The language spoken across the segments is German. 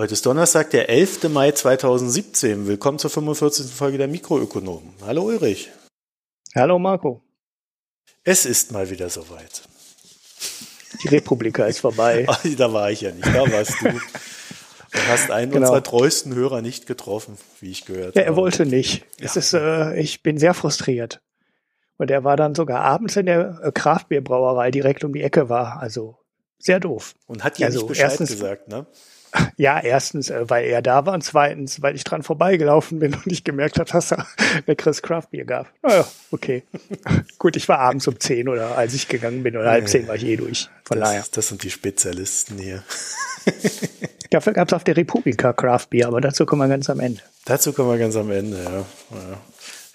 Heute ist Donnerstag, der 11. Mai 2017. Willkommen zur 45. Folge der Mikroökonomen. Hallo Ulrich. Hallo Marco. Es ist mal wieder soweit. Die Republika ist vorbei. Ach, da war ich ja nicht, da warst du. Du hast einen genau. unserer treuesten Hörer nicht getroffen, wie ich gehört ja, habe. Er wollte nicht. Ja. Es ist, äh, ich bin sehr frustriert. Und er war dann sogar abends in der äh, Kraftbierbrauerei direkt um die Ecke war. Also sehr doof. Und hat dir also, nicht Bescheid erstens, gesagt, ne? Ja, erstens, äh, weil er da war und zweitens, weil ich dran vorbeigelaufen bin und ich gemerkt habe, dass er leckeres Craftbier gab. Naja, okay. Gut, ich war abends um zehn oder als ich gegangen bin oder halb zehn war ich eh durch. Von das, daher. Das sind die Spezialisten hier. Dafür gab es auf der Republika Craftbier, aber dazu kommen wir ganz am Ende. Dazu kommen wir ganz am Ende, ja. ja.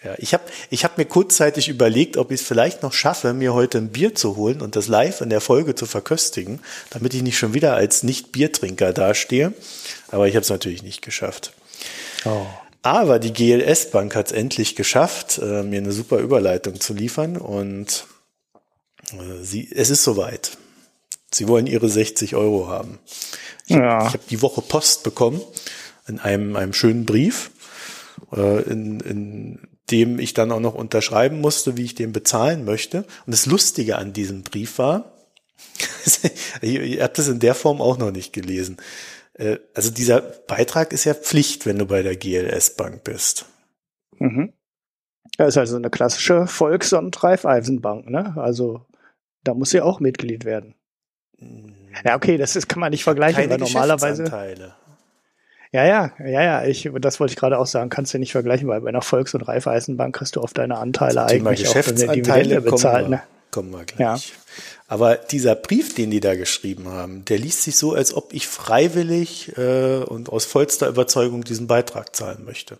Ja, ich habe ich hab mir kurzzeitig überlegt, ob ich es vielleicht noch schaffe, mir heute ein Bier zu holen und das live in der Folge zu verköstigen, damit ich nicht schon wieder als Nicht-Biertrinker dastehe. Aber ich habe es natürlich nicht geschafft. Oh. Aber die GLS Bank hat es endlich geschafft, äh, mir eine super Überleitung zu liefern und äh, sie, es ist soweit. Sie wollen ihre 60 Euro haben. Ich, ja. ich habe die Woche Post bekommen in einem, einem schönen Brief, äh, in, in dem ich dann auch noch unterschreiben musste, wie ich den bezahlen möchte. Und das Lustige an diesem Brief war, ihr habt das in der Form auch noch nicht gelesen. Äh, also dieser Beitrag ist ja Pflicht, wenn du bei der GLS Bank bist. Mhm. Das ist also eine klassische Volks- und Raiffeisenbank, ne? Also da muss sie auch Mitglied werden. Ja, okay, das ist, kann man nicht vergleichen, Keine weil normalerweise. Ja, ja, ja, ja, ich, das wollte ich gerade auch sagen, kannst du nicht vergleichen, weil bei einer Volks- und Raiffeisenbank kriegst du auf deine Anteile Zum eigentlich auch eine Dividende bezahlt. Ne? Kommen wir gleich. Ja. Aber dieser Brief, den die da geschrieben haben, der liest sich so, als ob ich freiwillig äh, und aus vollster Überzeugung diesen Beitrag zahlen möchte.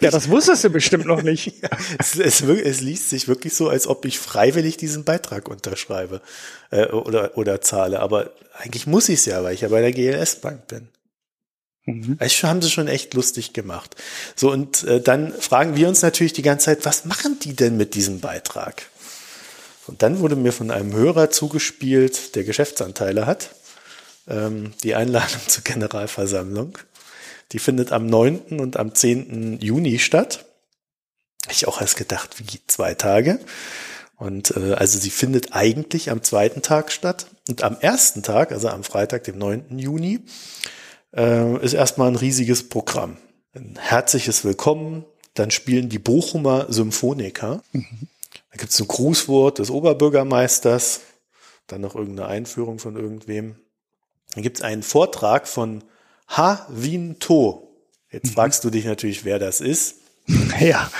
Ja, das wusstest du bestimmt noch nicht. Ja, es, es, es, liest sich wirklich so, als ob ich freiwillig diesen Beitrag unterschreibe äh, oder, oder zahle. Aber eigentlich muss ich es ja, weil ich ja bei der GLS-Bank bin. Mhm. Das haben sie schon echt lustig gemacht. So, und äh, dann fragen wir uns natürlich die ganze Zeit, was machen die denn mit diesem Beitrag? Und dann wurde mir von einem Hörer zugespielt, der Geschäftsanteile hat, ähm, die Einladung zur Generalversammlung. Die findet am 9. und am 10. Juni statt. Ich auch erst gedacht, wie zwei Tage. Und äh, also sie findet eigentlich am zweiten Tag statt. Und am ersten Tag, also am Freitag, dem 9. Juni, äh, ist erstmal ein riesiges Programm. Ein herzliches Willkommen. Dann spielen die Bochumer Symphoniker. Mhm. Da gibt es ein Grußwort des Oberbürgermeisters, dann noch irgendeine Einführung von irgendwem. Dann gibt es einen Vortrag von Ha Win To. Jetzt mhm. fragst du dich natürlich, wer das ist. Ja.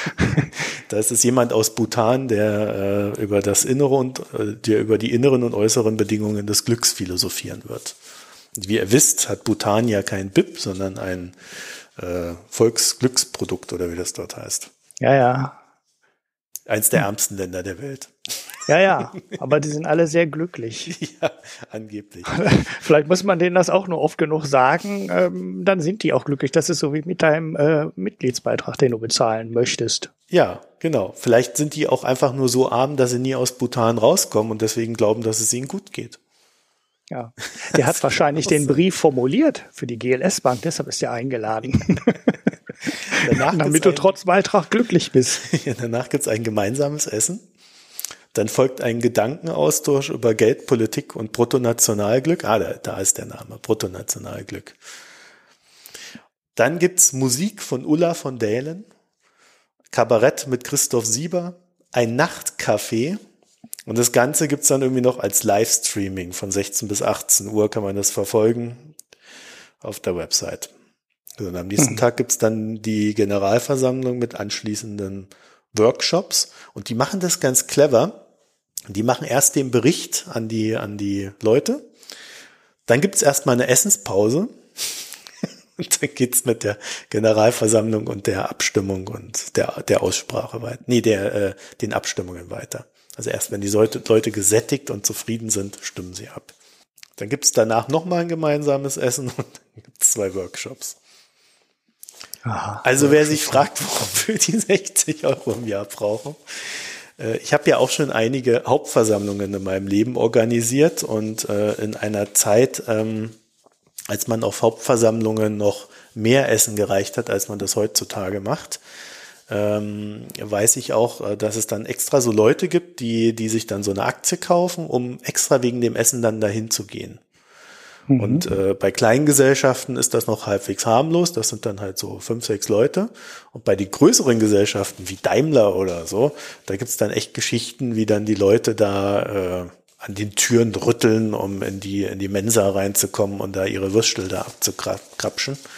Das ist jemand aus Bhutan, der äh, über das Innere und äh, der über die inneren und äußeren Bedingungen des Glücks philosophieren wird. Und wie ihr wisst, hat Bhutan ja kein BIP, sondern ein äh, Volksglücksprodukt oder wie das dort heißt. Ja, ja. Eins der ärmsten Länder der Welt. Ja, ja, aber die sind alle sehr glücklich. Ja, angeblich. Vielleicht muss man denen das auch nur oft genug sagen, ähm, dann sind die auch glücklich. Das ist so wie mit deinem äh, Mitgliedsbeitrag, den du bezahlen möchtest. Ja, genau. Vielleicht sind die auch einfach nur so arm, dass sie nie aus Bhutan rauskommen und deswegen glauben, dass es ihnen gut geht. Ja, der hat wahrscheinlich den Brief formuliert für die GLS-Bank, deshalb ist er eingeladen. Danach Damit du trotz Beitrag glücklich bist. Ja, danach gibt's ein gemeinsames Essen. Dann folgt ein Gedankenaustausch über Geld, Politik und Bruttonationalglück. Ah, da, da ist der Name, Bruttonationalglück. Dann gibt's Musik von Ulla von Dählen, Kabarett mit Christoph Sieber, ein Nachtcafé und das Ganze gibt's dann irgendwie noch als Livestreaming von 16 bis 18 Uhr kann man das verfolgen auf der Website. Und am nächsten hm. Tag gibt's dann die Generalversammlung mit anschließenden Workshops und die machen das ganz clever. Die machen erst den Bericht an die, an die Leute. Dann gibt's erstmal eine Essenspause. Und dann geht's mit der Generalversammlung und der Abstimmung und der, der Aussprache weiter. Nee, der, äh, den Abstimmungen weiter. Also erst wenn die Leute, Leute gesättigt und zufrieden sind, stimmen sie ab. Dann gibt's danach nochmal ein gemeinsames Essen und dann gibt's zwei Workshops. Aha, also wer sich fragt, warum wir die 60 Euro im Jahr brauchen. Äh, ich habe ja auch schon einige Hauptversammlungen in meinem Leben organisiert und äh, in einer Zeit, ähm, als man auf Hauptversammlungen noch mehr Essen gereicht hat, als man das heutzutage macht. Ähm, weiß ich auch, äh, dass es dann extra so Leute gibt, die, die sich dann so eine Aktie kaufen, um extra wegen dem Essen dann dahin zu gehen. Mhm. Und äh, bei kleinen Gesellschaften ist das noch halbwegs harmlos. Das sind dann halt so fünf, sechs Leute. Und bei den größeren Gesellschaften wie Daimler oder so, da gibt's dann echt Geschichten, wie dann die Leute da äh, an den Türen rütteln, um in die, in die Mensa reinzukommen und da ihre Würstel da abzukrapschen.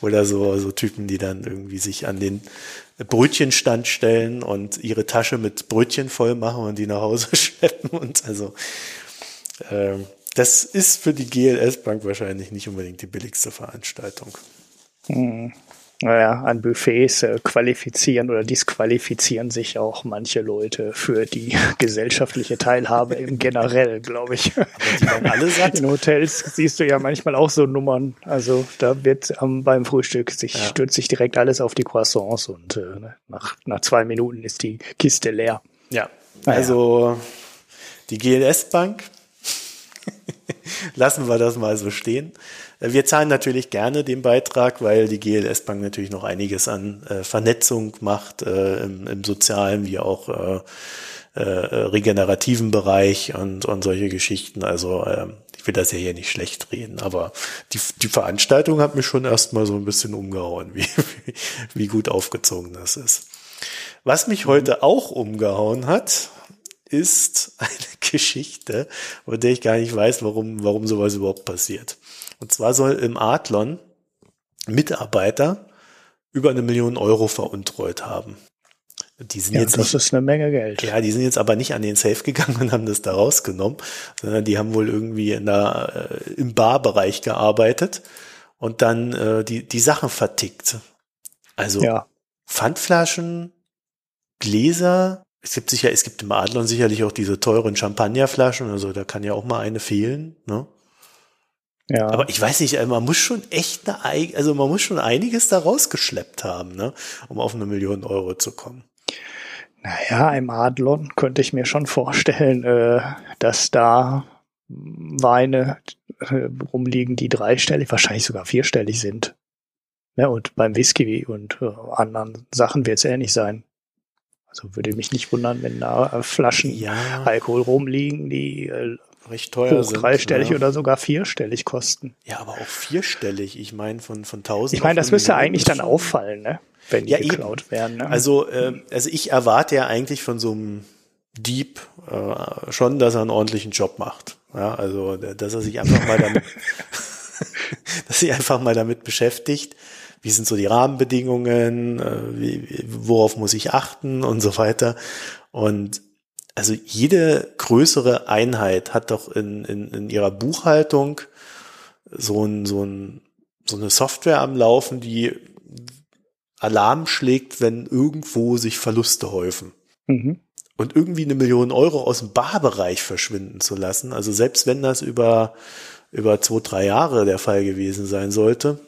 Oder so, so Typen, die dann irgendwie sich an den Brötchenstand stellen und ihre Tasche mit Brötchen voll machen und die nach Hause schleppen und also, das ist für die GLS Bank wahrscheinlich nicht unbedingt die billigste Veranstaltung. Hm naja, an Buffets äh, qualifizieren oder disqualifizieren sich auch manche Leute für die gesellschaftliche Teilhabe im generell, glaube ich. In Hotels siehst du ja manchmal auch so Nummern. Also da wird ähm, beim Frühstück sich ja. stürzt sich direkt alles auf die Croissants und äh, ne, nach, nach zwei Minuten ist die Kiste leer. Ja, also die GLS Bank lassen wir das mal so stehen. Äh, wir zahlen natürlich gerne den Beitrag, weil die GLS Bank natürlich noch einiges an äh, Vernetzung macht äh, im, im, sozialen wie auch äh, äh, regenerativen Bereich und, und solche Geschichten. Also äh, ich will das ja hier nicht schlecht reden, aber die, die Veranstaltung hat mich schon erstmal so ein bisschen umgehauen, wie, wie, wie gut aufgezogen das ist. Was mich heute auch umgehauen hat, ist eine Geschichte, von der ich gar nicht weiß, warum, warum sowas überhaupt passiert. Und zwar soll im Adlon Mitarbeiter über eine Million Euro veruntreut haben. Die sind ja, jetzt das nicht, ist eine Menge Geld. Ja, die sind jetzt aber nicht an den Safe gegangen und haben das da rausgenommen, sondern die haben wohl irgendwie in der, äh, im Barbereich gearbeitet und dann äh, die, die Sachen vertickt. Also ja. Pfandflaschen, Gläser, es gibt sicher, es gibt im Adlon sicherlich auch diese teuren Champagnerflaschen, also da kann ja auch mal eine fehlen, ne? Ja. Aber ich weiß nicht, man muss schon echt eine, also man muss schon einiges da rausgeschleppt haben, ne, um auf eine Million Euro zu kommen. Naja, im Adlon könnte ich mir schon vorstellen, äh, dass da Weine äh, rumliegen, die dreistellig, wahrscheinlich sogar vierstellig sind. Ja, und beim Whisky und äh, anderen Sachen wird es ähnlich sein. Also würde mich nicht wundern, wenn da Flaschen ja. Alkohol rumliegen, die recht teuer hoch sind. Dreistellig ja. oder sogar vierstellig kosten. Ja, aber auch vierstellig. Ich meine, von, von 1000. Ich meine, das müsste eigentlich dann auffallen, ne? Wenn die ja, geklaut eben. werden. Ne? Also, äh, also ich erwarte ja eigentlich von so einem Dieb äh, schon, dass er einen ordentlichen Job macht. Ja, also, dass er sich einfach mal damit, dass sich einfach mal damit beschäftigt. Wie sind so die Rahmenbedingungen? Äh, wie, worauf muss ich achten und so weiter? Und also jede größere Einheit hat doch in, in, in ihrer Buchhaltung so, ein, so, ein, so eine Software am Laufen, die Alarm schlägt, wenn irgendwo sich Verluste häufen. Mhm. Und irgendwie eine Million Euro aus dem Barbereich verschwinden zu lassen, also selbst wenn das über, über zwei, drei Jahre der Fall gewesen sein sollte,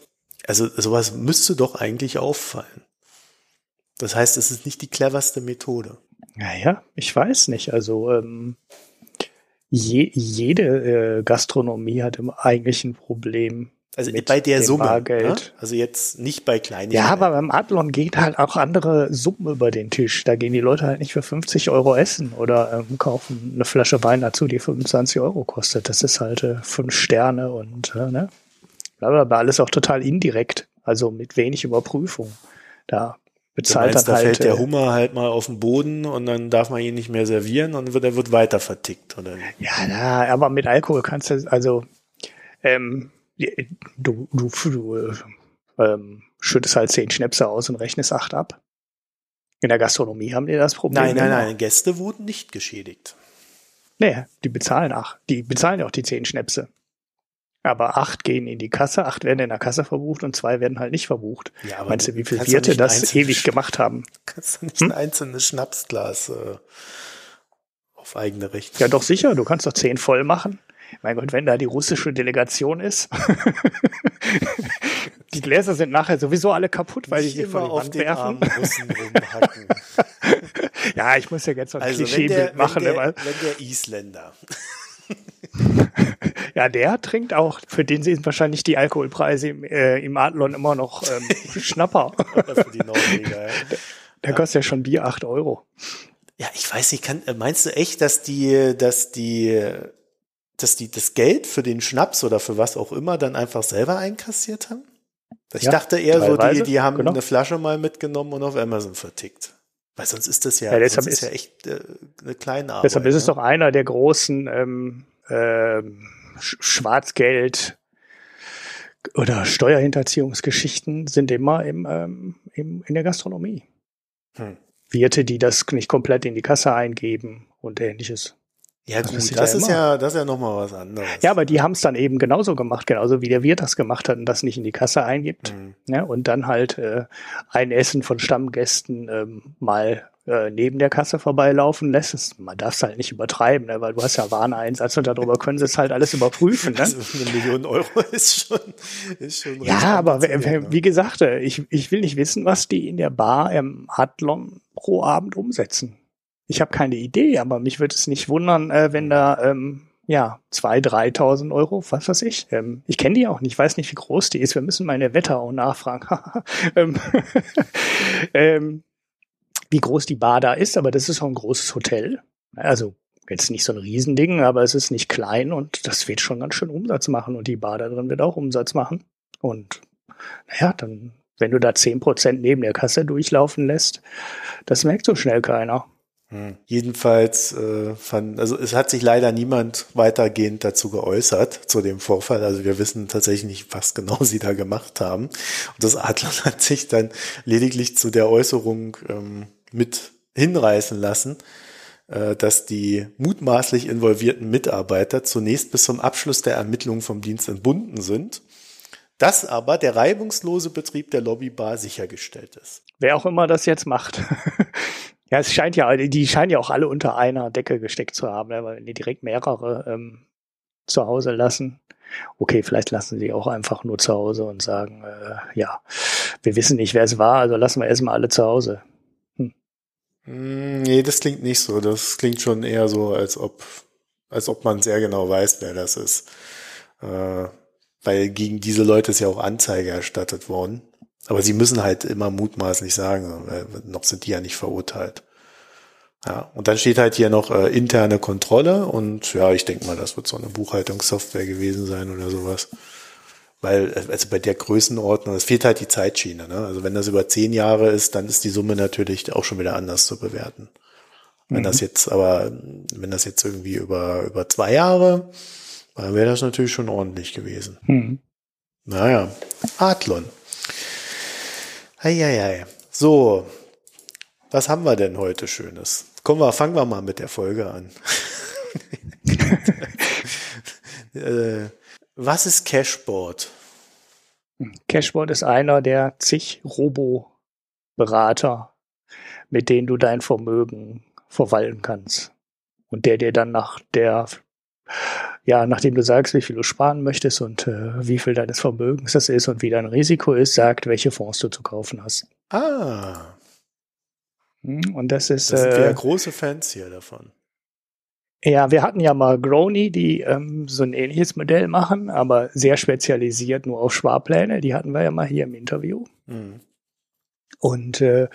also sowas müsste doch eigentlich auffallen. Das heißt, es ist nicht die cleverste Methode. Naja, ich weiß nicht. Also ähm, je, jede äh, Gastronomie hat im eigentlich ein Problem. Also bei der Summe. Bargeld. Ne? Also jetzt nicht bei kleinen. Ja, aber beim Adlon geht halt auch andere Summen über den Tisch. Da gehen die Leute halt nicht für 50 Euro essen oder ähm, kaufen eine Flasche Wein dazu, die 25 Euro kostet. Das ist halt äh, fünf Sterne und äh, ne? Aber alles auch total indirekt. Also mit wenig Überprüfung. Da bezahlt meinst, dann da halt. fällt der äh, Hummer halt mal auf den Boden und dann darf man ihn nicht mehr servieren und wird, er wird weiter vertickt, oder? Ja, na, aber mit Alkohol kannst du, also, ähm, du, du, du ähm, schüttest halt zehn Schnäpse aus und rechnest acht ab. In der Gastronomie haben die das Problem. Nein, nein, nein, Gäste wurden nicht geschädigt. Nee, die bezahlen ach, die bezahlen ja auch die zehn Schnäpse. Aber acht gehen in die Kasse, acht werden in der Kasse verbucht und zwei werden halt nicht verbucht. Ja, aber Meinst du, wie viele Wirte das ewig gemacht haben? Kannst du nicht hm? ein einzelnes Schnapsglas äh, auf eigene Rechnung? Ja, doch sicher. Du kannst doch zehn voll machen. Mein Gott, wenn da die russische Delegation ist. die Gläser sind nachher sowieso alle kaputt, weil ich sie vor die Wand werfen. ja, ich muss ja jetzt so ein also Klischeebild machen. Wenn der, wenn der Isländer Ja, der trinkt auch. Für den sind wahrscheinlich die Alkoholpreise im, äh, im Adlon immer noch ähm, Schnapper. für die Norweger, ja. Der ja. kostet ja schon Bier acht Euro. Ja, ich weiß nicht, kann, meinst du echt, dass die, dass die, dass die das Geld für den Schnaps oder für was auch immer dann einfach selber einkassiert haben? Ich ja, dachte eher so, die, die haben genau. eine Flasche mal mitgenommen und auf Amazon vertickt. Weil sonst ist das ja, ja deshalb ist, ja echt äh, eine kleine Arbeit. Deshalb ist es ne? doch einer der großen ähm, äh, Schwarzgeld oder Steuerhinterziehungsgeschichten sind immer im, ähm, im, in der Gastronomie. Hm. Wirte, die das nicht komplett in die Kasse eingeben und ähnliches. Ja gut, das, das ist ja, das ist ja nochmal was anderes. Ja, aber die haben es dann eben genauso gemacht, genauso wie der Wirt das gemacht hat und das nicht in die Kasse eingibt. Mhm. Ja, und dann halt äh, ein Essen von Stammgästen ähm, mal äh, neben der Kasse vorbeilaufen lässt. Das, man darf es halt nicht übertreiben, ne, weil du hast ja Wareneinsatz und darüber können sie es halt alles überprüfen. Ne? Also eine Million Euro ist schon, ist schon Ja, aber ne? wie gesagt, äh, ich, ich will nicht wissen, was die in der Bar im Adlon pro Abend umsetzen. Ich habe keine Idee, aber mich würde es nicht wundern, äh, wenn da ähm, ja zwei, dreitausend Euro, was weiß ich. Ähm, ich kenne die auch nicht, ich weiß nicht, wie groß die ist. Wir müssen meine Wetterau nachfragen. ähm, ähm, wie groß die Bar da ist, aber das ist auch ein großes Hotel. Also jetzt nicht so ein Riesending, aber es ist nicht klein und das wird schon ganz schön Umsatz machen und die Bar da drin wird auch Umsatz machen. Und naja, dann, wenn du da zehn Prozent neben der Kasse durchlaufen lässt, das merkt so schnell keiner. Hm. Jedenfalls äh, fand, also es hat sich leider niemand weitergehend dazu geäußert zu dem Vorfall. Also wir wissen tatsächlich nicht, was genau sie da gemacht haben. Und das Adler hat sich dann lediglich zu der Äußerung ähm, mit hinreißen lassen, äh, dass die mutmaßlich involvierten Mitarbeiter zunächst bis zum Abschluss der Ermittlungen vom Dienst entbunden sind. Dass aber der reibungslose Betrieb der Lobbybar sichergestellt ist. Wer auch immer das jetzt macht. Ja, es scheint ja, die scheinen ja auch alle unter einer Decke gesteckt zu haben, ne? weil die direkt mehrere ähm, zu Hause lassen. Okay, vielleicht lassen sie auch einfach nur zu Hause und sagen, äh, ja, wir wissen nicht, wer es war, also lassen wir erstmal alle zu Hause. Hm. Nee, das klingt nicht so. Das klingt schon eher so, als ob, als ob man sehr genau weiß, wer das ist. Äh, weil gegen diese Leute ist ja auch Anzeige erstattet worden. Aber sie müssen halt immer mutmaßlich sagen, weil noch sind die ja nicht verurteilt. Ja, und dann steht halt hier noch äh, interne Kontrolle und ja, ich denke mal, das wird so eine Buchhaltungssoftware gewesen sein oder sowas. Weil, also bei der Größenordnung, es fehlt halt die Zeitschiene. Ne? Also wenn das über zehn Jahre ist, dann ist die Summe natürlich auch schon wieder anders zu bewerten. Wenn mhm. das jetzt aber, wenn das jetzt irgendwie über, über zwei Jahre, dann wäre das natürlich schon ordentlich gewesen. Mhm. Naja, Adlon. Eieiei. So, was haben wir denn heute Schönes? Kommen wir, fangen wir mal mit der Folge an. äh, was ist Cashboard? Cashboard ist einer der zig Robo-Berater, mit denen du dein Vermögen verwalten kannst. Und der dir dann nach der ja, nachdem du sagst, wie viel du sparen möchtest und äh, wie viel deines Vermögens das ist und wie dein Risiko ist, sagt, welche Fonds du zu kaufen hast. Ah. Hm, und das ist. Das sind äh, ja große Fans hier davon. Ja, wir hatten ja mal Grony, die ähm, so ein ähnliches Modell machen, aber sehr spezialisiert nur auf Sparpläne. Die hatten wir ja mal hier im Interview. Mhm. Und äh,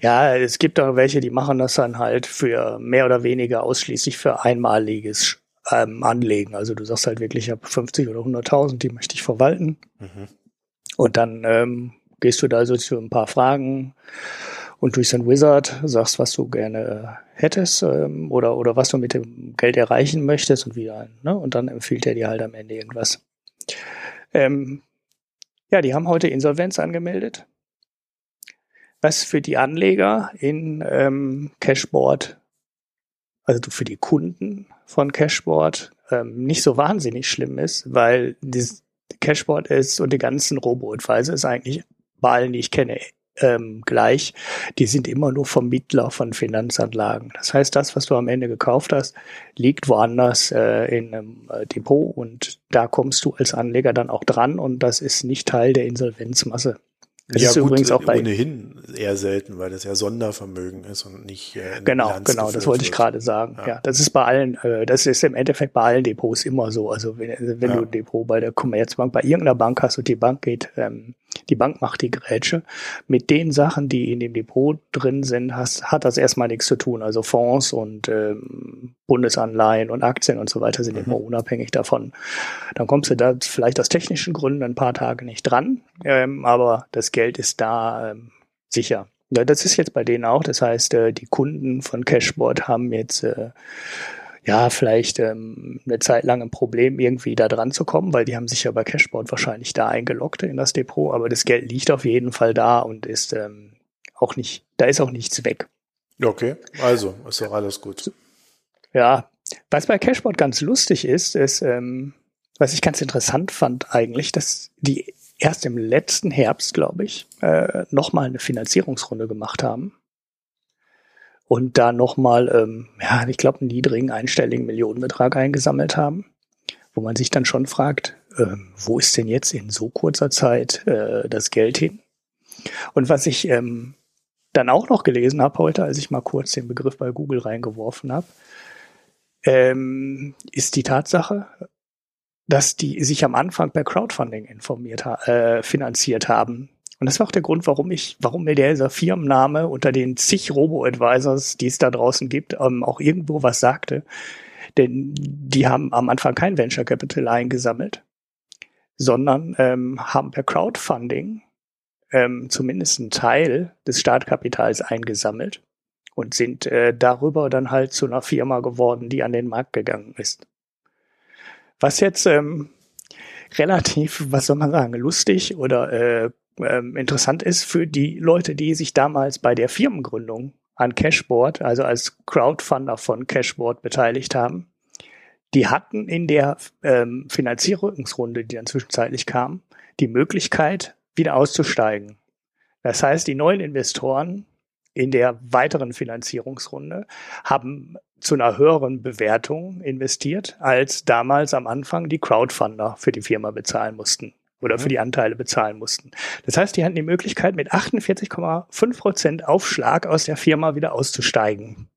ja, es gibt auch welche, die machen das dann halt für mehr oder weniger ausschließlich für einmaliges ähm, anlegen. Also du sagst halt wirklich, ich habe 50 oder 100.000, die möchte ich verwalten. Mhm. Und dann ähm, gehst du da so zu ein paar Fragen und durch ein Wizard sagst, was du gerne hättest ähm, oder, oder was du mit dem Geld erreichen möchtest und wieder. Ne? Und dann empfiehlt er dir halt am Ende irgendwas. Ähm, ja, die haben heute Insolvenz angemeldet. Was für die Anleger in ähm, Cashboard, also für die Kunden von Cashboard ähm, nicht so wahnsinnig schlimm ist, weil das Cashboard ist und die ganzen Robo-Advisor ist eigentlich bei allen, die ich kenne, ähm, gleich. Die sind immer nur Vermittler von Finanzanlagen. Das heißt, das, was du am Ende gekauft hast, liegt woanders äh, in einem äh, Depot und da kommst du als Anleger dann auch dran und das ist nicht Teil der Insolvenzmasse. Das ja, ist gut, übrigens auch bei ohnehin eher selten, weil das ja Sondervermögen ist und nicht äh, Genau, Bilanz genau, das wollte ich gerade sagen. Ja. Ja. das ist bei allen, äh, das ist im Endeffekt bei allen Depots immer so. Also wenn, wenn Ja. du ein Depot bei der Commerzbank, bei irgendeiner Bank hast und die Bank geht, ähm, die Bank macht die Grätsche, mit den Sachen, die in dem Depot drin sind, hast, hat das erstmal nichts zu tun. Also Fonds und ähm, Bundesanleihen und Aktien und so weiter sind Mhm. immer unabhängig davon. Dann kommst du da vielleicht aus technischen Gründen ein paar Tage nicht dran, ähm, aber das Geld ist da ähm, sicher. Ja, das ist jetzt bei denen auch. Das heißt, äh, die Kunden von Cashboard haben jetzt äh, ja vielleicht ähm, eine Zeit lang ein Problem, irgendwie da dran zu kommen, weil die haben sich ja bei Cashboard wahrscheinlich da eingeloggt in das Depot, aber das Geld liegt auf jeden Fall da und ist ähm, auch nicht, da ist auch nichts weg. Okay, also ist doch alles gut. Ja, was bei Cashboard ganz lustig ist, ist, ähm, was ich ganz interessant fand eigentlich, dass die erst im letzten Herbst, glaube ich, äh, nochmal eine Finanzierungsrunde gemacht haben. Und da nochmal, ähm, ja, ich glaube, einen niedrigen einstelligen Millionenbetrag eingesammelt haben, wo man sich dann schon fragt, ähm, wo ist denn jetzt in so kurzer Zeit äh, das Geld hin? Und was ich ähm, dann auch noch gelesen habe heute, als ich mal kurz den Begriff bei Google reingeworfen habe, ähm, ist die Tatsache, dass die sich am Anfang per Crowdfunding informiert äh, finanziert haben. Und das war auch der Grund, warum ich, warum mir dieser Firmenname unter den zig Robo-Advisors, die es da draußen gibt, ähm, auch irgendwo was sagte. Denn die haben am Anfang kein Venture Capital eingesammelt, sondern ähm, haben per Crowdfunding ähm, zumindest einen Teil des Startkapitals eingesammelt und sind äh, darüber dann halt zu einer Firma geworden, die an den Markt gegangen ist. Was jetzt ähm, relativ, was soll man sagen, lustig oder äh, ähm, interessant ist für die Leute, die sich damals bei der Firmengründung an Cashboard, also als Crowdfunder von Cashboard beteiligt haben. Die hatten in der ähm, Finanzierungsrunde, die dann zwischenzeitlich kam, die Möglichkeit, wieder auszusteigen. Das heißt, die neuen Investoren in der weiteren Finanzierungsrunde haben zu einer höheren Bewertung investiert, als damals am Anfang die Crowdfunder für die Firma bezahlen mussten oder für die Anteile bezahlen mussten. Das heißt, die hatten die Möglichkeit, mit 48,5 Prozent Aufschlag aus der Firma wieder auszusteigen.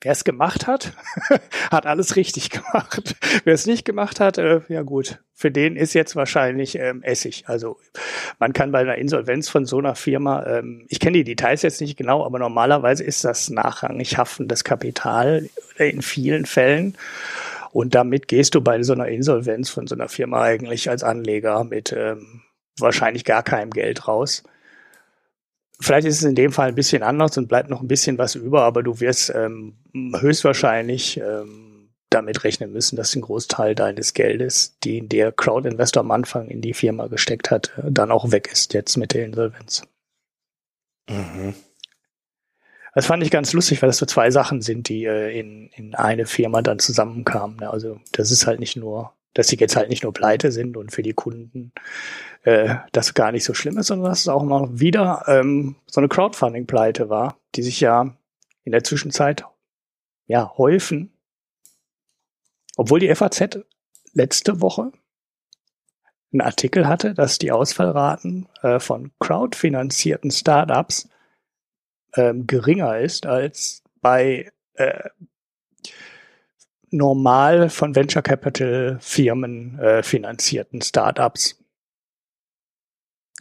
Wer es gemacht hat, hat alles richtig gemacht. Wer es nicht gemacht hat, äh, ja gut, für den ist jetzt wahrscheinlich ähm, Essig. Also man kann bei einer Insolvenz von so einer Firma, ähm, ich kenne die Details jetzt nicht genau, aber normalerweise ist das nachrangig haftendes Kapital in vielen Fällen. Und damit gehst du bei so einer Insolvenz von so einer Firma eigentlich als Anleger mit ähm, wahrscheinlich gar keinem Geld raus. Vielleicht ist es in dem Fall ein bisschen anders und bleibt noch ein bisschen was über, aber du wirst ähm, höchstwahrscheinlich ähm, damit rechnen müssen, dass ein Großteil deines Geldes, den der Crowd-Investor am Anfang in die Firma gesteckt hat, äh, dann auch weg ist jetzt mit der Insolvenz. Mhm. Das fand ich ganz lustig, weil das so zwei Sachen sind, die äh, in, in eine Firma dann zusammenkamen. Ne? Also das ist halt nicht nur, dass sie jetzt halt nicht nur pleite sind und für die Kunden äh, das gar nicht so schlimm ist, sondern dass es auch mal wieder ähm, so eine Crowdfunding-Pleite war, die sich ja in der Zwischenzeit ja häufen. Obwohl die FAZ letzte Woche einen Artikel hatte, dass die Ausfallraten äh, von crowdfinanzierten Startups ähm, geringer ist als bei äh, normal von Venture Capital Firmen äh, finanzierten Startups.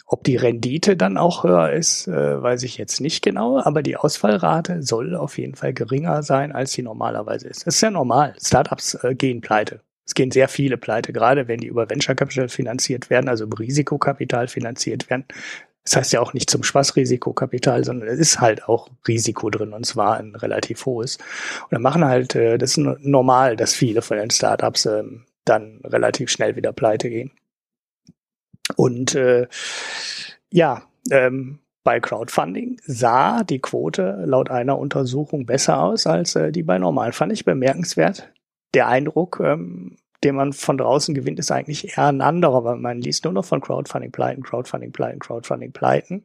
Ob die Rendite dann auch höher ist, äh, weiß ich jetzt nicht genau, aber die Ausfallrate soll auf jeden Fall geringer sein, als sie normalerweise ist. Das ist ja normal. Startups äh, gehen pleite. Es gehen sehr viele pleite, gerade wenn die über Venture Capital finanziert werden, also über Risikokapital finanziert werden. Das heißt ja auch nicht zum Spaß Risikokapital, sondern es ist halt auch Risiko drin und zwar ein relativ hohes. Und dann machen halt, äh, das ist normal, dass viele von den Startups ähm, dann relativ schnell wieder pleite gehen. Und äh, ja, ähm, bei Crowdfunding sah die Quote laut einer Untersuchung besser aus als äh, die bei normal. Fand ich bemerkenswert. Der Eindruck, ähm, den man von draußen gewinnt, ist eigentlich eher ein anderer, weil man liest nur noch von Crowdfunding-Pleiten, Crowdfunding-Pleiten, Crowdfunding-Pleiten.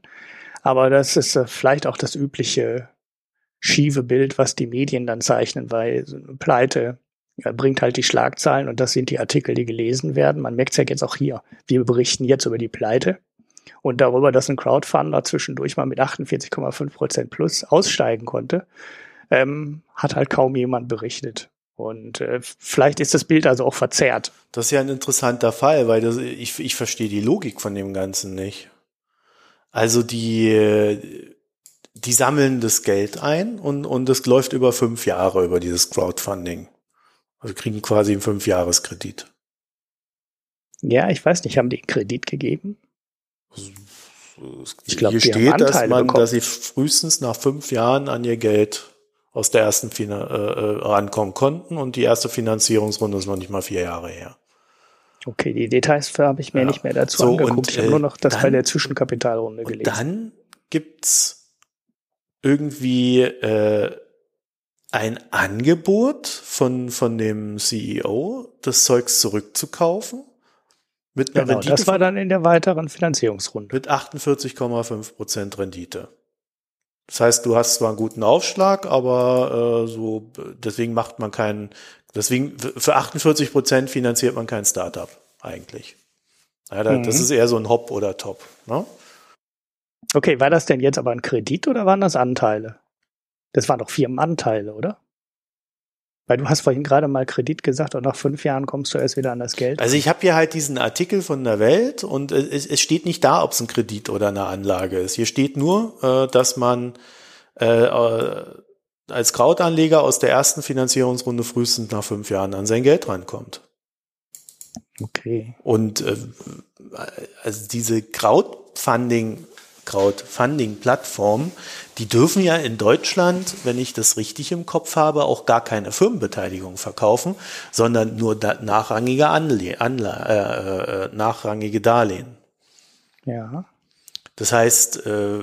Aber das ist äh, vielleicht auch das übliche schiefe Bild, was die Medien dann zeichnen, weil so eine Pleite ja, bringt halt die Schlagzeilen und das sind die Artikel, die gelesen werden. Man merkt es ja jetzt auch hier. Wir berichten jetzt über die Pleite. Und darüber, dass ein Crowdfunder zwischendurch mal mit 48,5 Prozent plus aussteigen konnte, ähm, hat halt kaum jemand berichtet. Und äh, vielleicht ist das Bild also auch verzerrt. Das ist ja ein interessanter Fall, weil das, ich, ich verstehe die Logik von dem Ganzen nicht. Also die, die sammeln das Geld ein und, und es läuft über fünf Jahre über dieses Crowdfunding. Also kriegen quasi einen Fünfjahreskredit. Ja, ich weiß nicht, haben die einen Kredit gegeben? Ich glaube, hier steht, dass man, bekommen. dass sie frühestens nach fünf Jahren an ihr Geld aus der ersten Fina äh, äh, rankommen konnten und die erste Finanzierungsrunde ist noch nicht mal vier Jahre her. Okay, die Details habe ich mir ja. nicht mehr dazu so, angeguckt. Und, ich habe nur noch das dann, bei der Zwischenkapitalrunde gelesen. Dann gibt's irgendwie äh, ein Angebot von, von dem CEO, das Zeugs zurückzukaufen. Mit einer genau, Rendite das war dann in der weiteren Finanzierungsrunde. Mit 48,5 Prozent Rendite. Das heißt, du hast zwar einen guten Aufschlag, aber äh, so deswegen macht man keinen, deswegen für 48 Prozent finanziert man kein Startup eigentlich. Ja, da, mhm. Das ist eher so ein Hop oder Top. Ne? Okay, war das denn jetzt aber ein Kredit oder waren das Anteile? Das waren doch Firmenanteile, oder? Weil du hast vorhin gerade mal Kredit gesagt und nach fünf Jahren kommst du erst wieder an das Geld. Also ich habe hier halt diesen Artikel von der Welt und es, es steht nicht da, ob es ein Kredit oder eine Anlage ist. Hier steht nur, äh, dass man äh, als Krautanleger aus der ersten Finanzierungsrunde frühestens nach fünf Jahren an sein Geld rankommt. Okay. Und äh, also diese Crowdfunding Crowdfunding-Plattformen, die dürfen ja in Deutschland, wenn ich das richtig im Kopf habe, auch gar keine Firmenbeteiligung verkaufen, sondern nur nachrangige, Anle Anle äh, äh, nachrangige Darlehen. Ja. Das heißt, äh,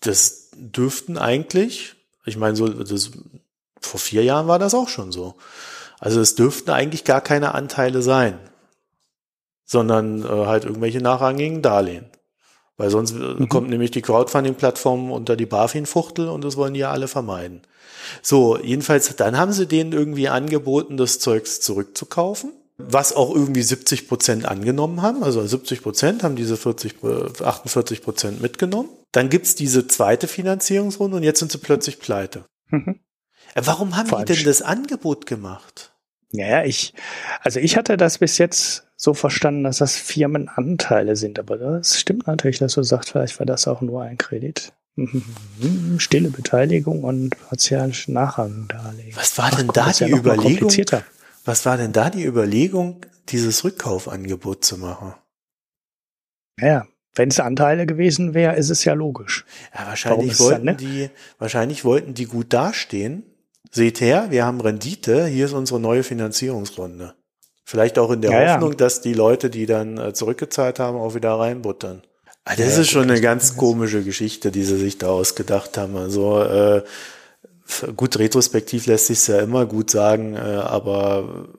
das dürften eigentlich, ich meine, so das, vor vier Jahren war das auch schon so. Also es dürften eigentlich gar keine Anteile sein, sondern äh, halt irgendwelche nachrangigen Darlehen. Weil sonst mhm. kommt nämlich die Crowdfunding-Plattform unter die BaFin-Fuchtel und das wollen die ja alle vermeiden. So, jedenfalls, dann haben sie denen irgendwie angeboten, das Zeugs zurückzukaufen, was auch irgendwie 70 Prozent angenommen haben. Also 70 Prozent haben diese 40, 48 Prozent mitgenommen. Dann gibt's diese zweite Finanzierungsrunde und jetzt sind sie plötzlich pleite. Mhm. Äh, warum haben Falsch. die denn das Angebot gemacht? Naja, ich, also ich hatte das bis jetzt so verstanden, dass das Firmenanteile sind, aber das stimmt natürlich, dass du sagst, vielleicht war das auch nur ein Kredit. Mhm. Stille Beteiligung und partialische Nachrangdarlehen. Was war denn Ach, da die ja Überlegung? Was war denn da die Überlegung, dieses Rückkaufangebot zu machen? Naja, wenn es Anteile gewesen wäre, ist es ja logisch. Ja, wahrscheinlich wollten dann, ne? die, wahrscheinlich wollten die gut dastehen seht her, wir haben Rendite, hier ist unsere neue Finanzierungsrunde. Vielleicht auch in der ja, Hoffnung, ja. dass die Leute, die dann äh, zurückgezahlt haben, auch wieder reinbuttern. Ah, das ja, ist schon eine ganz komische Geschichte, die sie sich da ausgedacht haben. Also äh, gut, retrospektiv lässt sich ja immer gut sagen, äh, aber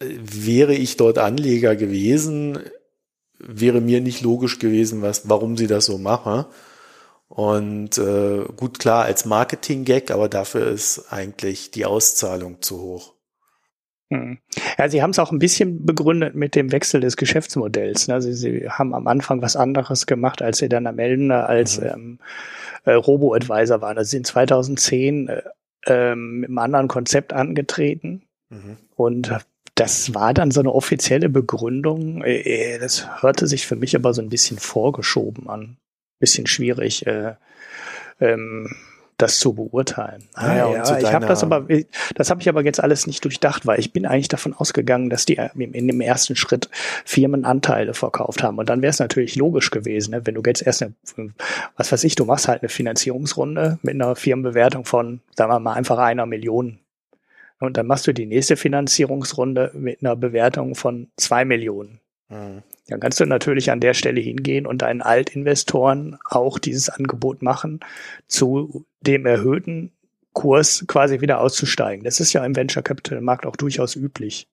äh, wäre ich dort Anleger gewesen, wäre mir nicht logisch gewesen, was, warum sie das so machen. Und äh, gut, klar, als Marketing-Gag, aber dafür ist eigentlich die Auszahlung zu hoch. Hm. Ja, Sie haben es auch ein bisschen begründet mit dem Wechsel des Geschäftsmodells. Ne? Sie, Sie haben am Anfang was anderes gemacht, als Sie dann am Ende als mhm. ähm, äh, Robo-Advisor waren. Also Sie sind 2010 äh, ähm, mit einem anderen Konzept angetreten mhm. und das war dann so eine offizielle Begründung. Äh, äh, das hörte sich für mich aber so ein bisschen vorgeschoben an bisschen schwierig, äh, ähm, das zu beurteilen. Ah, ja, ja, ich habe das aber, das habe ich aber jetzt alles nicht durchdacht, weil ich bin eigentlich davon ausgegangen, dass die in dem ersten Schritt Firmenanteile verkauft haben. Und dann wäre es natürlich logisch gewesen, ne? wenn du jetzt erst eine, was weiß ich, du machst halt eine Finanzierungsrunde mit einer Firmenbewertung von, sagen wir mal, einfach einer Million. Und dann machst du die nächste Finanzierungsrunde mit einer Bewertung von zwei Millionen. Mhm. Dann kannst du natürlich an der Stelle hingehen und deinen Altinvestoren auch dieses Angebot machen, zu dem erhöhten Kurs quasi wieder auszusteigen. Das ist ja im Venture Capital Markt auch durchaus üblich,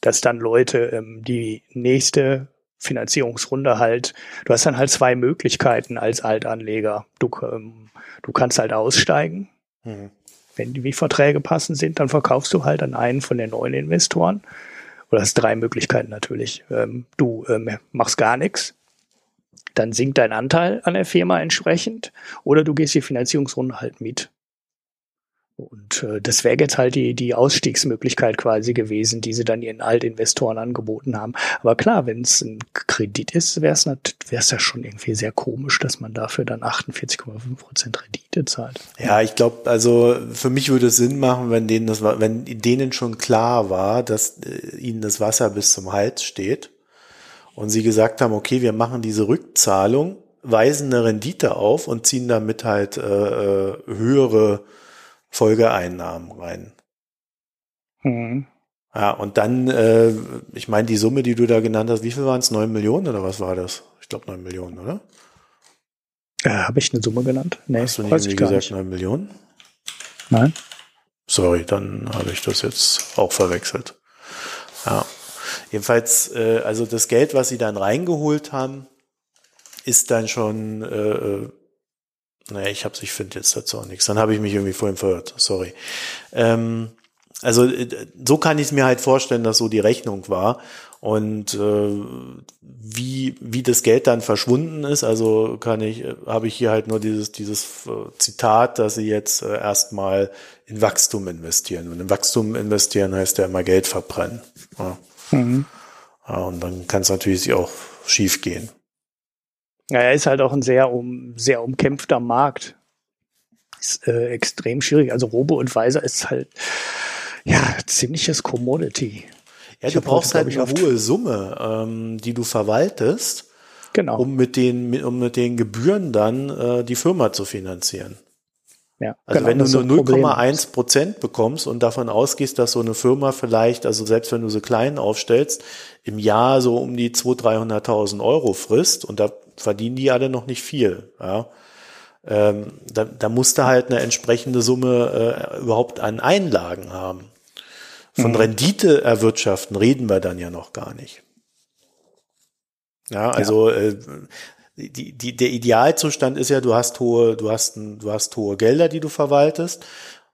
dass dann Leute ähm, die nächste Finanzierungsrunde halt, du hast dann halt zwei Möglichkeiten als Altanleger. Du, ähm, du kannst halt aussteigen. Mhm. Wenn die Verträge passend sind, dann verkaufst du halt an einen von den neuen Investoren oder hast drei Möglichkeiten natürlich. Ähm, du ähm, machst gar nichts, dann sinkt dein Anteil an der Firma entsprechend, oder du gehst die Finanzierungsrunde halt mit. Und äh, das wäre jetzt halt die, die Ausstiegsmöglichkeit quasi gewesen, die sie dann ihren Altinvestoren angeboten haben. Aber klar, wenn es ein Kredit ist, wäre es wär's ja schon irgendwie sehr komisch, dass man dafür dann 48,5 Prozent Rendite zahlt. Ja, ich glaube, also für mich würde es Sinn machen, wenn denen das, wenn denen schon klar war, dass äh, ihnen das Wasser bis zum Hals steht und sie gesagt haben, okay, wir machen diese Rückzahlung, weisen eine Rendite auf und ziehen damit halt äh, äh höhere Folgeeinnahmen rein. Mhm. Ja, und dann, äh, ich meine, die Summe, die du da genannt hast, wie viel waren es? Neun Millionen oder was war das? Ich glaube neun Millionen, oder? Äh, Habe ich eine Summe genannt? Nee, Hast du nicht irgendwie gesagt neun Millionen? Nein. Sorry, dann habe ich das jetzt auch verwechselt. Ja. Jedenfalls, äh, also das Geld, was sie dann reingeholt haben, ist dann schon äh, äh naja, ich hab's, ich finde jetzt dazu auch nichts. Dann habe ich mich irgendwie vorhin verirrt. Sorry. Ähm, also äh, so kann ich es mir halt vorstellen, dass so die Rechnung war. Und äh, wie, wie das Geld dann verschwunden ist, also kann ich, äh, habe ich hier halt nur dieses, dieses äh, Zitat, dass sie jetzt äh, erstmal in Wachstum investieren. Und in Wachstum investieren heißt ja immer Geld verbrennen. Ja. Mhm. Ja, und dann kann es natürlich auch schief gehen. Ja, er ist halt auch ein sehr um sehr umkämpfter Markt. Ist äh, extrem schwierig. Also Robo und Weiser ist halt ja ziemliches Commodity. Ja, ich du brauchst heute, halt eine hohe Summe, ähm, die du verwaltest, genau. um mit den um mit den Gebühren dann äh, die Firma zu finanzieren. Ja, also genau, wenn du nur 0,1 Prozent bekommst und davon ausgehst, dass so eine Firma vielleicht, also selbst wenn du so klein aufstellst, im Jahr so um die 200.000, 300.000 Euro frisst und da verdienen die alle noch nicht viel. Ja. Ähm, da, da musst du halt eine entsprechende Summe äh, überhaupt an Einlagen haben. Von mhm. Rendite erwirtschaften reden wir dann ja noch gar nicht. Ja, also ja. Äh, die, die, der Idealzustand ist ja, du hast hohe, du hast, ein, du hast hohe Gelder, die du verwaltest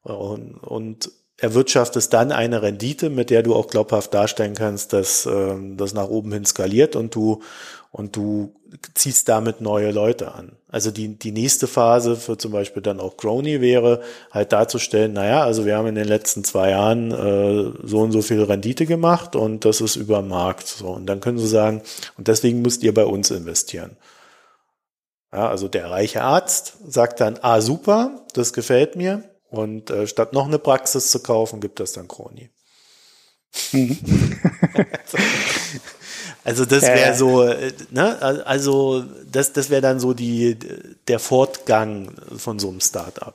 und, und erwirtschaftest dann eine Rendite, mit der du auch glaubhaft darstellen kannst, dass ähm, das nach oben hin skaliert und du und du ziehst damit neue Leute an. Also die, die nächste Phase für zum Beispiel dann auch Crony wäre, halt darzustellen, naja, also wir haben in den letzten zwei Jahren äh, so und so viel Rendite gemacht und das ist über Markt. So, und dann können sie sagen, und deswegen müsst ihr bei uns investieren. Ja, also der reiche Arzt sagt dann, ah super, das gefällt mir. Und äh, statt noch eine Praxis zu kaufen, gibt das dann. Mhm. Also das wäre so, äh, ne, also das, das wäre dann so die, der Fortgang von so einem Startup.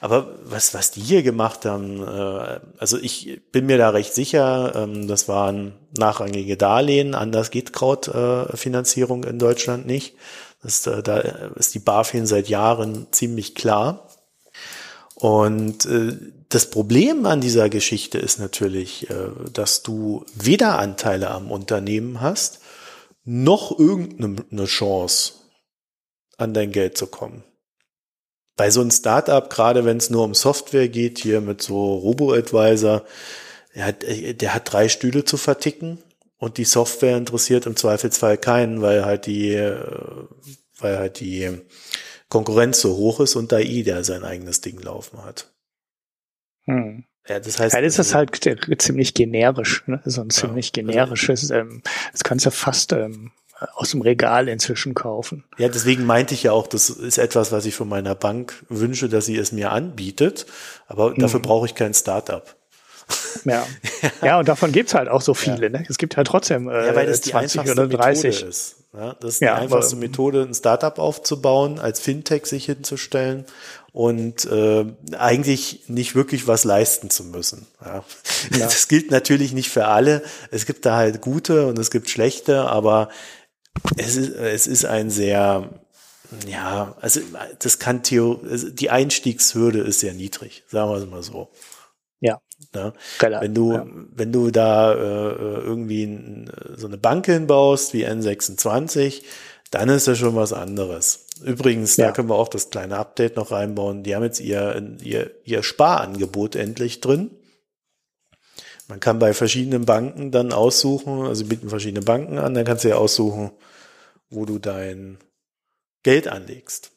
Aber was, was die hier gemacht haben, äh, also ich bin mir da recht sicher, ähm, das waren nachrangige Darlehen, anders geht Krautfinanzierung in Deutschland nicht. Das, äh, da ist die BaFin seit Jahren ziemlich klar. Und das Problem an dieser Geschichte ist natürlich, äh, dass du weder Anteile am Unternehmen hast, noch irgendeine Chance, an dein Geld zu kommen. Bei so einem Startup, gerade wenn es nur um Software geht, hier mit so Robo-Advisor, der hat, äh, der hat drei Stühle zu verticken und die Software interessiert im Zweifelsfall keinen, weil halt die, äh, weil halt die Konkurrenz so hoch ist und AI, der sein eigenes Ding laufen hat. Hm. Ja, das heißt. Ja, das ist halt ziemlich generisch, ne? So ein ziemlich ja, also generisches, ähm, das kannst du fast ähm, aus dem Regal inzwischen kaufen. Ja, deswegen meinte ich ja auch, das ist etwas, was ich von meiner Bank wünsche, dass sie es mir anbietet, aber dafür hm. brauche ich kein Startup. Ja. ja, und davon gibt's halt auch so viele. Ja. Ne? Es gibt halt trotzdem äh, ja, weil das 20 die oder 30. Methode ist. Ja, das ist die einfachste Methode, ein Startup aufzubauen, als Fintech sich hinzustellen und äh, eigentlich nicht wirklich was leisten zu müssen. Ja. ja. Das gilt natürlich nicht für alle. Es gibt da halt gute und es gibt schlechte, aber es ist, es ist ein sehr, ja, also das kann Theo, die Einstiegshürde ist sehr niedrig, sagen wir es mal so. Ja. ja. Wenn du, ja. wenn du da äh, irgendwie so eine Bank hinbaust wie N26, dann ist das schon was anderes. Übrigens, ja. da können wir auch das kleine Update noch reinbauen. Die haben jetzt ihr, ihr, ihr Sparangebot endlich drin. Man kann bei verschiedenen Banken dann aussuchen, also bieten verschiedene Banken an, dann kannst du ja aussuchen, wo du dein Geld anlegst.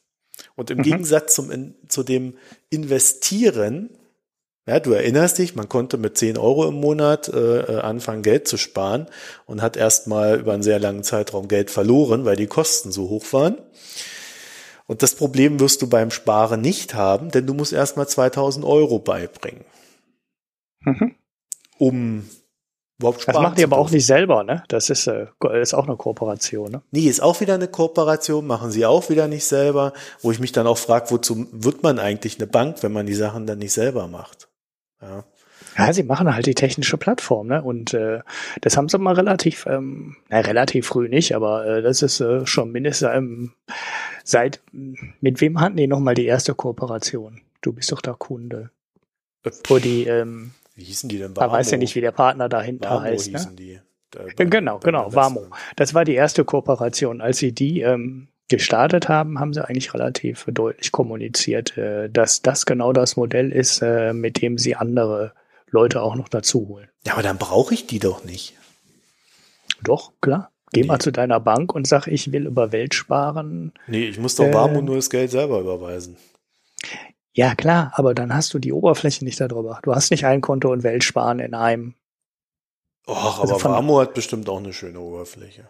Und im mhm. Gegensatz zum, zu dem Investieren, ja, du erinnerst dich, man konnte mit 10 Euro im Monat äh, äh, anfangen, Geld zu sparen und hat erstmal über einen sehr langen Zeitraum Geld verloren, weil die Kosten so hoch waren. Und das Problem wirst du beim Sparen nicht haben, denn du musst erstmal 2000 Euro beibringen. Mhm um überhaupt Spaß Das macht ihr aber auch nicht selber, ne? Das ist, äh, ist auch eine Kooperation, ne? Nee, ist auch wieder eine Kooperation, machen sie auch wieder nicht selber, wo ich mich dann auch frage, wozu wird man eigentlich eine Bank, wenn man die Sachen dann nicht selber macht? Ja. Ja, sie machen halt die technische Plattform, ne? Und äh, das haben sie mal relativ, ähm, na, relativ früh nicht, aber äh, das ist äh, schon mindestens ähm, seit mit wem hatten die nochmal die erste Kooperation? Du bist doch da Kunde. Wo die, ähm, wie hießen die denn? Man weiß ja nicht, wie der Partner dahinter Warmo heißt. Ne? Hießen ne? die. Da, bei, genau, genau, Warmo. Das war die erste Kooperation. Als sie die ähm, gestartet haben, haben sie eigentlich relativ deutlich kommuniziert, äh, dass das genau das Modell ist, äh, mit dem sie andere Leute auch noch dazu holen. Ja, aber dann brauche ich die doch nicht. Doch, klar. Geh nee. mal zu deiner Bank und sag, ich will über Welt sparen. Nee, ich muss doch äh, Warmo nur das Geld selber überweisen. Ja, klar, aber dann hast du die Oberfläche nicht darüber. Du hast nicht ein Konto und Weltsparen in einem. Och, also aber Warmo hat bestimmt auch eine schöne Oberfläche.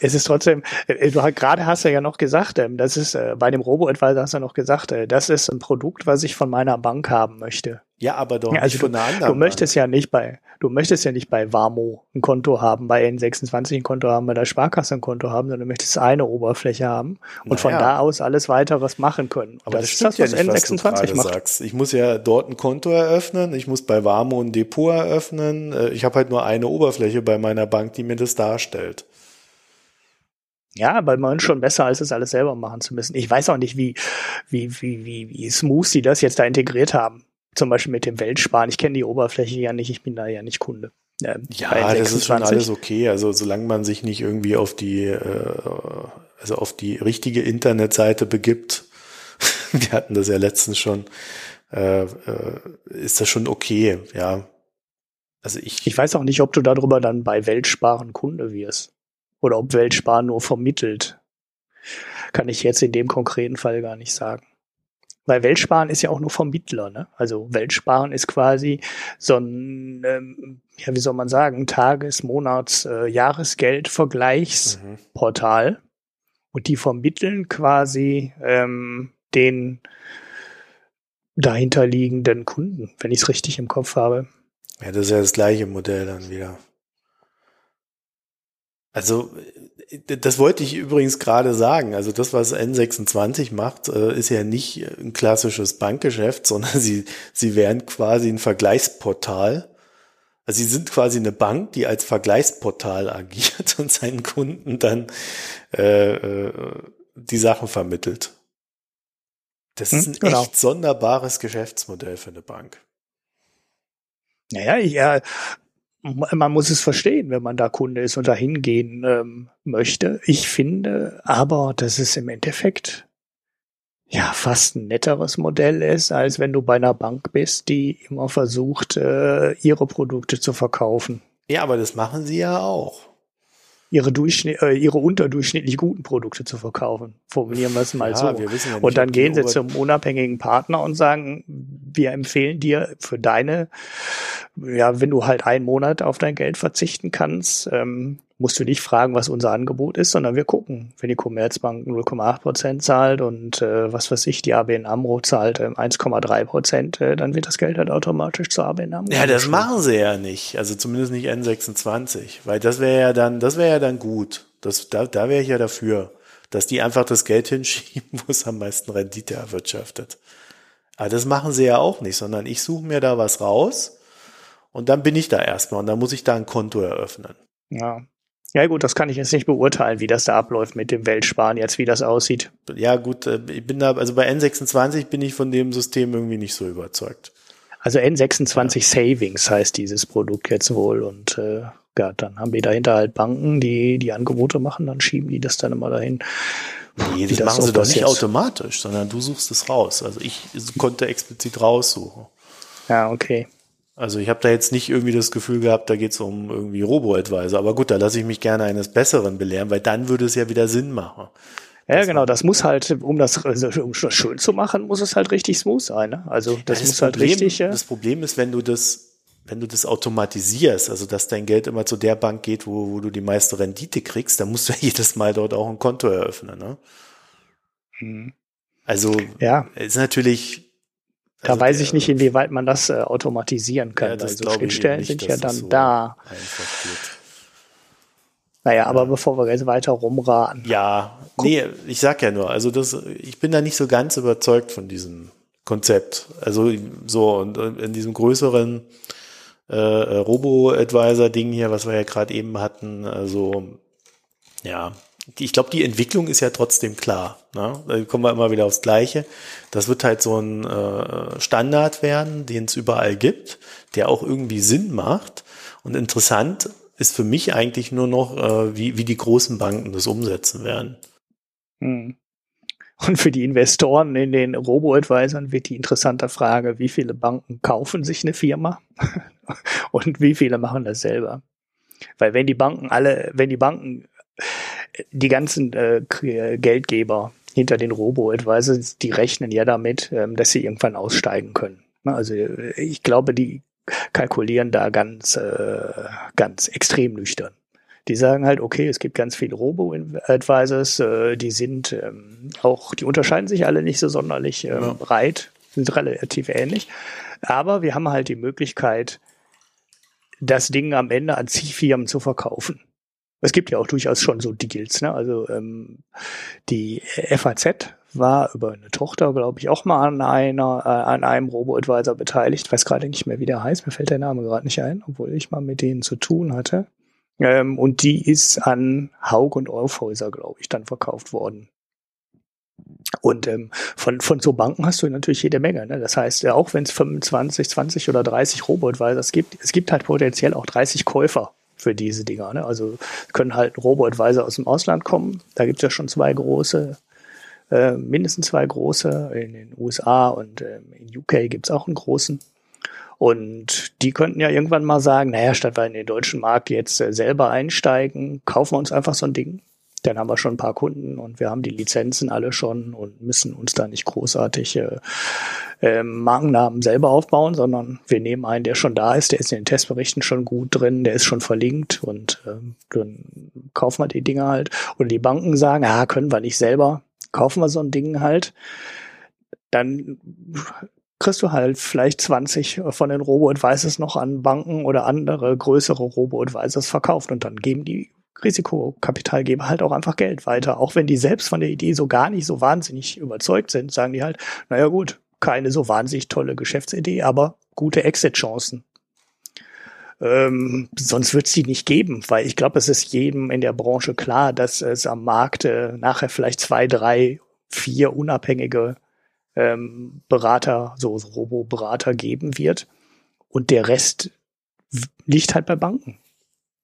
Es ist trotzdem, äh, du gerade hast ja noch gesagt, ähm, das ist äh, bei dem Robo-Advisor hast du ja noch gesagt, äh, das ist ein Produkt, was ich von meiner Bank haben möchte. Ja, aber doch ja, also nicht von einer anderen. Du möchtest Bank. ja nicht bei, du möchtest ja nicht bei Warmo ein Konto haben, bei N26 ein Konto haben, bei der Sparkasse ein Konto haben, sondern du möchtest eine Oberfläche haben und naja. von da aus alles weiteres machen können. Aber das, das ist das, was ja nicht, N26 was macht. Sagst. Ich muss ja dort ein Konto eröffnen, ich muss bei Warmo ein Depot eröffnen. Ich habe halt nur eine Oberfläche bei meiner Bank, die mir das darstellt. Ja, aber man schon besser, als es alles selber machen zu müssen. Ich weiß auch nicht, wie, wie, wie, wie, wie smooth sie das jetzt da integriert haben. Zum Beispiel mit dem Weltsparen. Ich kenne die Oberfläche ja nicht, ich bin da ja nicht Kunde. Ähm, ja, das ist schon alles okay. Also solange man sich nicht irgendwie auf die, äh, also auf die richtige Internetseite begibt, wir hatten das ja letztens schon, äh, äh, ist das schon okay, ja. Also ich. Ich weiß auch nicht, ob du darüber dann bei Weltsparen Kunde wirst oder ob Weltsparen nur vermittelt. Kann ich jetzt in dem konkreten Fall gar nicht sagen. Weil Weltsparen ist ja auch nur Vermittler, ne? Also Weltsparen ist quasi so ein, ähm, ja, wie soll man sagen, Tages-, Monats-, äh, Jahresgeldvergleichsportal. Mhm. Und die vermitteln quasi ähm, den dahinterliegenden Kunden, wenn ich es richtig im Kopf habe. Ja, das ist ja das gleiche Modell dann wieder. Also das wollte ich übrigens gerade sagen. Also das, was N26 macht, äh, ist ja nicht ein klassisches Bankgeschäft, sondern sie, sie wären quasi ein Vergleichsportal. Also sie sind quasi eine Bank, die als Vergleichsportal agiert und seinen Kunden dann äh, äh, die Sachen vermittelt. Das ist hm, ein genau. echt sonderbares Geschäftsmodell für eine Bank. Naja, ja, man muss es verstehen, wenn man da Kunde ist und da hingehen ähm, möchte. Ich finde aber, dass es im Endeffekt ja fast ein netteres Modell ist, als wenn du bei einer Bank bist, die immer versucht, äh, ihre Produkte zu verkaufen. Ja, aber das machen sie ja auch ihre, Durchschnitt, äh, ihre unterdurchschnittlich guten Produkte zu verkaufen. Formulieren wir es mal ja, so. Wir ja und dann gehen sie zum unabhängigen Partner und sagen, wir empfehlen dir für deine, ja, wenn du halt einen Monat auf dein Geld verzichten kannst, ähm, musst du nicht fragen, was unser Angebot ist, sondern wir gucken. Wenn die Commerzbank 0,8 Prozent zahlt und äh, was weiß ich, die ABN AMRO zahlt äh, 1,3 Prozent, äh, dann wird das Geld halt automatisch zur ABN AMRO. Ja, das machen sie ja nicht. Also zumindest nicht N26, weil das wäre ja dann, das wäre ja dann gut. Das, da, da wäre ich ja dafür, dass die einfach das Geld hinschieben, wo es am meisten Rendite erwirtschaftet. Aber das machen sie ja auch nicht, sondern ich suche mir da was raus und dann bin ich da erstmal und dann muss ich da ein Konto eröffnen. Ja, ja gut, das kann ich jetzt nicht beurteilen, wie das da abläuft mit dem Weltsparen jetzt, wie das aussieht. Ja gut, äh, ich bin da, also bei N26 bin ich von dem System irgendwie nicht so überzeugt. Also N26 ja. Savings heißt dieses Produkt jetzt wohl und äh, ja, dann haben wir dahinter halt Banken, die die Angebote machen, dann schieben die das dann immer dahin. Nee, das, das machen sie doch nicht automatisch, sondern du suchst es raus. Also ich konnte explizit raussuchen. Ja, okay. Also ich habe da jetzt nicht irgendwie das Gefühl gehabt, da geht es um irgendwie Robo-Advisor. Aber gut, da lasse ich mich gerne eines Besseren belehren, weil dann würde es ja wieder Sinn machen. Ja, genau, das muss halt, um das, also, um schön zu machen, muss es halt richtig smooth sein. Ne? Also das, ja, das muss halt Problem, halt richtig. Ja. Das Problem ist, wenn du das, wenn du das automatisierst, also dass dein Geld immer zu der Bank geht, wo, wo du die meiste Rendite kriegst, dann musst du ja jedes Mal dort auch ein Konto eröffnen. Ne? Hm. Also ja. ist natürlich da also weiß ich nicht, inwieweit man das äh, automatisieren kann. Ja, das also Schnittstellen sind ja dann so da. Naja, aber bevor wir jetzt weiter rumraten. Ja, Guck. nee, ich sag ja nur, also das, ich bin da nicht so ganz überzeugt von diesem Konzept. Also so, und in diesem größeren äh, Robo-Advisor-Ding hier, was wir ja gerade eben hatten, also ja, ich glaube, die Entwicklung ist ja trotzdem klar. Ne? Da kommen wir immer wieder aufs Gleiche. Das wird halt so ein äh, Standard werden, den es überall gibt, der auch irgendwie Sinn macht. Und interessant ist für mich eigentlich nur noch, äh, wie, wie die großen Banken das umsetzen werden. Hm. Und für die Investoren in den Robo-Advisern wird die interessante Frage, wie viele Banken kaufen sich eine Firma und wie viele machen das selber? Weil wenn die Banken alle, wenn die Banken die ganzen äh, Geldgeber hinter den Robo-Advisors, die rechnen ja damit, ähm, dass sie irgendwann aussteigen können. Ne, also äh, ich glaube, die kalkulieren da ganz, äh, ganz extrem nüchtern. Die sagen halt, okay, es gibt ganz viele Robo-Advisors, äh, die sind ähm, auch, die unterscheiden sich alle nicht so sonderlich ähm, ja. breit, sind relativ ähnlich. Aber wir haben halt die Möglichkeit, das Ding am Ende an Ziehfirmen zu verkaufen. Es gibt ja auch durchaus schon so Deals. Ne? Also ähm, die FAZ war über eine Tochter, glaube ich, auch mal an einer, äh, an einem Robo-Advisor beteiligt. Ich weiß gerade nicht mehr, wie der heißt. Mir fällt der Name gerade nicht ein, obwohl ich mal mit denen zu tun hatte. Ähm, und die ist an Haug und Aufhäuser, glaube ich, dann verkauft worden. Und ähm, von, von so Banken hast du natürlich jede Menge. Ne? Das heißt, auch wenn es 25, 20 oder 30 Robo-Advisors gibt, es gibt halt potenziell auch 30 Käufer für diese Dinger. Ne? Also können halt Robo-Advisor aus dem Ausland kommen. Da gibt es ja schon zwei große, äh, mindestens zwei große. In den USA und äh, in UK gibt es auch einen großen. Und die könnten ja irgendwann mal sagen, naja, statt wir in den deutschen Markt jetzt äh, selber einsteigen, kaufen wir uns einfach so ein Ding dann haben wir schon ein paar Kunden und wir haben die Lizenzen alle schon und müssen uns da nicht großartig äh, äh, Markennamen selber aufbauen, sondern wir nehmen einen, der schon da ist, der ist in den Testberichten schon gut drin, der ist schon verlinkt und äh, dann kaufen wir die Dinge halt. Oder die Banken sagen, ah, können wir nicht selber, kaufen wir so ein Ding halt. Dann kriegst du halt vielleicht 20 von den Robo-Advisors noch an Banken oder andere größere Robo-Advisors verkauft und dann geben die Risikokapitalgeber halt auch einfach Geld weiter. Auch wenn die selbst von der Idee so gar nicht so wahnsinnig überzeugt sind, sagen die halt, naja gut, keine so wahnsinnig tolle Geschäftsidee, aber gute Exit-Chancen. Ähm, sonst wird es die nicht geben, weil ich glaube, es ist jedem in der Branche klar, dass es am Markt äh, nachher vielleicht zwei, drei, vier unabhängige ähm, Berater, so, so Robo-Berater geben wird. Und der Rest liegt halt bei Banken.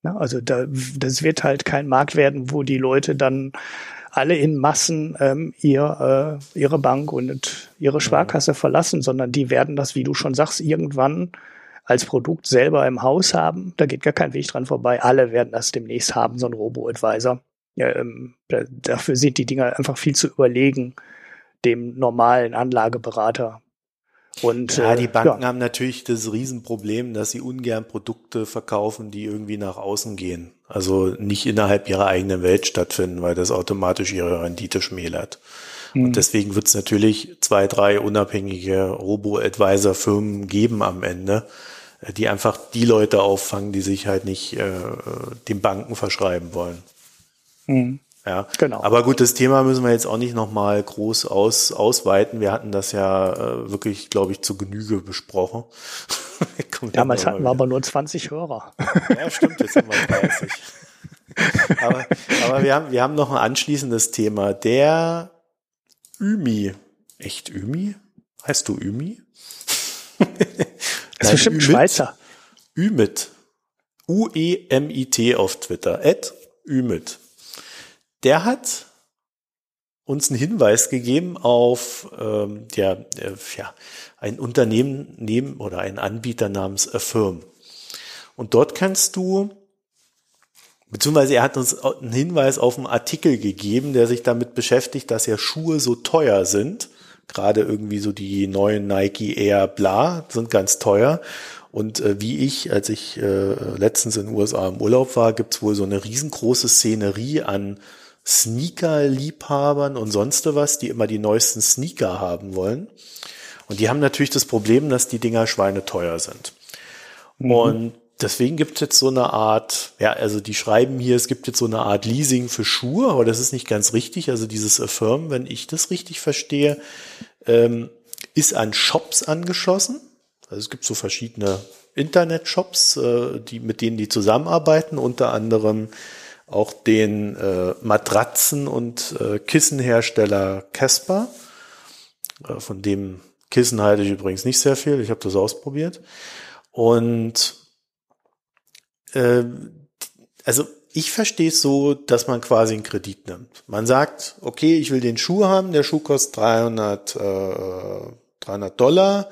Ne? Also da, das wird halt kein Markt werden, wo die Leute dann alle in Massen ähm, ihr, äh, ihre Bank und ihre Sparkasse verlassen, sondern die werden das, wie du schon sagst, irgendwann als Produkt selber im Haus haben. Da geht gar kein Weg dran vorbei. Alle werden das demnächst haben, so ein Robo-Advisor. Ja, ähm, dafür sind die Dinger einfach viel zu überlegen dem normalen Anlageberater. Und, ja, die äh, Banken ja. haben natürlich das Riesenproblem, dass sie ungern Produkte verkaufen, die irgendwie nach außen gehen. Also nicht innerhalb ihrer eigenen Welt stattfinden, weil das automatisch ihre Rendite schmälert. Mhm. Und deswegen wird es natürlich zwei, drei unabhängige Robo-Advisor-Firmen geben am Ende, äh, die einfach die Leute auffangen, die sich halt nicht äh, den Banken verschreiben wollen. Mhm. Ja, genau. Aber gut, das Thema müssen wir jetzt auch nicht nochmal groß aus, ausweiten. Wir hatten das ja äh, wirklich, glaube ich, zu Genüge besprochen. Damals hatten wir aber nur 20 Hörer. ja, stimmt, jetzt haben wir 30. aber, aber wir haben, wir haben noch ein anschließendes Thema. Der Ümi. Echt Ümi? Heißt du Ümi? das ist bestimmt Ümit. Schweizer. Ümit. U-E-M-I-T auf Twitter. Ed Ümit der hat uns einen Hinweis gegeben auf ähm, ja, äh, ja, ein Unternehmen neben oder einen Anbieter namens Affirm. Und dort kannst du, beziehungsweise er hat uns einen Hinweis auf einen Artikel gegeben, der sich damit beschäftigt, dass ja Schuhe so teuer sind. Gerade irgendwie so die neuen Nike Air Bla sind ganz teuer. Und äh, wie ich, als ich äh, letztens in den USA im Urlaub war, gibt's wohl so eine riesengroße Szenerie an Sneaker-Liebhabern und sonst was, die immer die neuesten Sneaker haben wollen. Und die haben natürlich das Problem, dass die Dinger schweineteuer sind. Mhm. Und deswegen gibt es jetzt so eine Art, ja, also die schreiben hier, es gibt jetzt so eine Art Leasing für Schuhe, aber das ist nicht ganz richtig. Also dieses Affirm, wenn ich das richtig verstehe, ähm, ist an Shops angeschlossen. Also es gibt so verschiedene Internet-Shops, äh, die, mit denen die zusammenarbeiten, unter anderem auch den äh, Matratzen- und äh, Kissenhersteller Casper. Äh, von dem Kissen halte ich übrigens nicht sehr viel. Ich habe das ausprobiert. Und äh, also ich verstehe es so, dass man quasi einen Kredit nimmt. Man sagt, okay, ich will den Schuh haben, der Schuh kostet 300, äh, 300 Dollar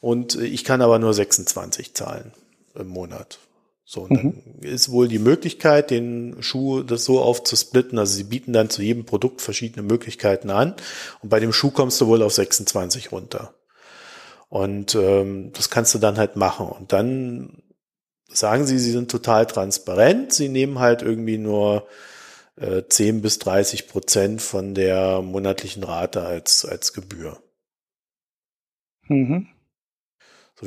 und ich kann aber nur 26 zahlen im Monat. So, und dann mhm. ist wohl die Möglichkeit, den Schuh das so aufzusplitten. Also sie bieten dann zu jedem Produkt verschiedene Möglichkeiten an. Und bei dem Schuh kommst du wohl auf 26 runter. Und ähm, das kannst du dann halt machen. Und dann sagen sie, sie sind total transparent. Sie nehmen halt irgendwie nur äh, 10 bis 30 Prozent von der monatlichen Rate als, als Gebühr. Mhm.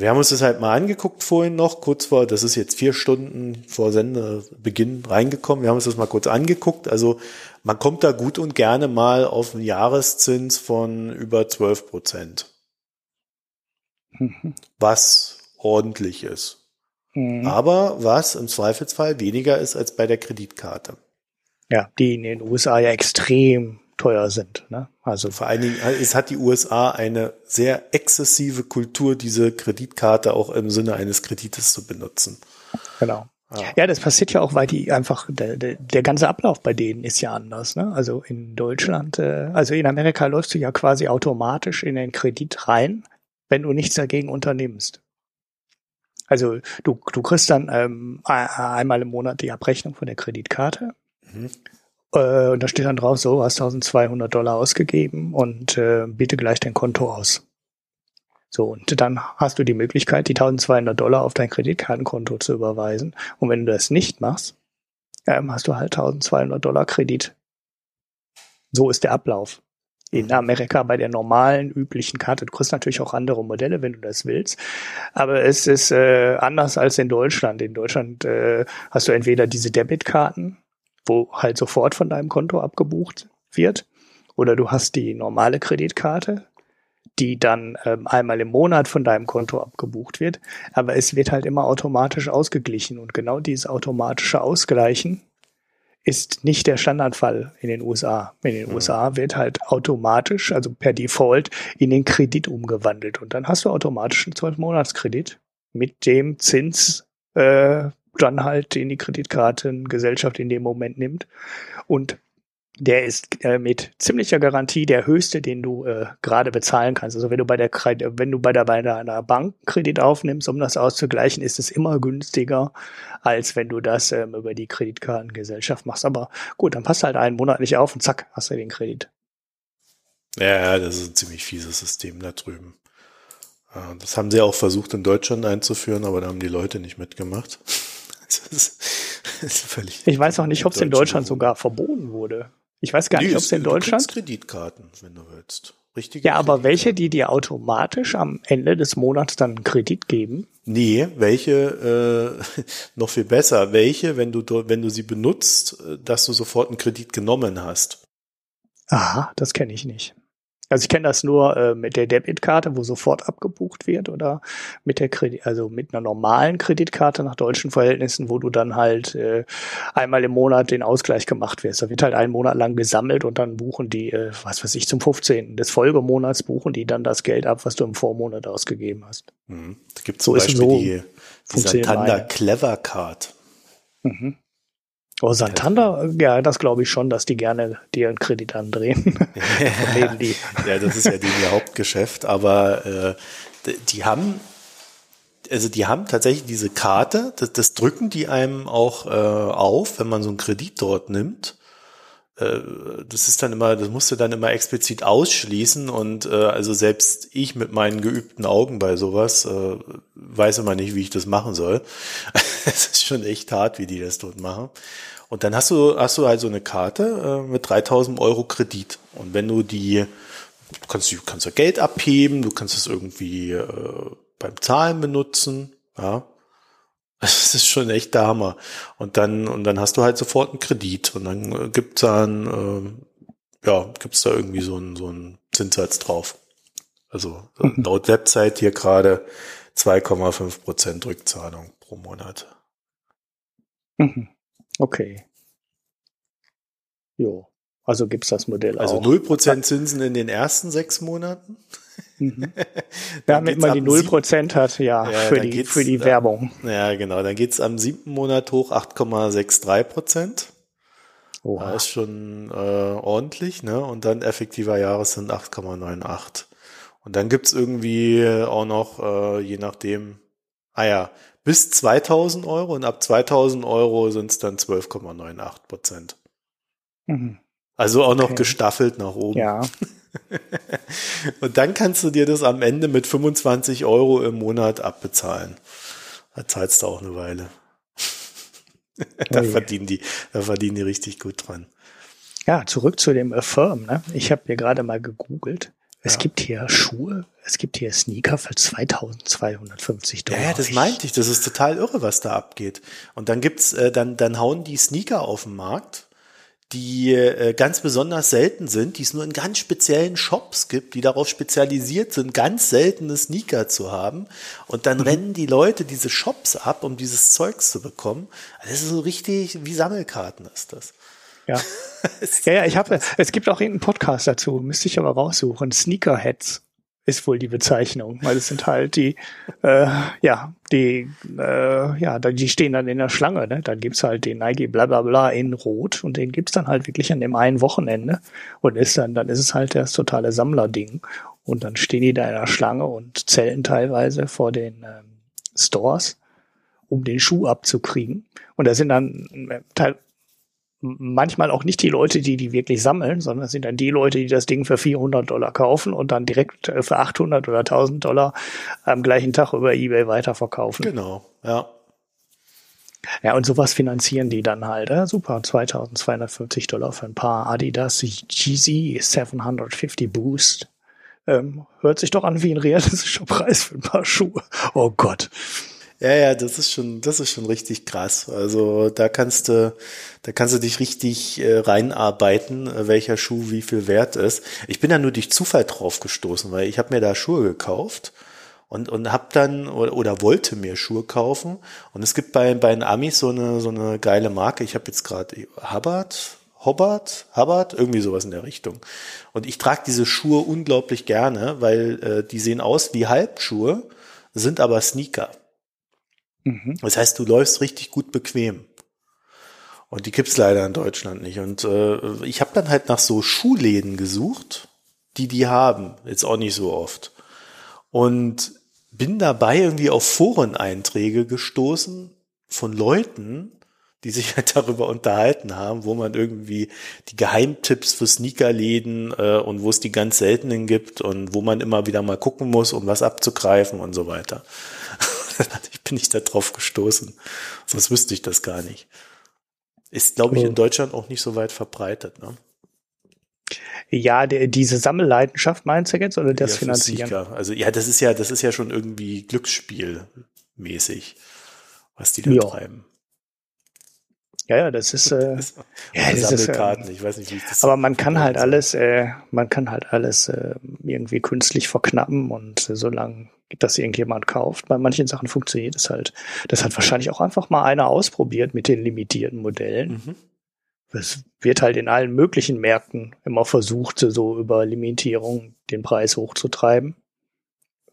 Wir haben uns das halt mal angeguckt vorhin noch, kurz vor, das ist jetzt vier Stunden vor Sendebeginn reingekommen. Wir haben uns das mal kurz angeguckt. Also man kommt da gut und gerne mal auf einen Jahreszins von über 12 Prozent. Mhm. Was ordentlich ist. Mhm. Aber was im Zweifelsfall weniger ist als bei der Kreditkarte. Ja, die in den USA ja extrem teuer sind. Ne? Also vor allen Dingen, es hat die USA eine sehr exzessive Kultur, diese Kreditkarte auch im Sinne eines Kredites zu benutzen. Genau. Ja. ja, das passiert ja auch, weil die einfach, der, der, der ganze Ablauf bei denen ist ja anders. Ne? Also in Deutschland, äh, also in Amerika läufst du ja quasi automatisch in den Kredit rein, wenn du nichts dagegen unternimmst. Also du, du kriegst dann ähm, einmal im Monat die Abrechnung von der Kreditkarte. Mhm. Äh, und da steht dann drauf, so, hast 1200 Dollar ausgegeben und äh, biete gleich dein Konto aus. So, und dann hast du die Möglichkeit, die 1200 Dollar auf dein Kreditkartenkonto zu überweisen. Und wenn du das nicht machst, ähm, hast du halt 1200 Dollar Kredit. So ist der Ablauf. In mhm. Amerika bei der normalen, üblichen Karte. Du kriegst natürlich auch andere Modelle, wenn du das willst. Aber es ist äh, anders als in Deutschland. In Deutschland äh, hast du entweder diese Debitkarten, wo halt sofort von deinem Konto abgebucht wird. Oder du hast die normale Kreditkarte, die dann ähm, einmal im Monat von deinem Konto abgebucht wird. Aber es wird halt immer automatisch ausgeglichen. Und genau dieses automatische Ausgleichen ist nicht der Standardfall in den USA. In den mhm. USA wird halt automatisch, also per Default, in den Kredit umgewandelt. Und dann hast du automatisch einen 12-Monats-Kredit mit dem Zins, äh, dann halt in die Kreditkartengesellschaft in dem Moment nimmt. Und der ist äh, mit ziemlicher Garantie der höchste, den du äh, gerade bezahlen kannst. Also wenn du bei der wenn du bei der bei einer Bank Kredit aufnimmst, um das auszugleichen, ist es immer günstiger, als wenn du das ähm, über die Kreditkartengesellschaft machst. Aber gut, dann passt halt einen Monat nicht auf und zack, hast du den Kredit. Ja, das ist ein ziemlich fieses System da drüben. Das haben sie auch versucht in Deutschland einzuführen, aber da haben die Leute nicht mitgemacht. Ich weiß auch nicht, ob es in Deutschland sogar verboten wurde. Ich weiß gar nee, nicht, ob es in Deutschland. Du Kreditkarten, wenn du willst. Richtige ja, aber welche, die dir automatisch am Ende des Monats dann einen Kredit geben? Nee, welche, äh, noch viel besser, welche, wenn du, wenn du sie benutzt, äh, dass du sofort einen Kredit genommen hast. Aha, das kenne ich nicht. Also ich kenne das nur äh, mit der Debitkarte, wo sofort abgebucht wird oder mit der Kredit, also mit einer normalen Kreditkarte nach deutschen Verhältnissen, wo du dann halt äh, einmal im Monat den Ausgleich gemacht wirst. Da wird halt einen Monat lang gesammelt und dann buchen die, äh, was weiß ich, zum 15. des Folgemonats buchen die dann das Geld ab, was du im Vormonat ausgegeben hast. Mhm. Da gibt zum so Beispiel so die, die Santander Clever Card. Mhm. Oh, Santander, ja, das glaube ich schon, dass die gerne dir einen Kredit andrehen. ja, die. ja, das ist ja ihr Hauptgeschäft, aber äh, die haben, also die haben tatsächlich diese Karte, das, das drücken die einem auch äh, auf, wenn man so einen Kredit dort nimmt. Äh, das ist dann immer, das musst du dann immer explizit ausschließen und äh, also selbst ich mit meinen geübten Augen bei sowas äh, weiß immer nicht, wie ich das machen soll. Es ist schon echt hart, wie die das dort machen. Und dann hast du hast du also eine Karte äh, mit 3000 Euro Kredit und wenn du die kannst du kannst du Geld abheben, du kannst es irgendwie äh, beim Zahlen benutzen, ja. Das ist schon echt der Hammer. Und dann, und dann hast du halt sofort einen Kredit und dann äh, gibt's dann, äh, ja, gibt's da irgendwie so einen, so einen Zinssatz drauf. Also mhm. laut Website hier gerade 2,5 Prozent Rückzahlung pro Monat. Mhm. Okay. Jo. Also gibt's das Modell also auch. Also 0% Zinsen in den ersten sechs Monaten? Mhm. Damit man die 0% hat, ja, ja für, die, für die Werbung. Ja, genau. Dann geht's am siebten Monat hoch 8,63 Prozent. Oha. Das ist schon äh, ordentlich, ne? Und dann effektiver Jahres sind 8,98. Und dann gibt's irgendwie auch noch, äh, je nachdem, ah ja, bis 2000 Euro und ab 2000 Euro sind's dann 12,98 Prozent. Mhm. Also auch noch okay. gestaffelt nach oben. Ja. Und dann kannst du dir das am Ende mit 25 Euro im Monat abbezahlen. Da zahlst du auch eine Weile. da, verdienen die, da verdienen die richtig gut dran. Ja, zurück zu dem Affirm. Ne? Ich habe mir gerade mal gegoogelt. Es ja. gibt hier Schuhe, es gibt hier Sneaker für 2250 Dollar. Ja, das meinte ich. Das ist total irre, was da abgeht. Und dann gibt's, äh, dann, dann hauen die Sneaker auf den Markt die äh, ganz besonders selten sind, die es nur in ganz speziellen Shops gibt, die darauf spezialisiert sind, ganz seltene Sneaker zu haben. Und dann mhm. rennen die Leute diese Shops ab, um dieses Zeugs zu bekommen. Also das ist so richtig, wie Sammelkarten ist das. Ja. ja, ja, ich habe, es gibt auch irgendeinen Podcast dazu, müsste ich aber raussuchen. Sneakerheads ist wohl die Bezeichnung, weil es sind halt die, äh, ja, die, äh, ja, die stehen dann in der Schlange, ne? Dann gibt's halt den Nike bla bla bla in Rot und den gibt's dann halt wirklich an dem einen Wochenende und ist dann, dann ist es halt das totale Sammlerding. Und dann stehen die da in der Schlange und zählen teilweise vor den ähm, Stores, um den Schuh abzukriegen. Und da sind dann äh, manchmal auch nicht die Leute, die die wirklich sammeln, sondern es sind dann die Leute, die das Ding für 400 Dollar kaufen und dann direkt äh, für 800 oder 1000 Dollar am gleichen Tag über eBay weiterverkaufen. Genau, ja. Ja, und sowas finanzieren die dann halt. Ja, super, 2250 Dollar für ein paar Adidas GZ 750 Boost. Ähm, hört sich doch an wie ein realistischer Preis für ein paar Schuhe. Oh Gott. Ja, ja, das ist schon, das ist schon richtig krass. Also da kannst du, da kannst du dich richtig äh, reinarbeiten, welcher Schuh wie viel wert ist. Ich bin da nur durch Zufall drauf gestoßen, weil ich habe mir da Schuhe gekauft und und hab dann oder, oder wollte mir Schuhe kaufen und es gibt bei bei den Amis so eine so eine geile Marke. Ich habe jetzt gerade Hubbard Hobbart, Hubbard, irgendwie sowas in der Richtung. Und ich trage diese Schuhe unglaublich gerne, weil äh, die sehen aus wie Halbschuhe, sind aber Sneaker. Mhm. Das heißt, du läufst richtig gut bequem. Und die gibt's leider in Deutschland nicht. Und äh, ich habe dann halt nach so Schuhläden gesucht, die die haben. Jetzt auch nicht so oft. Und bin dabei irgendwie auf Foreneinträge gestoßen von Leuten, die sich halt darüber unterhalten haben, wo man irgendwie die Geheimtipps für Sneakerläden äh, und wo es die ganz seltenen gibt und wo man immer wieder mal gucken muss, um was abzugreifen und so weiter. bin ich da drauf gestoßen. Sonst wüsste ich das gar nicht. Ist, glaube ich, in Deutschland auch nicht so weit verbreitet. Ne? Ja, der, diese Sammelleidenschaft meinst du jetzt oder das ja, Finanzieren? Also ja, das ist ja, das ist ja schon irgendwie Glücksspielmäßig, was die da ja. treiben. Ja, ja, das ist, äh, ja, das ist äh, ich weiß nicht, wie ich das Aber man kann halt alles, äh, man kann halt alles äh, irgendwie künstlich verknappen und äh, solange das irgendjemand kauft. Bei manchen Sachen funktioniert es halt. Das hat wahrscheinlich auch einfach mal einer ausprobiert mit den limitierten Modellen. Mhm. Es wird halt in allen möglichen Märkten immer versucht, so über Limitierung den Preis hochzutreiben.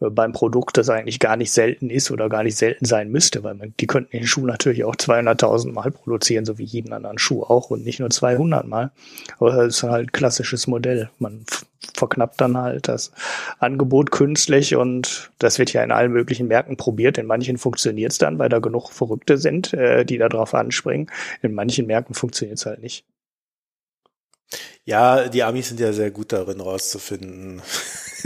Äh, beim Produkt, das eigentlich gar nicht selten ist oder gar nicht selten sein müsste, weil man, die könnten den Schuh natürlich auch 200.000 Mal produzieren, so wie jeden anderen Schuh auch und nicht nur 200 Mal. Aber das ist halt ein klassisches Modell. Man verknappt dann halt das Angebot künstlich und das wird ja in allen möglichen Märkten probiert. In manchen funktioniert es dann, weil da genug Verrückte sind, äh, die da drauf anspringen. In manchen Märkten funktioniert es halt nicht. Ja, die Amis sind ja sehr gut darin rauszufinden,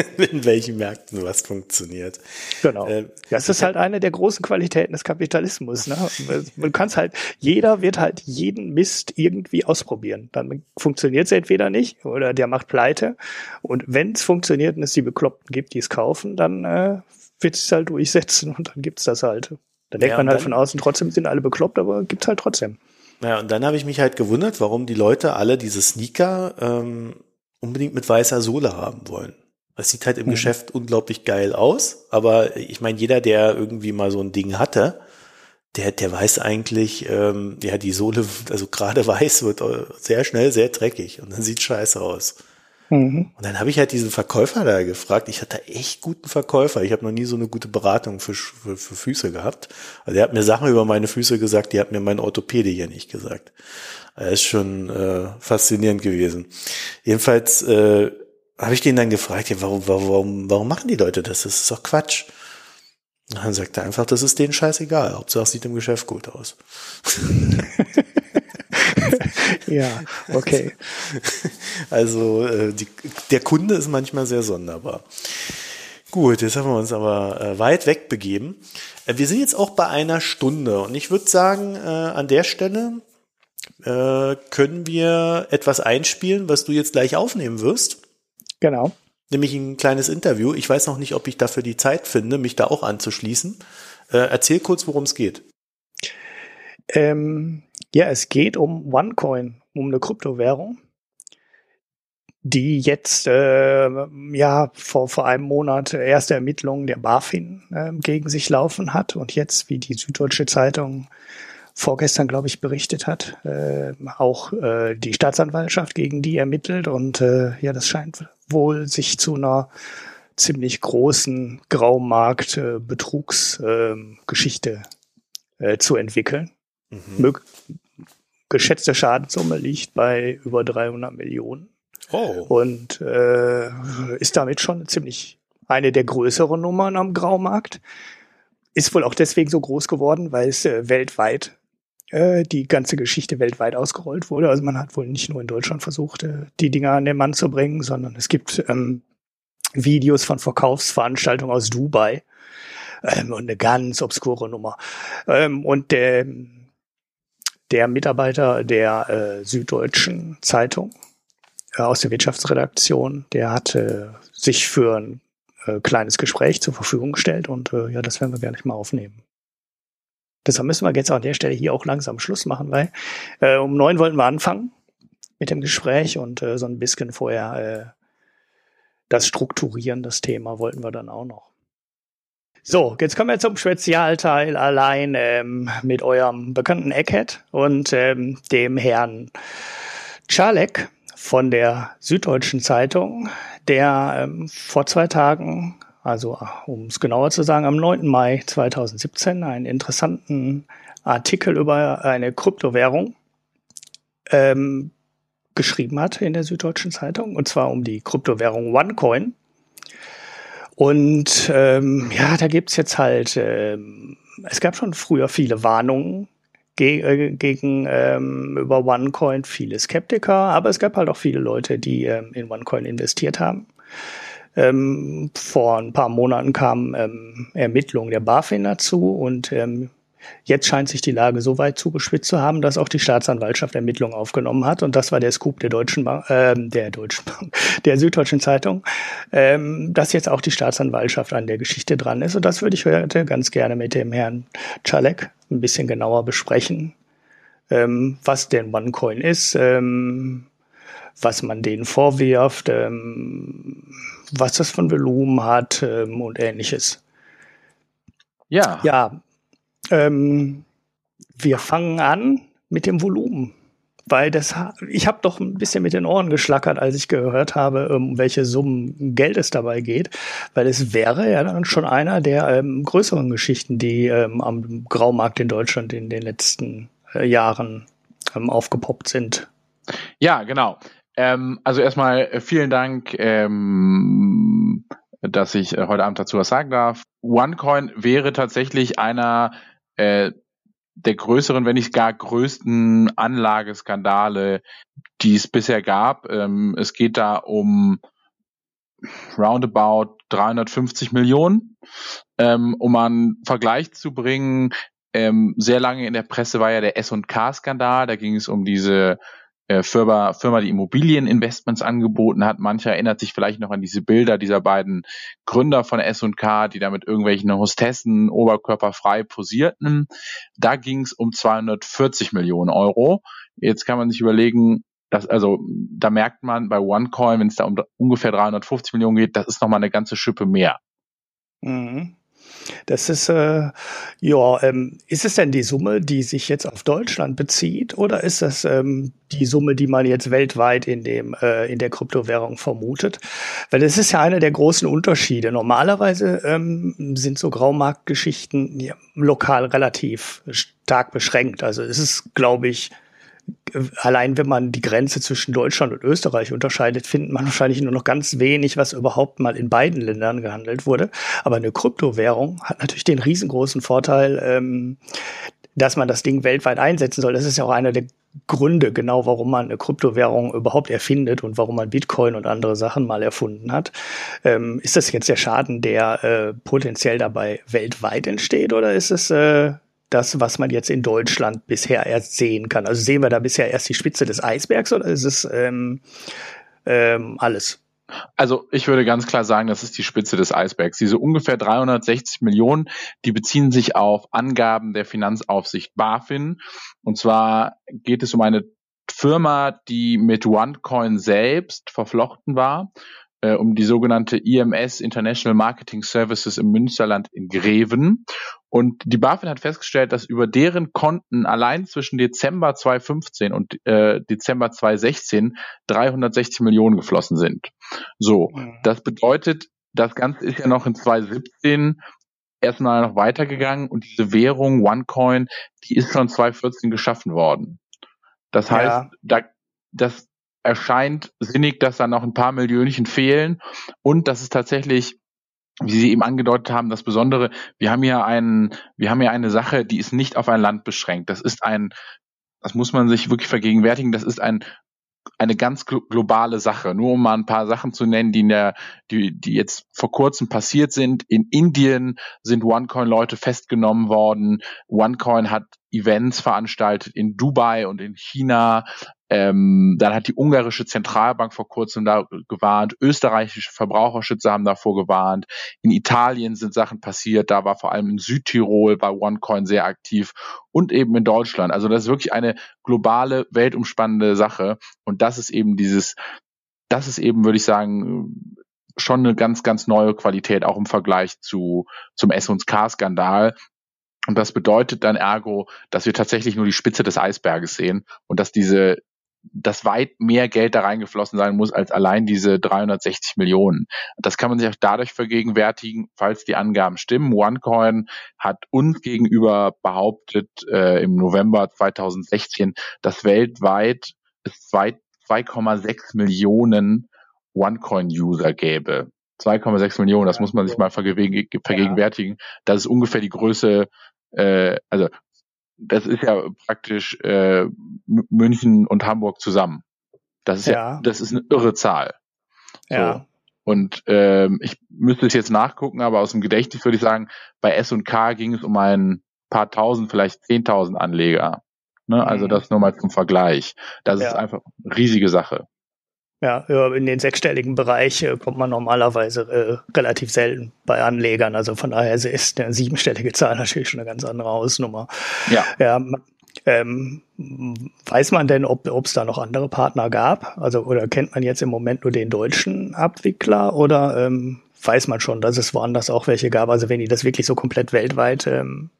in welchen Märkten was funktioniert. Genau. Äh, das ist halt eine der großen Qualitäten des Kapitalismus. Ne? Man kann halt, jeder wird halt jeden Mist irgendwie ausprobieren. Dann funktioniert es entweder nicht oder der macht pleite. Und wenn es funktioniert und es die Bekloppten gibt, die es kaufen, dann äh, wird es halt durchsetzen und dann gibt's das halt. Da denkt ja, man halt von außen, trotzdem sind alle bekloppt, aber gibt's halt trotzdem. Ja, und dann habe ich mich halt gewundert, warum die Leute alle diese Sneaker ähm, unbedingt mit weißer Sohle haben wollen. Es sieht halt im mhm. Geschäft unglaublich geil aus, aber ich meine, jeder, der irgendwie mal so ein Ding hatte, der, der weiß eigentlich, ähm, ja, die Sohle, also gerade weiß, wird sehr schnell sehr dreckig und dann sieht scheiße aus. Mhm. Und dann habe ich halt diesen Verkäufer da gefragt. Ich hatte echt guten Verkäufer. Ich habe noch nie so eine gute Beratung für, für, für Füße gehabt. Also er hat mir Sachen über meine Füße gesagt, die hat mir mein Orthopäde hier nicht gesagt. Er ist schon äh, faszinierend gewesen. Jedenfalls äh, habe ich den dann gefragt, ja, warum, warum, warum machen die Leute das? Das ist doch Quatsch. Und dann sagt er einfach, das ist denen scheißegal. Hauptsache es sieht im Geschäft gut aus. ja, okay. Also äh, die, der Kunde ist manchmal sehr sonderbar. Gut, jetzt haben wir uns aber äh, weit weg begeben. Äh, wir sind jetzt auch bei einer Stunde und ich würde sagen, äh, an der Stelle äh, können wir etwas einspielen, was du jetzt gleich aufnehmen wirst. Genau. Nämlich ein kleines Interview. Ich weiß noch nicht, ob ich dafür die Zeit finde, mich da auch anzuschließen. Äh, erzähl kurz, worum es geht. Ähm, ja, es geht um OneCoin, um eine Kryptowährung, die jetzt äh, ja vor, vor einem Monat erste Ermittlungen der BaFin äh, gegen sich laufen hat und jetzt, wie die Süddeutsche Zeitung vorgestern, glaube ich, berichtet hat, äh, auch äh, die Staatsanwaltschaft gegen die ermittelt und äh, ja, das scheint wohl sich zu einer ziemlich großen Graumarkt-Betrugsgeschichte äh, äh, zu entwickeln. Mhm. Geschätzte Schadenssumme liegt bei über 300 Millionen. Oh. Und äh, ist damit schon ziemlich eine der größeren Nummern am Graumarkt. Ist wohl auch deswegen so groß geworden, weil es äh, weltweit äh, die ganze Geschichte weltweit ausgerollt wurde. Also man hat wohl nicht nur in Deutschland versucht, äh, die Dinger an den Mann zu bringen, sondern es gibt ähm, Videos von Verkaufsveranstaltungen aus Dubai ähm, und eine ganz obskure Nummer. Ähm, und der der Mitarbeiter der äh, Süddeutschen Zeitung äh, aus der Wirtschaftsredaktion, der hatte sich für ein äh, kleines Gespräch zur Verfügung gestellt und äh, ja, das werden wir gerne mal aufnehmen. Deshalb müssen wir jetzt an der Stelle hier auch langsam Schluss machen, weil äh, um neun wollten wir anfangen mit dem Gespräch und äh, so ein bisschen vorher äh, das Strukturieren, das Thema wollten wir dann auch noch. So, jetzt kommen wir zum Spezialteil allein ähm, mit eurem bekannten Eckhead und ähm, dem Herrn Czalek von der Süddeutschen Zeitung, der ähm, vor zwei Tagen, also um es genauer zu sagen, am 9. Mai 2017 einen interessanten Artikel über eine Kryptowährung ähm, geschrieben hat in der Süddeutschen Zeitung, und zwar um die Kryptowährung OneCoin. Und ähm, ja, da gibt's jetzt halt, ähm, es gab schon früher viele Warnungen ge äh, gegen ähm, über OneCoin, viele Skeptiker, aber es gab halt auch viele Leute, die ähm, in OneCoin investiert haben. Ähm, vor ein paar Monaten kamen ähm, Ermittlungen der BaFin dazu und ähm, Jetzt scheint sich die Lage so weit zugespitzt zu haben, dass auch die Staatsanwaltschaft Ermittlungen aufgenommen hat. Und das war der Scoop der Deutschen Bank, äh, der Deutschen Bank, der Süddeutschen Zeitung, ähm, dass jetzt auch die Staatsanwaltschaft an der Geschichte dran ist. Und das würde ich heute ganz gerne mit dem Herrn Czalek ein bisschen genauer besprechen, ähm, was denn OneCoin ist, ähm, was man denen vorwirft, ähm, was das von Volumen hat ähm, und ähnliches. Ja. Ja, ähm, wir fangen an mit dem Volumen. weil das, ich habe doch ein bisschen mit den Ohren geschlackert, als ich gehört habe, um welche Summen Geld es dabei geht, weil es wäre ja dann schon einer der ähm, größeren Geschichten, die ähm, am Graumarkt in Deutschland in den letzten äh, Jahren ähm, aufgepoppt sind. Ja, genau. Ähm, also erstmal äh, vielen Dank, ähm, dass ich äh, heute Abend dazu was sagen darf. OneCoin wäre tatsächlich einer äh, der größeren, wenn nicht gar größten Anlageskandale, die es bisher gab. Ähm, es geht da um roundabout 350 Millionen. Ähm, um einen Vergleich zu bringen, ähm, sehr lange in der Presse war ja der S&K-Skandal. Da ging es um diese Firma, Firma, die Immobilieninvestments angeboten hat. Mancher erinnert sich vielleicht noch an diese Bilder dieser beiden Gründer von S&K, die da mit irgendwelchen Hostessen oberkörperfrei posierten. Da ging es um 240 Millionen Euro. Jetzt kann man sich überlegen, dass, also da merkt man bei OneCoin, wenn es da um ungefähr 350 Millionen geht, das ist nochmal eine ganze Schippe mehr. Mhm. Das ist, äh, ja, ähm, ist es denn die Summe, die sich jetzt auf Deutschland bezieht, oder ist das ähm, die Summe, die man jetzt weltweit in dem äh, in der Kryptowährung vermutet? Weil das ist ja einer der großen Unterschiede. Normalerweise ähm, sind so Graumarktgeschichten ja, lokal relativ stark beschränkt. Also es ist, glaube ich, allein wenn man die Grenze zwischen Deutschland und Österreich unterscheidet, findet man wahrscheinlich nur noch ganz wenig, was überhaupt mal in beiden Ländern gehandelt wurde. Aber eine Kryptowährung hat natürlich den riesengroßen Vorteil, ähm, dass man das Ding weltweit einsetzen soll. Das ist ja auch einer der Gründe, genau warum man eine Kryptowährung überhaupt erfindet und warum man Bitcoin und andere Sachen mal erfunden hat. Ähm, ist das jetzt der Schaden, der äh, potenziell dabei weltweit entsteht, oder ist es äh, das, was man jetzt in Deutschland bisher erst sehen kann? Also sehen wir da bisher erst die Spitze des Eisbergs oder ist es ähm, ähm, alles? Also ich würde ganz klar sagen, das ist die Spitze des Eisbergs. Diese ungefähr 360 Millionen, die beziehen sich auf Angaben der Finanzaufsicht BaFin. Und zwar geht es um eine Firma, die mit OneCoin selbst verflochten war äh, um die sogenannte IMS International Marketing Services im Münsterland in Greven. Und die BaFin hat festgestellt, dass über deren Konten allein zwischen Dezember 2015 und äh, Dezember 2016 360 Millionen geflossen sind. So, mhm. das bedeutet, das Ganze ist ja noch in 2017 erstmal noch weitergegangen und diese Währung OneCoin, die ist schon 2014 geschaffen worden. Das heißt, ja. da, das, erscheint sinnig, dass da noch ein paar Millionchen fehlen und dass es tatsächlich wie Sie eben angedeutet haben, das Besondere, wir haben ja einen, wir haben ja eine Sache, die ist nicht auf ein Land beschränkt. Das ist ein, das muss man sich wirklich vergegenwärtigen, das ist ein eine ganz globale Sache. Nur um mal ein paar Sachen zu nennen, die in der, die, die jetzt vor kurzem passiert sind. In Indien sind OneCoin-Leute festgenommen worden. OneCoin hat Events veranstaltet in Dubai und in China. Ähm, dann hat die ungarische Zentralbank vor kurzem da gewarnt. Österreichische Verbraucherschützer haben davor gewarnt. In Italien sind Sachen passiert. Da war vor allem in Südtirol bei OneCoin sehr aktiv und eben in Deutschland. Also das ist wirklich eine globale, weltumspannende Sache. Und das ist eben dieses, das ist eben, würde ich sagen, schon eine ganz, ganz neue Qualität, auch im Vergleich zu, zum S&K-Skandal. Und das bedeutet dann ergo, dass wir tatsächlich nur die Spitze des Eisberges sehen und dass diese dass weit mehr Geld da reingeflossen sein muss als allein diese 360 Millionen. Das kann man sich auch dadurch vergegenwärtigen, falls die Angaben stimmen. OneCoin hat uns gegenüber behauptet äh, im November 2016, dass weltweit es 2,6 Millionen OneCoin-User gäbe. 2,6 Millionen, das muss man sich mal vergegenwärtigen. Das ist ungefähr die Größe, äh, also das ist ja praktisch äh, München und Hamburg zusammen. Das ist ja, ja das ist eine irre Zahl. So. Ja. Und ähm, ich müsste es jetzt nachgucken, aber aus dem Gedächtnis würde ich sagen, bei S und K ging es um ein paar tausend, vielleicht zehntausend Anleger. Ne? Also mhm. das nur mal zum Vergleich. Das ja. ist einfach eine riesige Sache. Ja, in den sechsstelligen Bereich äh, kommt man normalerweise äh, relativ selten bei Anlegern. Also von daher ist eine siebenstellige Zahl natürlich schon eine ganz andere Hausnummer. Ja. ja ähm, weiß man denn, ob es da noch andere Partner gab? Also oder kennt man jetzt im Moment nur den deutschen Abwickler oder ähm, weiß man schon, dass es woanders auch welche gab? Also wenn die das wirklich so komplett weltweit ähm,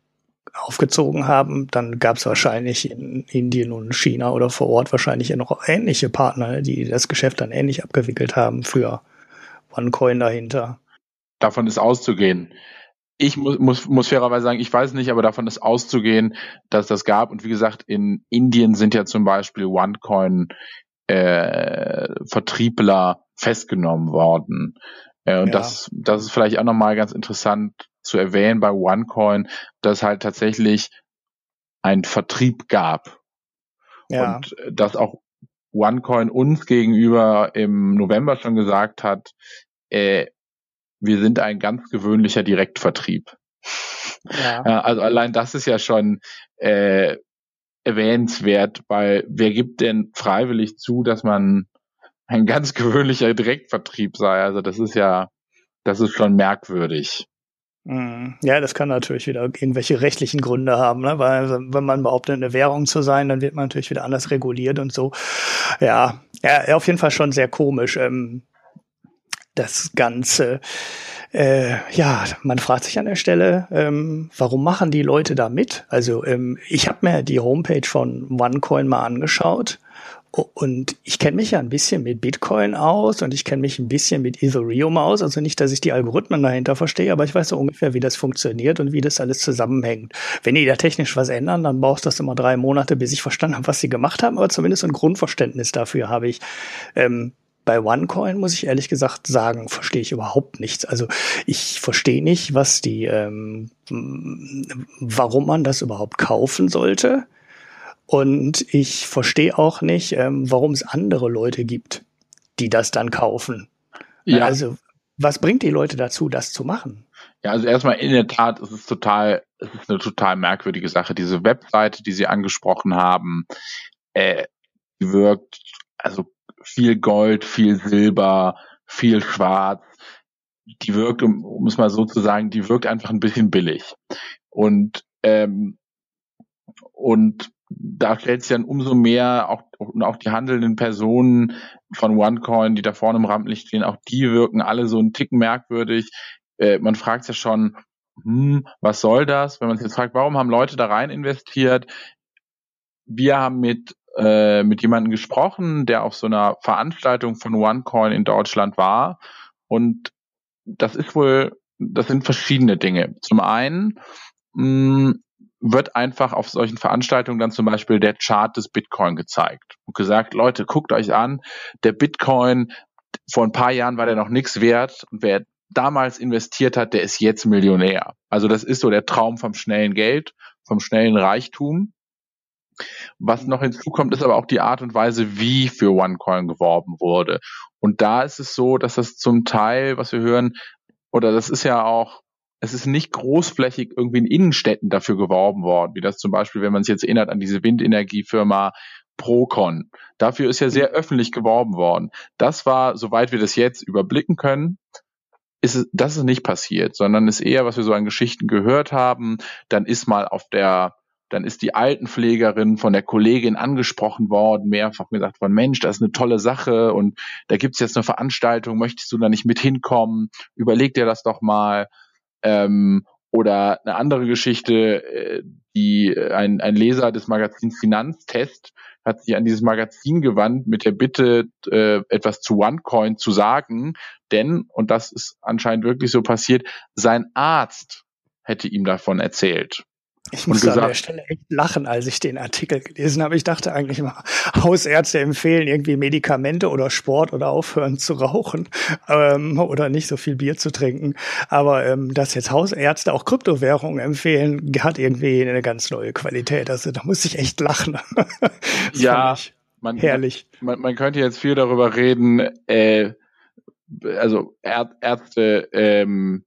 aufgezogen haben, dann gab es wahrscheinlich in Indien und China oder vor Ort wahrscheinlich noch ähnliche Partner, die das Geschäft dann ähnlich abgewickelt haben für OneCoin dahinter. Davon ist auszugehen. Ich muss, muss, muss fairerweise sagen, ich weiß nicht, aber davon ist auszugehen, dass das gab. Und wie gesagt, in Indien sind ja zum Beispiel OneCoin äh, Vertriebler festgenommen worden. Äh, und ja. das, das ist vielleicht auch nochmal ganz interessant zu erwähnen bei OneCoin, dass halt tatsächlich ein Vertrieb gab. Ja. Und äh, dass auch OneCoin uns gegenüber im November schon gesagt hat, äh, wir sind ein ganz gewöhnlicher Direktvertrieb. Ja. Also allein das ist ja schon äh, erwähnenswert, weil wer gibt denn freiwillig zu, dass man ein ganz gewöhnlicher Direktvertrieb sei? Also das ist ja, das ist schon merkwürdig. Mhm. Ja, das kann natürlich wieder irgendwelche rechtlichen Gründe haben, ne? weil wenn man behauptet, eine Währung zu sein, dann wird man natürlich wieder anders reguliert und so. Ja, ja auf jeden Fall schon sehr komisch. Ähm, das Ganze. Äh, ja, man fragt sich an der Stelle, ähm, warum machen die Leute da mit? Also ähm, ich habe mir die Homepage von OneCoin mal angeschaut und ich kenne mich ja ein bisschen mit Bitcoin aus und ich kenne mich ein bisschen mit Ethereum aus. Also nicht, dass ich die Algorithmen dahinter verstehe, aber ich weiß so ungefähr, wie das funktioniert und wie das alles zusammenhängt. Wenn die da technisch was ändern, dann brauchst du das immer drei Monate, bis ich verstanden habe, was sie gemacht haben. Aber zumindest ein Grundverständnis dafür habe ich. Ähm, bei OneCoin muss ich ehrlich gesagt sagen, verstehe ich überhaupt nichts. Also ich verstehe nicht, was die, ähm, warum man das überhaupt kaufen sollte und ich verstehe auch nicht, ähm, warum es andere Leute gibt, die das dann kaufen. Ja. Also, was bringt die Leute dazu, das zu machen? Ja, also erstmal in der Tat ist es total, es ist eine total merkwürdige Sache. Diese Webseite, die Sie angesprochen haben, äh, wirkt also viel Gold, viel Silber, viel Schwarz. Die wirkt, um, um es mal so zu sagen, die wirkt einfach ein bisschen billig. Und ähm, und da stellt sich dann umso mehr auch, und auch die handelnden Personen von OneCoin, die da vorne im Rampenlicht stehen, auch die wirken alle so einen Ticken merkwürdig. Äh, man fragt ja schon, hm, was soll das? Wenn man sich jetzt fragt, warum haben Leute da rein investiert? Wir haben mit äh, mit jemandem gesprochen, der auf so einer Veranstaltung von OneCoin in Deutschland war und das ist wohl, das sind verschiedene Dinge. Zum einen mh, hm, wird einfach auf solchen Veranstaltungen dann zum Beispiel der Chart des Bitcoin gezeigt und gesagt, Leute, guckt euch an, der Bitcoin, vor ein paar Jahren war der noch nichts wert und wer damals investiert hat, der ist jetzt Millionär. Also das ist so der Traum vom schnellen Geld, vom schnellen Reichtum. Was noch hinzukommt, ist aber auch die Art und Weise, wie für OneCoin geworben wurde. Und da ist es so, dass das zum Teil, was wir hören, oder das ist ja auch es ist nicht großflächig irgendwie in Innenstädten dafür geworben worden, wie das zum Beispiel, wenn man sich jetzt erinnert an diese Windenergiefirma Procon. Dafür ist ja sehr öffentlich geworben worden. Das war, soweit wir das jetzt überblicken können, ist es, das ist nicht passiert, sondern ist eher, was wir so an Geschichten gehört haben. Dann ist mal auf der, dann ist die Altenpflegerin von der Kollegin angesprochen worden, mehrfach gesagt von Mensch, das ist eine tolle Sache und da gibt's jetzt eine Veranstaltung, möchtest du da nicht mit hinkommen? Überleg dir das doch mal. Ähm, oder eine andere Geschichte, äh, die ein, ein Leser des Magazins Finanztest hat sich an dieses Magazin gewandt mit der Bitte, äh, etwas zu OneCoin zu sagen, denn, und das ist anscheinend wirklich so passiert, sein Arzt hätte ihm davon erzählt. Ich muss an der Stelle echt lachen, als ich den Artikel gelesen habe. Ich dachte eigentlich immer, Hausärzte empfehlen irgendwie Medikamente oder Sport oder aufhören zu rauchen ähm, oder nicht so viel Bier zu trinken. Aber ähm, dass jetzt Hausärzte auch Kryptowährungen empfehlen, hat irgendwie eine ganz neue Qualität. Also da muss ich echt lachen. ja, man, herrlich. Man, man könnte jetzt viel darüber reden. Äh, also Ärzte ähm,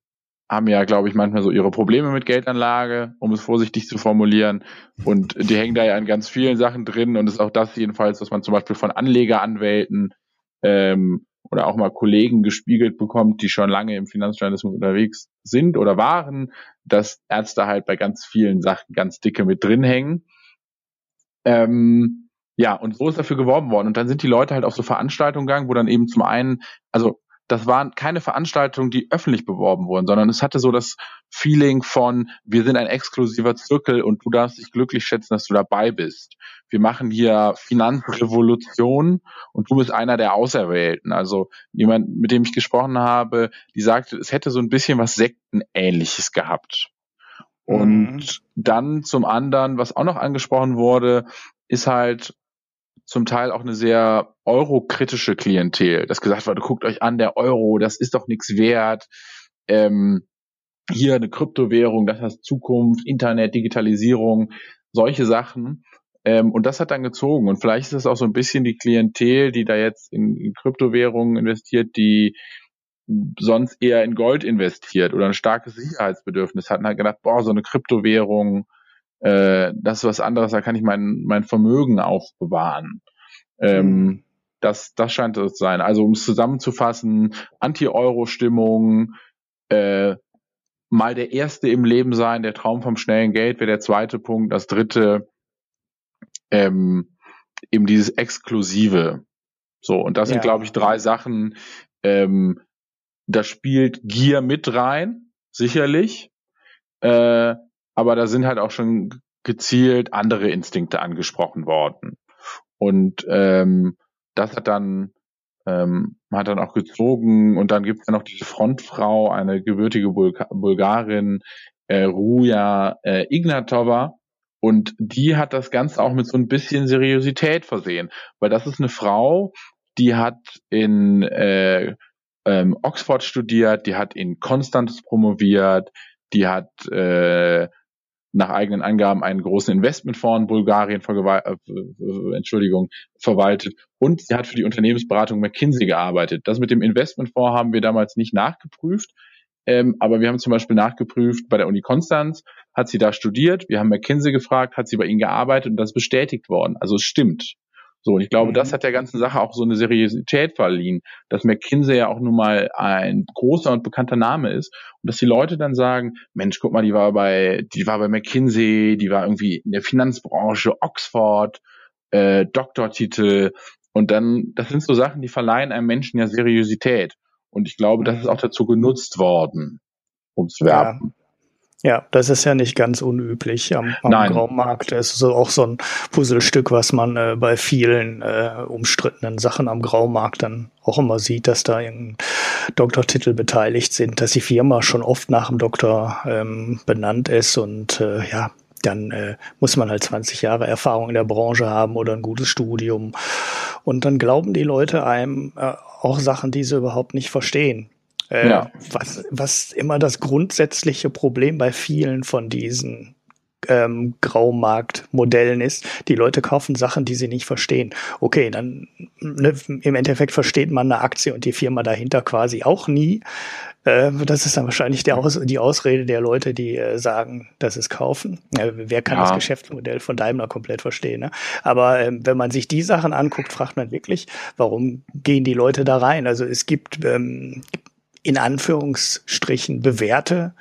haben ja, glaube ich, manchmal so ihre Probleme mit Geldanlage, um es vorsichtig zu formulieren. Und die hängen da ja an ganz vielen Sachen drin. Und es ist auch das jedenfalls, was man zum Beispiel von Anlegeranwälten ähm, oder auch mal Kollegen gespiegelt bekommt, die schon lange im Finanzjournalismus unterwegs sind oder waren, dass Ärzte halt bei ganz vielen Sachen ganz dicke mit drin hängen. Ähm, ja, und so ist dafür geworben worden. Und dann sind die Leute halt auf so Veranstaltungen gegangen, wo dann eben zum einen, also das waren keine Veranstaltungen, die öffentlich beworben wurden, sondern es hatte so das Feeling von, wir sind ein exklusiver Zirkel und du darfst dich glücklich schätzen, dass du dabei bist. Wir machen hier Finanzrevolution und du bist einer der Auserwählten. Also jemand, mit dem ich gesprochen habe, die sagte, es hätte so ein bisschen was Sektenähnliches gehabt. Und mhm. dann zum anderen, was auch noch angesprochen wurde, ist halt zum Teil auch eine sehr eurokritische Klientel, das gesagt wurde, guckt euch an, der Euro, das ist doch nichts wert. Ähm, hier eine Kryptowährung, das heißt Zukunft, Internet, Digitalisierung, solche Sachen. Ähm, und das hat dann gezogen. Und vielleicht ist es auch so ein bisschen die Klientel, die da jetzt in, in Kryptowährungen investiert, die sonst eher in Gold investiert oder ein starkes Sicherheitsbedürfnis hat und hat gedacht, boah, so eine Kryptowährung, äh, das ist was anderes, da kann ich mein, mein Vermögen aufbewahren. Ähm, mhm. das, das scheint es zu sein. Also um es zusammenzufassen, Anti-Euro-Stimmung, äh, mal der erste im Leben sein, der Traum vom schnellen Geld wäre der zweite Punkt. Das dritte, ähm, eben dieses Exklusive. So, und das ja. sind, glaube ich, drei Sachen. Ähm, da spielt Gier mit rein, sicherlich. Äh, aber da sind halt auch schon gezielt andere Instinkte angesprochen worden. Und ähm, das hat dann ähm, hat dann auch gezogen und dann gibt es ja noch diese Frontfrau, eine gebürtige Bulga Bulgarin, äh, Ruja äh, Ignatova. Und die hat das Ganze auch mit so ein bisschen Seriosität versehen, weil das ist eine Frau, die hat in äh, ähm, Oxford studiert, die hat in Konstanz promoviert, die hat äh, nach eigenen Angaben einen großen Investmentfonds in Bulgarien äh, Entschuldigung, verwaltet und sie hat für die Unternehmensberatung McKinsey gearbeitet. Das mit dem Investmentfonds haben wir damals nicht nachgeprüft, ähm, aber wir haben zum Beispiel nachgeprüft bei der Uni Konstanz, hat sie da studiert, wir haben McKinsey gefragt, hat sie bei ihnen gearbeitet und das ist bestätigt worden. Also es stimmt. So, und ich glaube, mhm. das hat der ganzen Sache auch so eine Seriosität verliehen, dass McKinsey ja auch nun mal ein großer und bekannter Name ist und dass die Leute dann sagen, Mensch, guck mal, die war bei, die war bei McKinsey, die war irgendwie in der Finanzbranche, Oxford, äh, Doktortitel und dann, das sind so Sachen, die verleihen einem Menschen ja Seriosität. Und ich glaube, das ist auch dazu genutzt worden, ums Werben. Ja. Ja, das ist ja nicht ganz unüblich am, am Graumarkt. Das ist so auch so ein Puzzlestück, was man äh, bei vielen äh, umstrittenen Sachen am Graumarkt dann auch immer sieht, dass da irgendein Doktortitel beteiligt sind, dass die Firma schon oft nach dem Doktor ähm, benannt ist und äh, ja, dann äh, muss man halt 20 Jahre Erfahrung in der Branche haben oder ein gutes Studium. Und dann glauben die Leute einem äh, auch Sachen, die sie überhaupt nicht verstehen. Äh, ja. was, was immer das grundsätzliche Problem bei vielen von diesen ähm, Graumarktmodellen ist. Die Leute kaufen Sachen, die sie nicht verstehen. Okay, dann ne, im Endeffekt versteht man eine Aktie und die Firma dahinter quasi auch nie. Äh, das ist dann wahrscheinlich Aus die Ausrede der Leute, die äh, sagen, dass es kaufen. Äh, wer kann ja. das Geschäftsmodell von Daimler komplett verstehen? Ne? Aber ähm, wenn man sich die Sachen anguckt, fragt man wirklich, warum gehen die Leute da rein? Also es gibt ähm, in Anführungsstrichen bewährte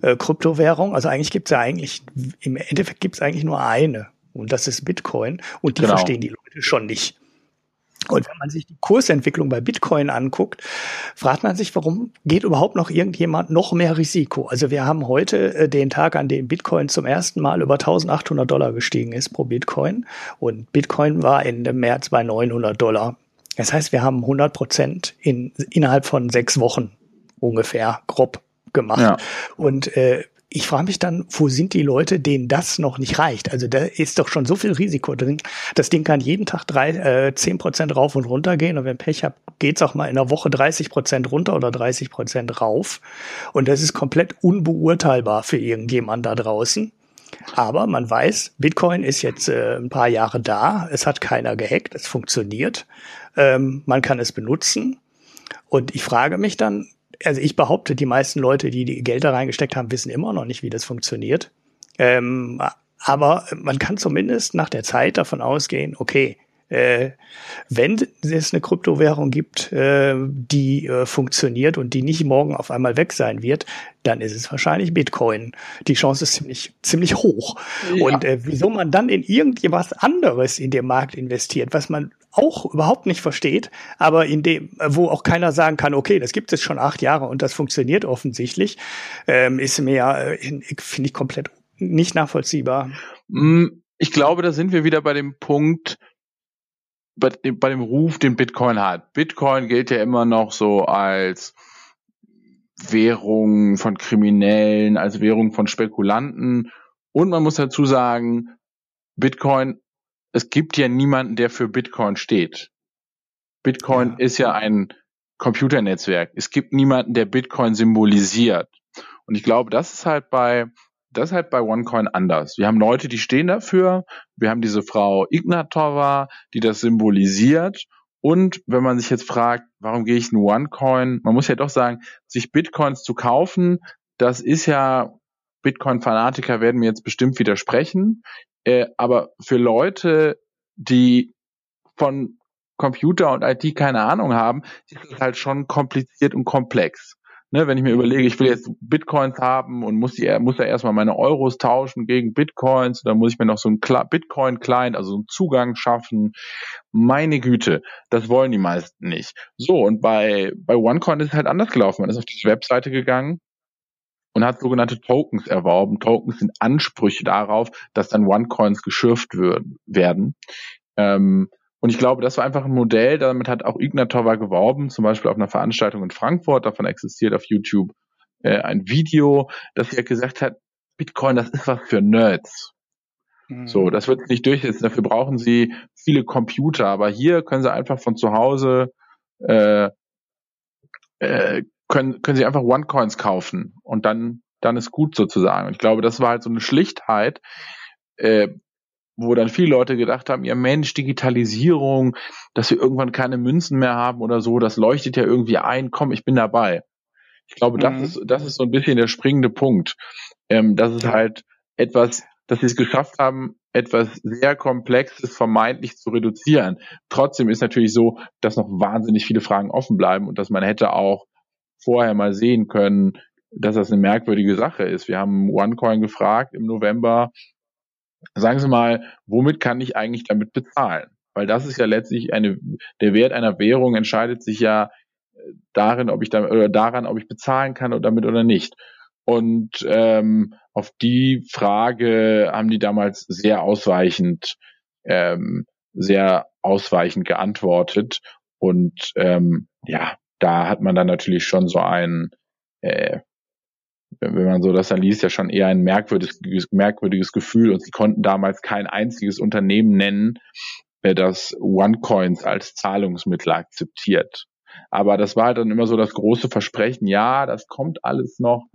äh, Kryptowährung. Also eigentlich gibt es ja eigentlich, im Endeffekt gibt es eigentlich nur eine. Und das ist Bitcoin. Und die genau. verstehen die Leute schon nicht. Und wenn man sich die Kursentwicklung bei Bitcoin anguckt, fragt man sich, warum geht überhaupt noch irgendjemand noch mehr Risiko? Also wir haben heute äh, den Tag, an dem Bitcoin zum ersten Mal über 1800 Dollar gestiegen ist pro Bitcoin. Und Bitcoin war Ende März bei 900 Dollar. Das heißt, wir haben 100 Prozent in, innerhalb von sechs Wochen ungefähr grob gemacht. Ja. Und äh, ich frage mich dann, wo sind die Leute, denen das noch nicht reicht? Also da ist doch schon so viel Risiko drin. Das Ding kann jeden Tag drei, äh, 10 Prozent rauf und runter gehen. Und wenn Pech habt, geht's auch mal in der Woche 30 Prozent runter oder 30 Prozent rauf. Und das ist komplett unbeurteilbar für irgendjemand da draußen. Aber man weiß, Bitcoin ist jetzt äh, ein paar Jahre da. Es hat keiner gehackt. Es funktioniert. Ähm, man kann es benutzen. Und ich frage mich dann, also ich behaupte, die meisten Leute, die, die Geld da reingesteckt haben, wissen immer noch nicht, wie das funktioniert. Ähm, aber man kann zumindest nach der Zeit davon ausgehen, okay, äh, wenn es eine Kryptowährung gibt, äh, die äh, funktioniert und die nicht morgen auf einmal weg sein wird, dann ist es wahrscheinlich Bitcoin. Die Chance ist ziemlich, ziemlich hoch. Ja. Und äh, wieso man dann in irgendwas anderes in den Markt investiert, was man auch überhaupt nicht versteht, aber in dem, wo auch keiner sagen kann, okay, das gibt es schon acht Jahre und das funktioniert offensichtlich, ähm, ist mir, äh, finde ich, komplett nicht nachvollziehbar. Mm, ich glaube, da sind wir wieder bei dem Punkt, bei, bei dem Ruf, den Bitcoin hat. Bitcoin gilt ja immer noch so als Währung von Kriminellen, als Währung von Spekulanten. Und man muss dazu sagen, Bitcoin, es gibt ja niemanden, der für Bitcoin steht. Bitcoin ja. ist ja ein Computernetzwerk. Es gibt niemanden, der Bitcoin symbolisiert. Und ich glaube, das ist halt bei, das ist halt bei OneCoin anders. Wir haben Leute, die stehen dafür. Wir haben diese Frau Ignatova, die das symbolisiert. Und wenn man sich jetzt fragt, warum gehe ich in OneCoin? Man muss ja doch sagen, sich Bitcoins zu kaufen, das ist ja, Bitcoin-Fanatiker werden mir jetzt bestimmt widersprechen. Äh, aber für Leute, die von Computer und IT keine Ahnung haben, ist es halt schon kompliziert und komplex. Ne, wenn ich mir überlege, ich will jetzt Bitcoins haben und muss, die, muss da erstmal meine Euros tauschen gegen Bitcoins, dann muss ich mir noch so einen Bitcoin-Client, also einen Zugang schaffen. Meine Güte, das wollen die meisten nicht. So, und bei, bei OneCoin ist es halt anders gelaufen. Man ist auf diese Webseite gegangen und hat sogenannte Tokens erworben. Tokens sind Ansprüche darauf, dass dann OneCoins geschürft werden. Ähm, und ich glaube, das war einfach ein Modell, damit hat auch Ignatova geworben, zum Beispiel auf einer Veranstaltung in Frankfurt, davon existiert auf YouTube äh, ein Video, dass er gesagt hat, Bitcoin, das ist was für Nerds. Mhm. So, das wird nicht durchsetzen, dafür brauchen sie viele Computer, aber hier können sie einfach von zu Hause äh, äh, können, können sie einfach One-Coins kaufen und dann, dann ist gut sozusagen. Und ich glaube, das war halt so eine Schlichtheit, äh, wo dann viele Leute gedacht haben, ja Mensch, Digitalisierung, dass wir irgendwann keine Münzen mehr haben oder so, das leuchtet ja irgendwie ein, komm, ich bin dabei. Ich glaube, das mhm. ist, das ist so ein bisschen der springende Punkt. Ähm, das ist halt etwas, dass sie es geschafft haben, etwas sehr Komplexes vermeintlich zu reduzieren. Trotzdem ist natürlich so, dass noch wahnsinnig viele Fragen offen bleiben und dass man hätte auch vorher mal sehen können, dass das eine merkwürdige Sache ist. Wir haben OneCoin gefragt im November, sagen Sie mal, womit kann ich eigentlich damit bezahlen? Weil das ist ja letztlich eine, der Wert einer Währung entscheidet sich ja äh, darin, ob ich damit oder daran, ob ich bezahlen kann oder damit oder nicht. Und ähm, auf die Frage haben die damals sehr ausweichend, ähm, sehr ausweichend geantwortet. Und ähm, ja, da hat man dann natürlich schon so ein, äh, wenn man so das dann liest, ja schon eher ein merkwürdiges, merkwürdiges Gefühl. Und sie konnten damals kein einziges Unternehmen nennen, das OneCoins als Zahlungsmittel akzeptiert. Aber das war halt dann immer so das große Versprechen, ja, das kommt alles noch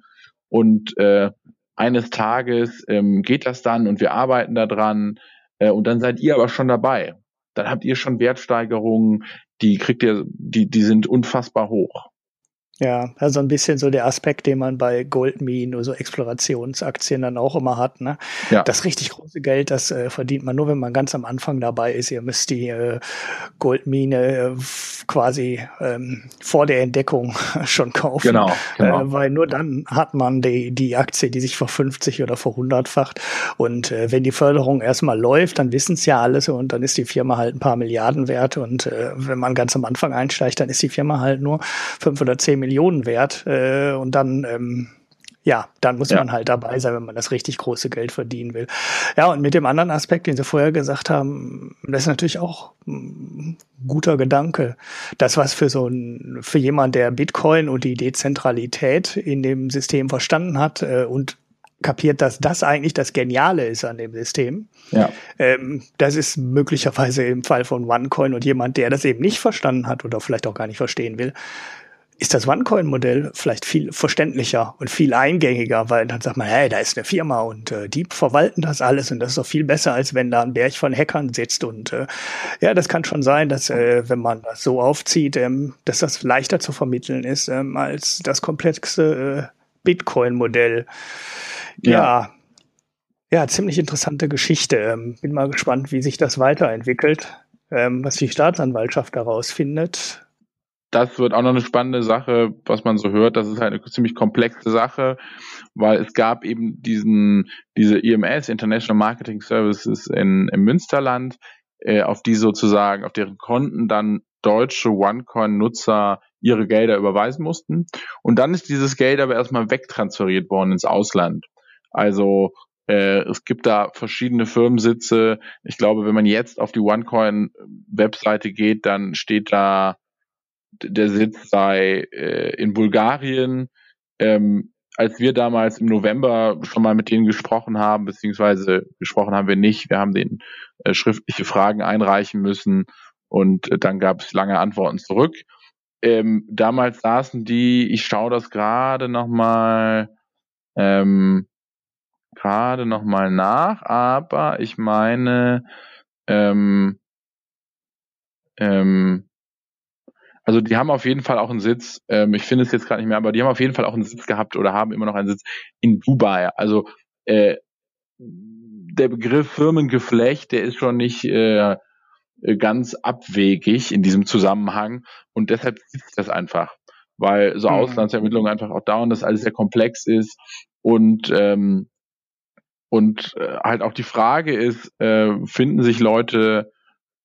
und äh, eines Tages ähm, geht das dann und wir arbeiten daran äh, und dann seid ihr aber schon dabei. Dann habt ihr schon Wertsteigerungen, die kriegt ihr, die, die sind unfassbar hoch. Ja, also ein bisschen so der Aspekt, den man bei Goldminen oder so Explorationsaktien dann auch immer hat. Ne? Ja. Das richtig große Geld, das äh, verdient man nur, wenn man ganz am Anfang dabei ist. Ihr müsst die äh, Goldmine äh, quasi ähm, vor der Entdeckung schon kaufen. Genau, genau. Äh, weil nur dann hat man die, die Aktie, die sich vor 50 oder vor 100-facht. Und äh, wenn die Förderung erstmal läuft, dann wissen es ja alles und dann ist die Firma halt ein paar Milliarden wert. Und äh, wenn man ganz am Anfang einsteigt, dann ist die Firma halt nur fünf oder zehn Millionen Millionen wert. Äh, und dann, ähm, ja, dann muss ja. man halt dabei sein, wenn man das richtig große Geld verdienen will. Ja, und mit dem anderen Aspekt, den Sie vorher gesagt haben, das ist natürlich auch ein guter Gedanke. Das, was für so ein, für jemand, der Bitcoin und die Dezentralität in dem System verstanden hat äh, und kapiert, dass das eigentlich das Geniale ist an dem System. Ja. Ähm, das ist möglicherweise im Fall von OneCoin und jemand, der das eben nicht verstanden hat oder vielleicht auch gar nicht verstehen will, ist das OneCoin-Modell vielleicht viel verständlicher und viel eingängiger, weil dann sagt man, hey, da ist eine Firma und äh, die verwalten das alles und das ist doch viel besser, als wenn da ein Berg von Hackern sitzt. Und äh, ja, das kann schon sein, dass äh, wenn man das so aufzieht, ähm, dass das leichter zu vermitteln ist ähm, als das komplexe äh, Bitcoin-Modell. Ja. ja. ja. ziemlich interessante Geschichte. Ähm, bin mal gespannt, wie sich das weiterentwickelt, ähm, was die Staatsanwaltschaft daraus findet das wird auch noch eine spannende Sache, was man so hört. Das ist halt eine ziemlich komplexe Sache, weil es gab eben diesen, diese IMS, International Marketing Services in, im Münsterland, äh, auf die sozusagen, auf deren Konten dann deutsche OneCoin-Nutzer ihre Gelder überweisen mussten. Und dann ist dieses Geld aber erstmal wegtransferiert worden ins Ausland. Also äh, es gibt da verschiedene Firmensitze. Ich glaube, wenn man jetzt auf die OneCoin-Webseite geht, dann steht da, der Sitz sei äh, in Bulgarien. Ähm, als wir damals im November schon mal mit denen gesprochen haben, beziehungsweise gesprochen haben wir nicht, wir haben denen äh, schriftliche Fragen einreichen müssen und äh, dann gab es lange Antworten zurück. Ähm, damals saßen die, ich schaue das gerade nochmal, ähm, gerade nochmal nach, aber ich meine, ähm, ähm, also die haben auf jeden Fall auch einen Sitz, ähm, ich finde es jetzt gerade nicht mehr, aber die haben auf jeden Fall auch einen Sitz gehabt oder haben immer noch einen Sitz in Dubai. Also äh, der Begriff Firmengeflecht, der ist schon nicht äh, ganz abwegig in diesem Zusammenhang und deshalb ist das einfach, weil so mhm. Auslandsermittlungen einfach auch dauern, dass alles sehr komplex ist und ähm, und äh, halt auch die Frage ist, äh, finden sich Leute,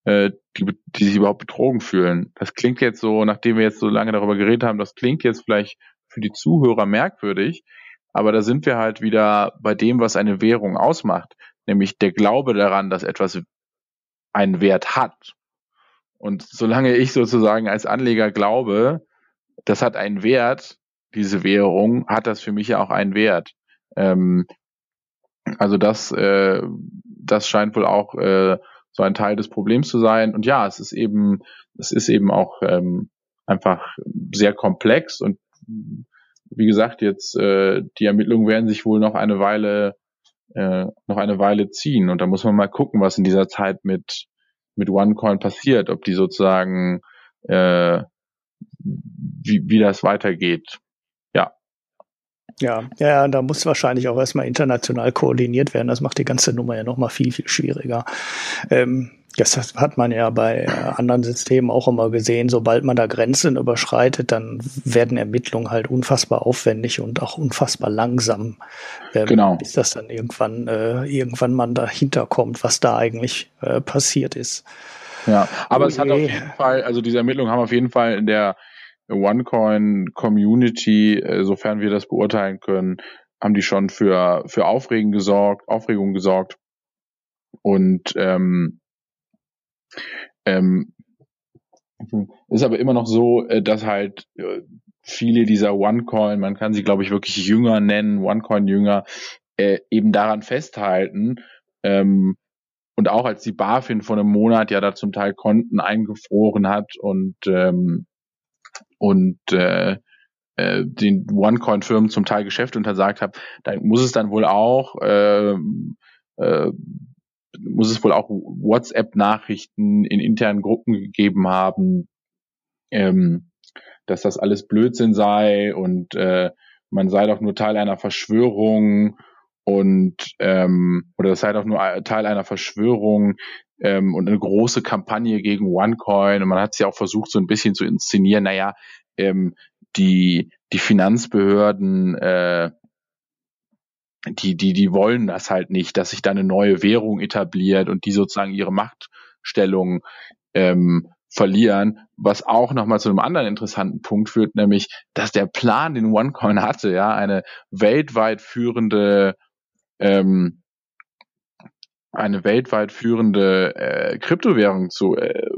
die, die sich überhaupt betrogen fühlen? Das klingt jetzt so, nachdem wir jetzt so lange darüber geredet haben, das klingt jetzt vielleicht für die Zuhörer merkwürdig, aber da sind wir halt wieder bei dem, was eine Währung ausmacht, nämlich der Glaube daran, dass etwas einen Wert hat. Und solange ich sozusagen als Anleger glaube, das hat einen Wert, diese Währung, hat das für mich ja auch einen Wert. Ähm, also das, äh, das scheint wohl auch äh, so ein Teil des Problems zu sein. Und ja, es ist eben, es ist eben auch ähm, einfach sehr komplex und wie gesagt, jetzt äh, die Ermittlungen werden sich wohl noch eine Weile äh, noch eine Weile ziehen und da muss man mal gucken, was in dieser Zeit mit mit OneCoin passiert, ob die sozusagen äh, wie, wie das weitergeht. Ja, ja, da muss wahrscheinlich auch erstmal international koordiniert werden. Das macht die ganze Nummer ja nochmal viel, viel schwieriger. Ähm, das hat man ja bei anderen Systemen auch immer gesehen. Sobald man da Grenzen überschreitet, dann werden Ermittlungen halt unfassbar aufwendig und auch unfassbar langsam. Ähm, genau. Bis das dann irgendwann, äh, irgendwann man dahinter kommt, was da eigentlich äh, passiert ist. Ja, aber oh es hat auf jeden Fall, also diese Ermittlungen haben auf jeden Fall in der OneCoin-Community, äh, sofern wir das beurteilen können, haben die schon für, für Aufregen gesorgt, Aufregung gesorgt. Und ähm, ähm, ist aber immer noch so, äh, dass halt äh, viele dieser OneCoin, man kann sie glaube ich wirklich Jünger nennen, OneCoin-Jünger, äh, eben daran festhalten. Ähm, und auch als die BaFin vor einem Monat ja da zum Teil Konten eingefroren hat und ähm, und äh, äh, den OneCoin-Firmen zum Teil Geschäfte untersagt habe, da muss es dann wohl auch äh, äh, muss es wohl auch WhatsApp-Nachrichten in internen Gruppen gegeben haben, ähm, dass das alles Blödsinn sei und äh, man sei doch nur Teil einer Verschwörung und ähm, oder das sei doch nur Teil einer Verschwörung ähm, und eine große Kampagne gegen OneCoin. Und man hat sie auch versucht so ein bisschen zu inszenieren, naja, ähm, die, die Finanzbehörden, äh, die, die, die wollen das halt nicht, dass sich da eine neue Währung etabliert und die sozusagen ihre Machtstellung ähm, verlieren, was auch nochmal zu einem anderen interessanten Punkt führt, nämlich, dass der Plan, den OneCoin hatte, ja, eine weltweit führende ähm, eine weltweit führende äh, Kryptowährung zu äh,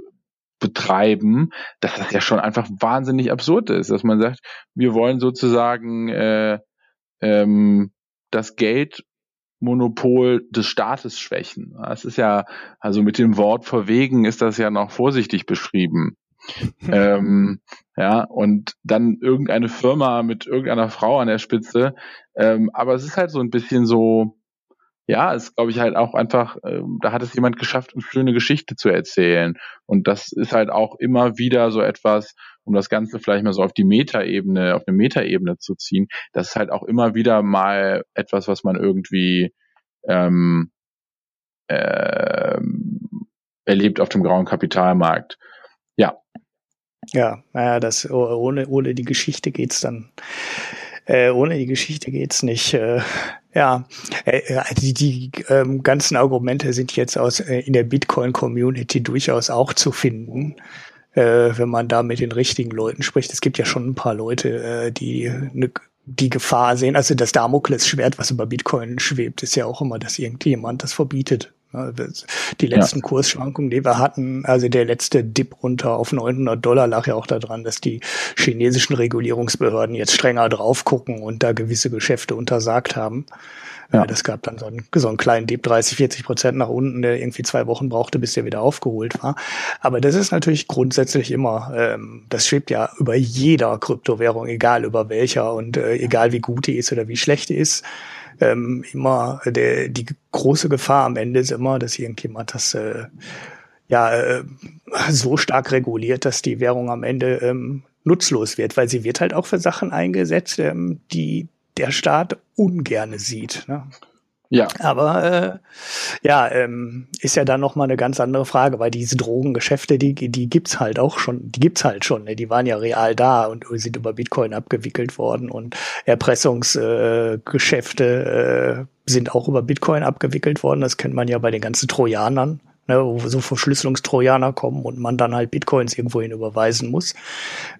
betreiben, dass das ja schon einfach wahnsinnig absurd ist, dass man sagt, wir wollen sozusagen äh, ähm, das Geldmonopol des Staates schwächen. Das ist ja, also mit dem Wort verwegen ist das ja noch vorsichtig beschrieben. Ähm, ja, und dann irgendeine Firma mit irgendeiner Frau an der Spitze. Ähm, aber es ist halt so ein bisschen so, ja, ist, glaube ich, halt auch einfach, ähm, da hat es jemand geschafft, eine schöne Geschichte zu erzählen. Und das ist halt auch immer wieder so etwas, um das Ganze vielleicht mal so auf die Metaebene, auf eine Metaebene zu ziehen, das ist halt auch immer wieder mal etwas, was man irgendwie ähm, ähm, erlebt auf dem grauen Kapitalmarkt. Ja. Ja, naja, das ohne, ohne die Geschichte geht's dann Äh, ohne die Geschichte geht's nicht. Äh, ja, äh, äh, die, die ähm, ganzen Argumente sind jetzt aus äh, in der Bitcoin-Community durchaus auch zu finden, äh, wenn man da mit den richtigen Leuten spricht. Es gibt ja schon ein paar Leute, äh, die ne, die Gefahr sehen. Also das Damoklesschwert, was über Bitcoin schwebt, ist ja auch immer, dass irgendjemand das verbietet. Die letzten ja. Kursschwankungen, die wir hatten, also der letzte Dip runter auf 900 Dollar lag ja auch daran, dass die chinesischen Regulierungsbehörden jetzt strenger drauf gucken und da gewisse Geschäfte untersagt haben. Ja. Das gab dann so einen, so einen kleinen Dip, 30, 40 Prozent nach unten, der irgendwie zwei Wochen brauchte, bis der wieder aufgeholt war. Aber das ist natürlich grundsätzlich immer, ähm, das schwebt ja über jeder Kryptowährung, egal über welcher und äh, egal wie gut die ist oder wie schlecht die ist ähm, immer der, die große Gefahr am Ende ist immer, dass irgendjemand das äh, ja äh, so stark reguliert, dass die Währung am Ende ähm, nutzlos wird, weil sie wird halt auch für Sachen eingesetzt, ähm, die der Staat ungerne sieht. Ne? Ja. Aber äh, ja, ähm, ist ja dann noch mal eine ganz andere Frage, weil diese Drogengeschäfte, die die gibt's halt auch schon, die gibt's halt schon, ne? die waren ja real da und sind über Bitcoin abgewickelt worden und Erpressungsgeschäfte äh, äh, sind auch über Bitcoin abgewickelt worden. Das kennt man ja bei den ganzen Trojanern. Ne, wo so Verschlüsselungstrojaner kommen und man dann halt Bitcoins irgendwohin überweisen muss,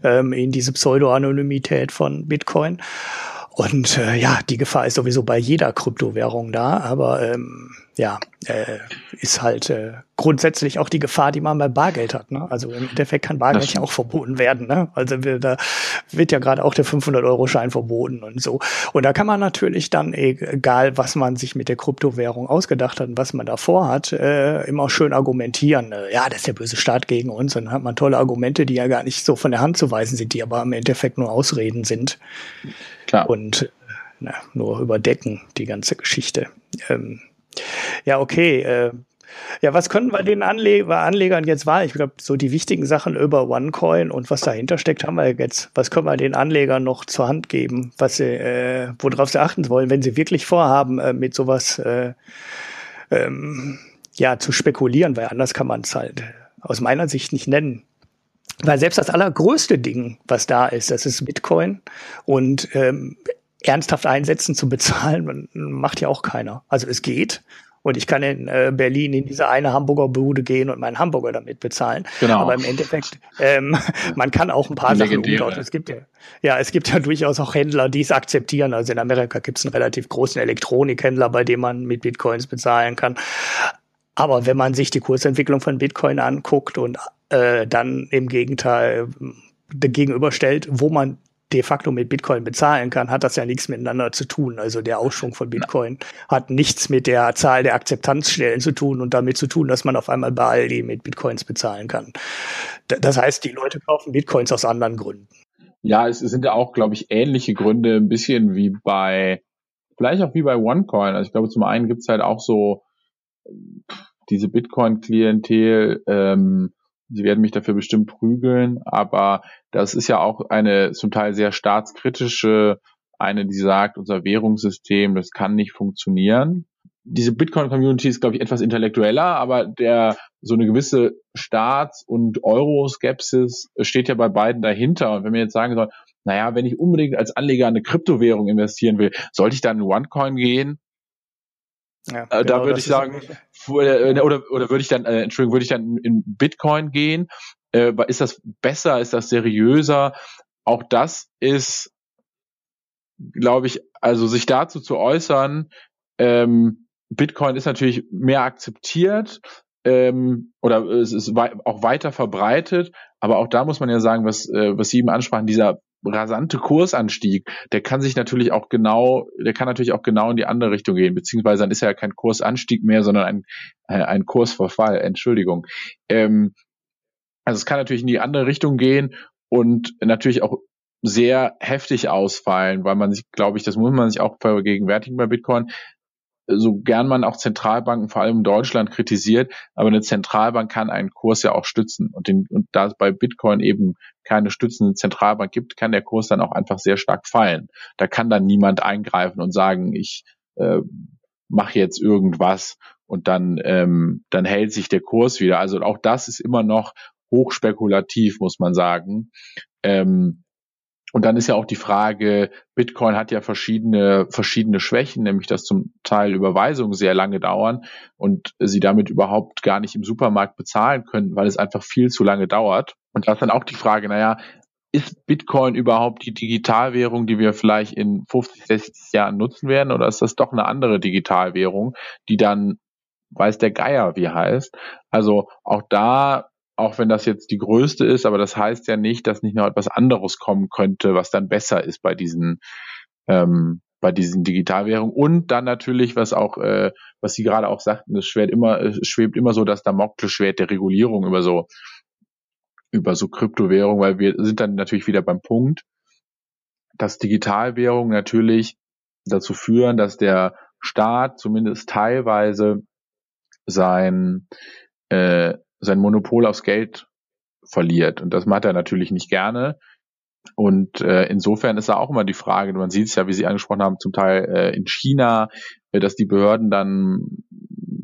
ähm, in diese Pseudo-Anonymität von Bitcoin. Und äh, ja, die Gefahr ist sowieso bei jeder Kryptowährung da, aber ähm, ja, äh, ist halt äh, grundsätzlich auch die Gefahr, die man bei Bargeld hat. Ne? Also im Endeffekt kann Bargeld ja auch verboten werden. Ne? Also wir, da wird ja gerade auch der 500-Euro-Schein verboten und so. Und da kann man natürlich dann, egal was man sich mit der Kryptowährung ausgedacht hat und was man davor hat, äh, immer schön argumentieren. Äh, ja, das ist der böse Staat gegen uns. Und dann hat man tolle Argumente, die ja gar nicht so von der Hand zu weisen sind, die aber im Endeffekt nur Ausreden sind. Klar. Und äh, na, nur überdecken die ganze Geschichte. Ähm, ja, okay. Äh, ja, was können wir den Anleger, Anlegern jetzt wahr? Ich glaube, so die wichtigen Sachen über OneCoin und was dahinter steckt, haben wir jetzt. Was können wir den Anlegern noch zur Hand geben, was sie, äh, worauf sie achten wollen, wenn sie wirklich vorhaben, äh, mit sowas äh, ähm, ja zu spekulieren, weil anders kann man es halt aus meiner Sicht nicht nennen. Weil selbst das allergrößte Ding, was da ist, das ist Bitcoin. Und ähm, ernsthaft einsetzen zu bezahlen, macht ja auch keiner. Also es geht. Und ich kann in äh, Berlin in diese eine Hamburger Bude gehen und meinen Hamburger damit bezahlen. Genau. Aber im Endeffekt, ähm, man kann auch ein paar Sachen umtauschen. Es gibt ja, ja, es gibt ja durchaus auch Händler, die es akzeptieren. Also in Amerika gibt es einen relativ großen Elektronikhändler, bei dem man mit Bitcoins bezahlen kann. Aber wenn man sich die Kursentwicklung von Bitcoin anguckt und äh, dann im Gegenteil äh, gegenüberstellt, wo man de facto mit Bitcoin bezahlen kann, hat das ja nichts miteinander zu tun. Also der Ausschwung von Bitcoin hat nichts mit der Zahl der Akzeptanzstellen zu tun und damit zu tun, dass man auf einmal bei Aldi mit Bitcoins bezahlen kann. Das heißt, die Leute kaufen Bitcoins aus anderen Gründen. Ja, es sind ja auch, glaube ich, ähnliche Gründe, ein bisschen wie bei, vielleicht auch wie bei OneCoin. Also ich glaube, zum einen gibt's halt auch so diese Bitcoin-Klientel, ähm, Sie werden mich dafür bestimmt prügeln, aber das ist ja auch eine zum Teil sehr staatskritische, eine, die sagt, unser Währungssystem, das kann nicht funktionieren. Diese Bitcoin-Community ist, glaube ich, etwas intellektueller, aber der so eine gewisse Staats- und Euro-Skepsis steht ja bei beiden dahinter. Und wenn wir jetzt sagen soll, naja, wenn ich unbedingt als Anleger eine Kryptowährung investieren will, sollte ich dann in OneCoin gehen? Ja, äh, genau, da würde ich sagen, äh, oder, oder würde ich dann, äh, Entschuldigung, würde ich dann in Bitcoin gehen? Äh, ist das besser? Ist das seriöser? Auch das ist, glaube ich, also sich dazu zu äußern, ähm, Bitcoin ist natürlich mehr akzeptiert ähm, oder es ist wei auch weiter verbreitet, aber auch da muss man ja sagen, was, äh, was Sie eben ansprachen, dieser rasante Kursanstieg, der kann sich natürlich auch genau, der kann natürlich auch genau in die andere Richtung gehen, beziehungsweise dann ist ja kein Kursanstieg mehr, sondern ein, äh, ein Kursverfall, Entschuldigung. Ähm, also es kann natürlich in die andere Richtung gehen und natürlich auch sehr heftig ausfallen, weil man sich, glaube ich, das muss man sich auch vergegenwärtigen bei Bitcoin, so gern man auch Zentralbanken, vor allem in Deutschland, kritisiert, aber eine Zentralbank kann einen Kurs ja auch stützen. Und, den, und da es bei Bitcoin eben keine stützende Zentralbank gibt, kann der Kurs dann auch einfach sehr stark fallen. Da kann dann niemand eingreifen und sagen, ich äh, mache jetzt irgendwas und dann, ähm, dann hält sich der Kurs wieder. Also auch das ist immer noch hochspekulativ, muss man sagen. Ähm, Und dann ist ja auch die Frage, Bitcoin hat ja verschiedene, verschiedene Schwächen, nämlich dass zum Teil Überweisungen sehr lange dauern und sie damit überhaupt gar nicht im Supermarkt bezahlen können, weil es einfach viel zu lange dauert. Und da ist dann auch die Frage, naja, ist Bitcoin überhaupt die Digitalwährung, die wir vielleicht in 50, 60 Jahren nutzen werden, oder ist das doch eine andere Digitalwährung, die dann weiß der Geier wie heißt? Also auch da auch wenn das jetzt die größte ist, aber das heißt ja nicht, dass nicht noch etwas anderes kommen könnte, was dann besser ist bei diesen ähm, bei diesen Digitalwährungen. Und dann natürlich, was auch, äh, was Sie gerade auch sagten, es schwebt immer, es schwebt immer so das Damoklesschwert der Regulierung über so über so Kryptowährungen, weil wir sind dann natürlich wieder beim Punkt, dass Digitalwährungen natürlich dazu führen, dass der Staat zumindest teilweise sein äh, sein Monopol aufs Geld verliert. Und das macht er natürlich nicht gerne. Und äh, insofern ist da auch immer die Frage, man sieht es ja, wie Sie angesprochen haben, zum Teil äh, in China, äh, dass die Behörden dann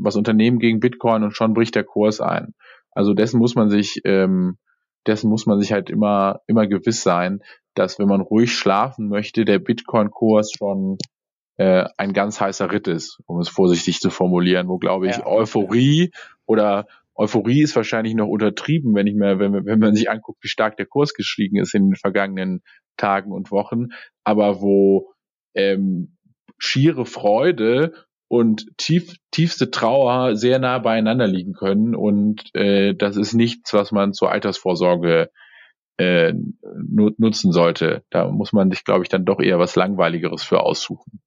was unternehmen gegen Bitcoin und schon bricht der Kurs ein. Also dessen muss man sich, ähm, dessen muss man sich halt immer, immer gewiss sein, dass wenn man ruhig schlafen möchte, der Bitcoin-Kurs schon äh, ein ganz heißer Ritt ist, um es vorsichtig zu formulieren, wo glaube ich ja. Euphorie oder Euphorie ist wahrscheinlich noch untertrieben, wenn ich mir, wenn, wenn man sich anguckt, wie stark der Kurs gestiegen ist in den vergangenen Tagen und Wochen, aber wo ähm, schiere Freude und tief, tiefste Trauer sehr nah beieinander liegen können. Und äh, das ist nichts, was man zur Altersvorsorge äh, nutzen sollte. Da muss man sich, glaube ich, dann doch eher was Langweiligeres für aussuchen.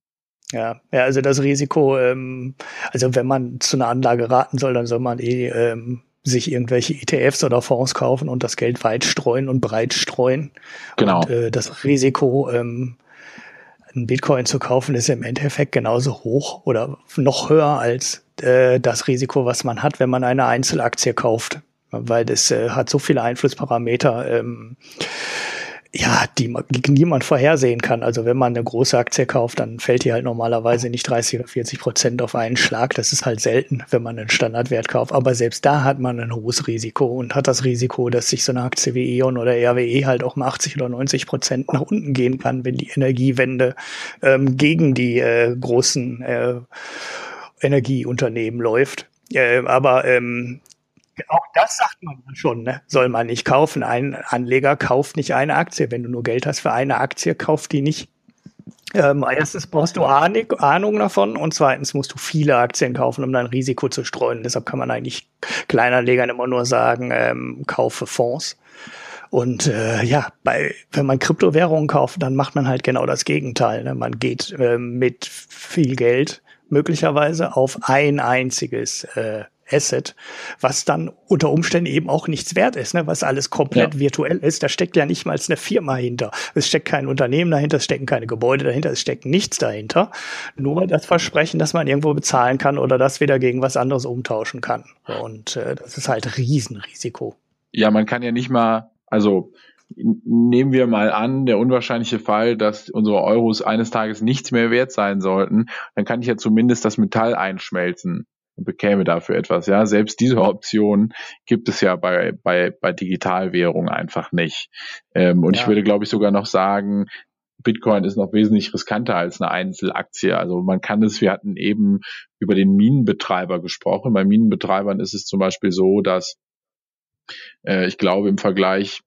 Ja, ja, also das Risiko, ähm, also wenn man zu einer Anlage raten soll, dann soll man eh ähm, sich irgendwelche ETFs oder Fonds kaufen und das Geld weit streuen und breit streuen. Genau. Und, äh, das Risiko, ähm, einen Bitcoin zu kaufen, ist im Endeffekt genauso hoch oder noch höher als äh, das Risiko, was man hat, wenn man eine Einzelaktie kauft. Weil das äh, hat so viele Einflussparameter. Ähm, ja, die, die niemand vorhersehen kann. Also wenn man eine große Aktie kauft, dann fällt die halt normalerweise nicht 30 oder 40 Prozent auf einen Schlag. Das ist halt selten, wenn man einen Standardwert kauft. Aber selbst da hat man ein hohes Risiko und hat das Risiko, dass sich so eine Aktie wie E.ON oder RWE halt auch um 80 oder 90 Prozent nach unten gehen kann, wenn die Energiewende ähm, gegen die äh, großen äh, Energieunternehmen läuft. Äh, aber ähm, auch das sagt man schon, ne? soll man nicht kaufen. Ein Anleger kauft nicht eine Aktie. Wenn du nur Geld hast für eine Aktie, kauft die nicht. Ähm, erstens brauchst du Ahnung davon und zweitens musst du viele Aktien kaufen, um dein Risiko zu streuen. Deshalb kann man eigentlich Kleinanlegern immer nur sagen, ähm, kaufe Fonds. Und äh, ja, bei, wenn man Kryptowährungen kauft, dann macht man halt genau das Gegenteil. Ne? Man geht äh, mit viel Geld möglicherweise auf ein einziges äh, Asset, was dann unter Umständen eben auch nichts wert ist, ne? was alles komplett ja. virtuell ist. Da steckt ja nicht mal eine Firma hinter. Es steckt kein Unternehmen dahinter, es stecken keine Gebäude dahinter, es steckt nichts dahinter. Nur das Versprechen, dass man irgendwo bezahlen kann oder das wieder gegen was anderes umtauschen kann. Und äh, das ist halt Riesenrisiko. Ja, man kann ja nicht mal, also nehmen wir mal an, der unwahrscheinliche Fall, dass unsere Euros eines Tages nichts mehr wert sein sollten, dann kann ich ja zumindest das Metall einschmelzen und bekäme dafür etwas. Ja, selbst diese Option gibt es ja bei, bei, bei Digitalwährungen einfach nicht. Ähm, und ja. ich würde, glaube ich, sogar noch sagen, Bitcoin ist noch wesentlich riskanter als eine Einzelaktie. Also man kann es, wir hatten eben über den Minenbetreiber gesprochen. Bei Minenbetreibern ist es zum Beispiel so, dass äh, ich glaube im Vergleich,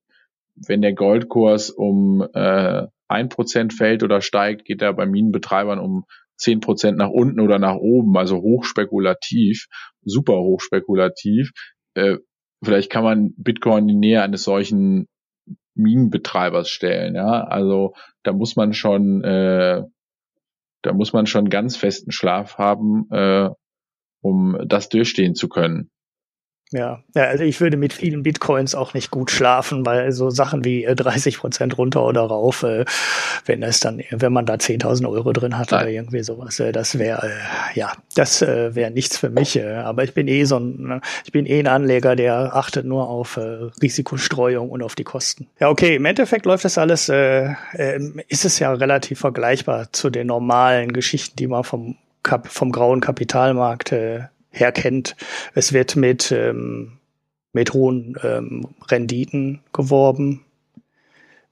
wenn der Goldkurs um äh, ein Prozent fällt oder steigt, geht er bei Minenbetreibern um zehn Prozent nach unten oder nach oben, also hochspekulativ, super hochspekulativ. Äh, vielleicht kann man Bitcoin in die Nähe eines solchen Minenbetreibers stellen, ja. Also da muss man schon, äh, da muss man schon ganz festen Schlaf haben, äh, um das durchstehen zu können. Ja, ja, also ich würde mit vielen Bitcoins auch nicht gut schlafen, weil so Sachen wie 30 äh, Prozent runter oder rauf, äh, wenn es dann, wenn man da 10.000 Euro drin hat Nein. oder irgendwie sowas, äh, das wäre, ja, das wäre nichts für mich. Aber ich bin eh so ein, ne, ich bin eh ein Anleger, der achtet nur auf Risikostreuung und auf die Kosten. Ja, okay, im Endeffekt läuft das alles, äh, äh, ist es ja relativ vergleichbar zu den normalen Geschichten, die man vom vom grauen Kapitalmarkt herkennt. Es wird mit, ähm, mit hohen ähm, Renditen geworben.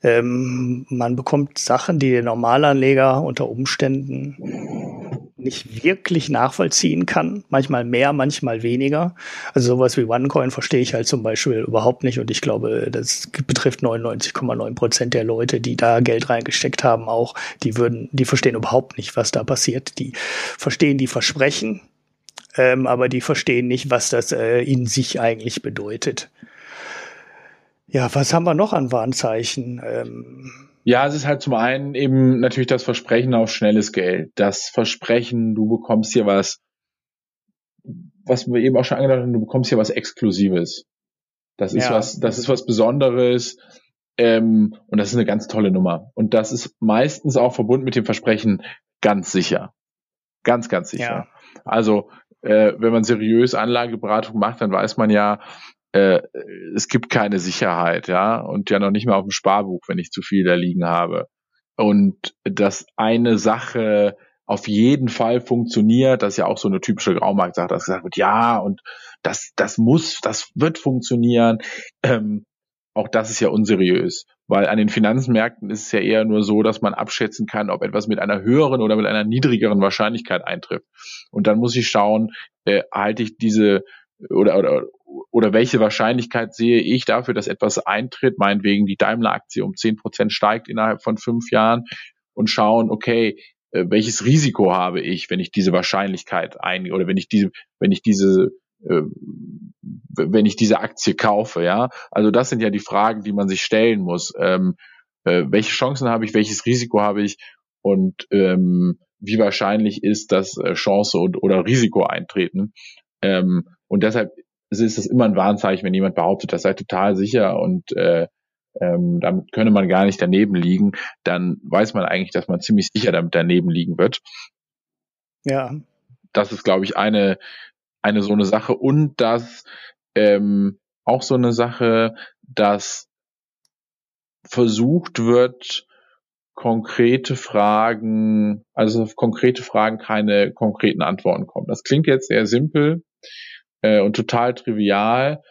Ähm, man bekommt Sachen, die der Normalanleger unter Umständen nicht wirklich nachvollziehen kann. Manchmal mehr, manchmal weniger. Also sowas wie OneCoin verstehe ich halt zum Beispiel überhaupt nicht. Und ich glaube, das betrifft 99,9 Prozent der Leute, die da Geld reingesteckt haben, auch. Die würden, die verstehen überhaupt nicht, was da passiert. Die verstehen die Versprechen, ähm, aber die verstehen nicht, was das äh, in sich eigentlich bedeutet. Ja, was haben wir noch an Warnzeichen? Ähm ja, es ist halt zum einen eben natürlich das Versprechen auf schnelles Geld. Das Versprechen, du bekommst hier was, was wir eben auch schon angedeutet haben, du bekommst hier was Exklusives. Das ist ja. was, das ist was Besonderes. Ähm, und das ist eine ganz tolle Nummer. Und das ist meistens auch verbunden mit dem Versprechen ganz sicher. Ganz, ganz sicher. Ja. Also, äh, wenn man seriös Anlageberatung macht, dann weiß man ja, äh, es gibt keine Sicherheit, ja, und ja noch nicht mal auf dem Sparbuch, wenn ich zu viel da liegen habe. Und dass eine Sache auf jeden Fall funktioniert, das ist ja auch so eine typische Graumarktsache, dass gesagt wird, ja, und das, das muss, das wird funktionieren. Ähm, auch das ist ja unseriös, weil an den Finanzmärkten ist es ja eher nur so, dass man abschätzen kann, ob etwas mit einer höheren oder mit einer niedrigeren Wahrscheinlichkeit eintrifft. Und dann muss ich schauen, äh, halte ich diese oder, oder, oder welche Wahrscheinlichkeit sehe ich dafür, dass etwas eintritt, meinetwegen die Daimler-Aktie um zehn Prozent steigt innerhalb von fünf Jahren und schauen, okay, äh, welches Risiko habe ich, wenn ich diese Wahrscheinlichkeit ein oder wenn ich diese, wenn ich diese wenn ich diese Aktie kaufe, ja. Also das sind ja die Fragen, die man sich stellen muss. Ähm, äh, welche Chancen habe ich, welches Risiko habe ich und ähm, wie wahrscheinlich ist, dass äh, Chance und, oder Risiko eintreten. Ähm, und deshalb ist das immer ein Warnzeichen, wenn jemand behauptet, das sei total sicher und äh, ähm, damit könne man gar nicht daneben liegen, dann weiß man eigentlich, dass man ziemlich sicher damit daneben liegen wird. Ja. Das ist, glaube ich, eine, eine so eine Sache und das ähm, auch so eine Sache, dass versucht wird, konkrete Fragen, also auf konkrete Fragen keine konkreten Antworten kommen. Das klingt jetzt sehr simpel, äh, und total trivial.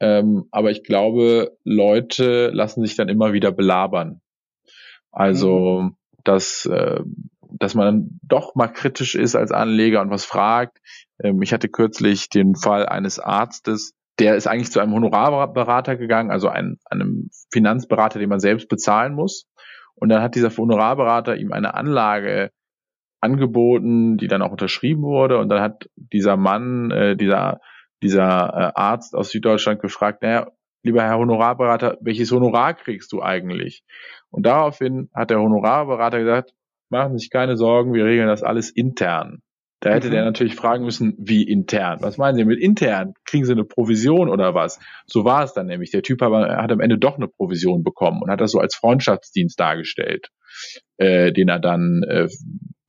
Ähm, aber ich glaube, Leute lassen sich dann immer wieder belabern. Also, mhm. dass, äh, dass man dann doch mal kritisch ist als Anleger und was fragt. Ähm, ich hatte kürzlich den Fall eines Arztes, der ist eigentlich zu einem Honorarberater gegangen, also ein, einem Finanzberater, den man selbst bezahlen muss. Und dann hat dieser Honorarberater ihm eine Anlage angeboten, die dann auch unterschrieben wurde. Und dann hat dieser Mann, äh, dieser dieser äh, Arzt aus Süddeutschland gefragt, naja, lieber Herr Honorarberater, welches Honorar kriegst du eigentlich? Und daraufhin hat der Honorarberater gesagt, machen Sie sich keine Sorgen, wir regeln das alles intern. Da hätte mhm. der natürlich fragen müssen, wie intern? Was meinen Sie mit intern? Kriegen Sie eine Provision oder was? So war es dann nämlich. Der Typ hat am Ende doch eine Provision bekommen und hat das so als Freundschaftsdienst dargestellt, äh, den er dann äh,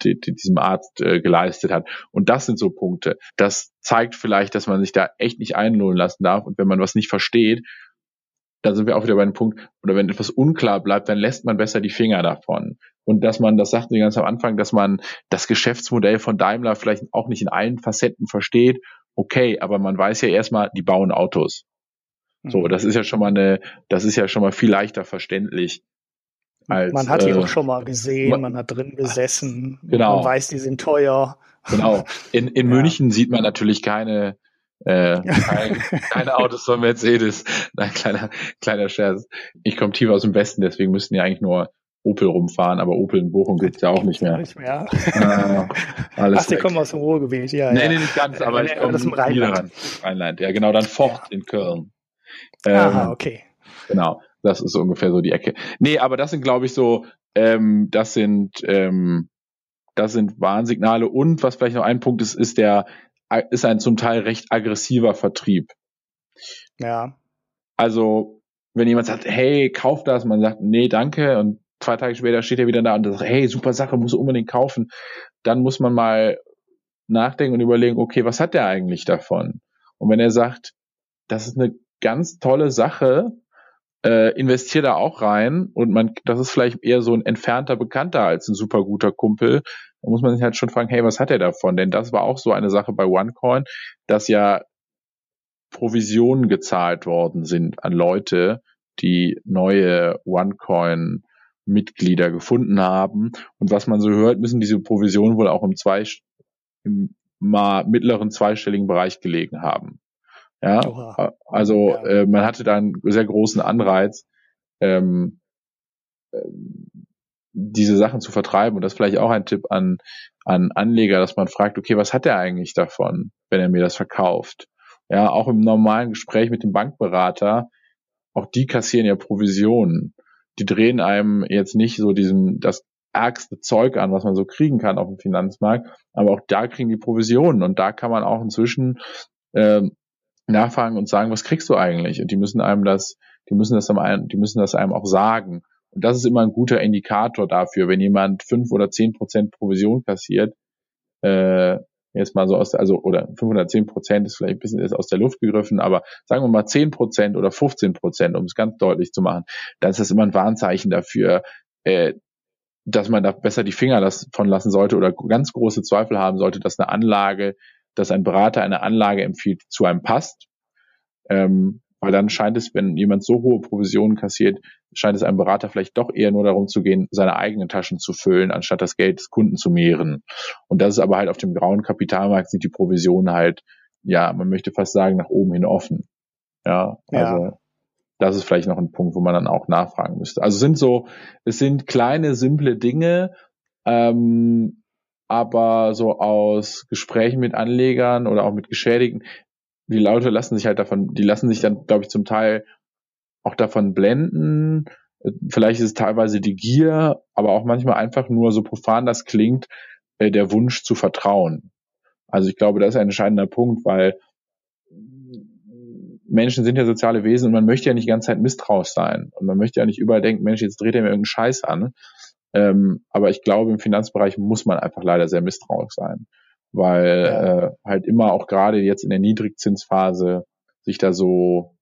die, die diesem Arzt äh, geleistet hat. Und das sind so Punkte. Das zeigt vielleicht, dass man sich da echt nicht einlohnen lassen darf. Und wenn man was nicht versteht, dann sind wir auch wieder bei einem Punkt, oder wenn etwas unklar bleibt, dann lässt man besser die Finger davon. Und dass man, das sagten Sie ganz am Anfang, dass man das Geschäftsmodell von Daimler vielleicht auch nicht in allen Facetten versteht. Okay, aber man weiß ja erstmal, die bauen Autos. So, mhm. das ist ja schon mal eine, das ist ja schon mal viel leichter verständlich. Als, man hat die äh, auch schon mal gesehen, man, man hat drin gesessen, genau. man weiß, die sind teuer. Genau. In, in ja. München sieht man natürlich keine, äh, keine, keine Autos von Mercedes. Nein, kleiner, kleiner Scherz. Ich komme tief aus dem Westen, deswegen müssten ja eigentlich nur Opel rumfahren, aber Opel in Bochum gibt's ja auch nicht mehr. Nicht mehr. Äh, alles Ach, die kommen aus dem Ruhrgebiet, ja. Nee, ja. nee, nicht ganz, aber ich komme aus dem Rheinland. Rheinland. Ja, genau, dann Fort ja. in Köln. Ähm, Aha, okay. Genau. Das ist ungefähr so die Ecke. Nee, aber das sind, glaube ich, so, ähm, das sind, ähm, das sind Warnsignale. Und was vielleicht noch ein Punkt ist, ist der, ist ein zum Teil recht aggressiver Vertrieb. Ja. Also, wenn jemand sagt, hey, kauf das, man sagt, nee, danke, und zwei Tage später steht er wieder da und sagt, hey, super Sache, muss unbedingt kaufen, dann muss man mal nachdenken und überlegen, okay, was hat der eigentlich davon? Und wenn er sagt, das ist eine ganz tolle Sache, äh, investiere da auch rein und man, das ist vielleicht eher so ein entfernter Bekannter als ein super guter Kumpel. Da muss man sich halt schon fragen, hey, was hat er davon? Denn das war auch so eine Sache bei OneCoin, dass ja Provisionen gezahlt worden sind an Leute, die neue OneCoin Mitglieder gefunden haben. Und was man so hört, müssen diese Provisionen wohl auch im, zwei, im mal mittleren zweistelligen Bereich gelegen haben. Ja, Oha. also ja. Äh, man hatte da einen sehr großen Anreiz, ähm, äh, diese Sachen zu vertreiben. Und das ist vielleicht auch ein Tipp an, an Anleger, dass man fragt, okay, was hat er eigentlich davon, wenn er mir das verkauft? Ja, auch im normalen Gespräch mit dem Bankberater, auch die kassieren ja Provisionen. Die drehen einem jetzt nicht so diesem, das ärgste Zeug an, was man so kriegen kann auf dem Finanzmarkt, aber auch da kriegen die Provisionen und da kann man auch inzwischen ähm, nachfragen und sagen, was kriegst du eigentlich? Und die müssen einem das, die müssen das einem, die müssen das einem auch sagen. Und das ist immer ein guter Indikator dafür, wenn jemand fünf oder zehn Prozent Provision kassiert, äh, jetzt mal so aus, also oder 510 Prozent ist vielleicht ein bisschen ist aus der Luft gegriffen, aber sagen wir mal 10 Prozent oder 15 Prozent, um es ganz deutlich zu machen, dann ist das immer ein Warnzeichen dafür, äh, dass man da besser die Finger von lassen sollte oder ganz große Zweifel haben sollte, dass eine Anlage, dass ein Berater eine Anlage empfiehlt, zu einem passt. Ähm, weil dann scheint es, wenn jemand so hohe Provisionen kassiert, scheint es einem Berater vielleicht doch eher nur darum zu gehen, seine eigenen Taschen zu füllen, anstatt das Geld des Kunden zu mehren. Und das ist aber halt auf dem grauen Kapitalmarkt sind die Provisionen halt, ja, man möchte fast sagen, nach oben hin offen. Ja, also ja. das ist vielleicht noch ein Punkt, wo man dann auch nachfragen müsste. Also es sind so, es sind kleine, simple Dinge, ähm, aber so aus Gesprächen mit Anlegern oder auch mit Geschädigten die Leute lassen sich halt davon, die lassen sich dann, glaube ich, zum Teil auch davon blenden. Vielleicht ist es teilweise die Gier, aber auch manchmal einfach nur so profan das klingt, äh, der Wunsch zu vertrauen. Also ich glaube, das ist ein entscheidender Punkt, weil Menschen sind ja soziale Wesen und man möchte ja nicht die ganze Zeit misstrauisch sein. Und man möchte ja nicht überall denken, Mensch, jetzt dreht er mir irgendeinen Scheiß an. Ähm, aber ich glaube, im Finanzbereich muss man einfach leider sehr misstrauisch sein weil ja. äh, halt immer auch gerade jetzt in der Niedrigzinsphase sich da so,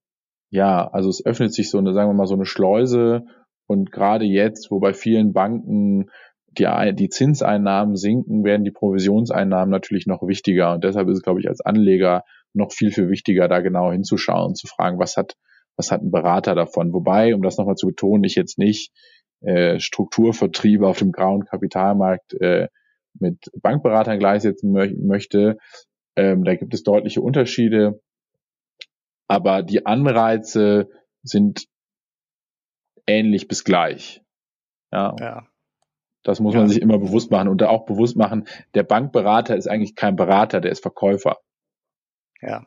ja, also es öffnet sich so eine, sagen wir mal, so eine Schleuse und gerade jetzt, wo bei vielen Banken die, die Zinseinnahmen sinken, werden die Provisionseinnahmen natürlich noch wichtiger und deshalb ist es, glaube ich, als Anleger noch viel, viel wichtiger, da genau hinzuschauen und zu fragen, was hat, was hat ein Berater davon? Wobei, um das nochmal zu betonen, ich jetzt nicht äh, Strukturvertriebe auf dem grauen Kapitalmarkt äh, mit Bankberatern gleichsetzen mö möchte. Ähm, da gibt es deutliche Unterschiede, aber die Anreize sind ähnlich bis gleich. Ja. ja. Das muss ja. man sich immer bewusst machen und da auch bewusst machen, der Bankberater ist eigentlich kein Berater, der ist Verkäufer. Ja.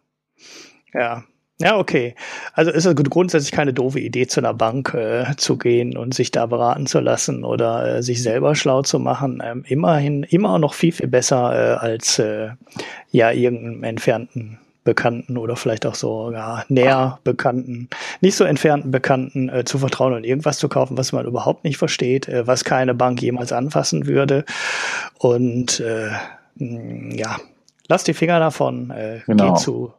Ja. Ja, okay. Also ist es grundsätzlich keine doofe Idee, zu einer Bank äh, zu gehen und sich da beraten zu lassen oder äh, sich selber schlau zu machen. Ähm, immerhin immer noch viel, viel besser äh, als äh, ja irgendeinem entfernten Bekannten oder vielleicht auch so ja, näher Bekannten, nicht so entfernten Bekannten äh, zu vertrauen und irgendwas zu kaufen, was man überhaupt nicht versteht, äh, was keine Bank jemals anfassen würde. Und ja, lasst die Finger davon, genau. geht zu,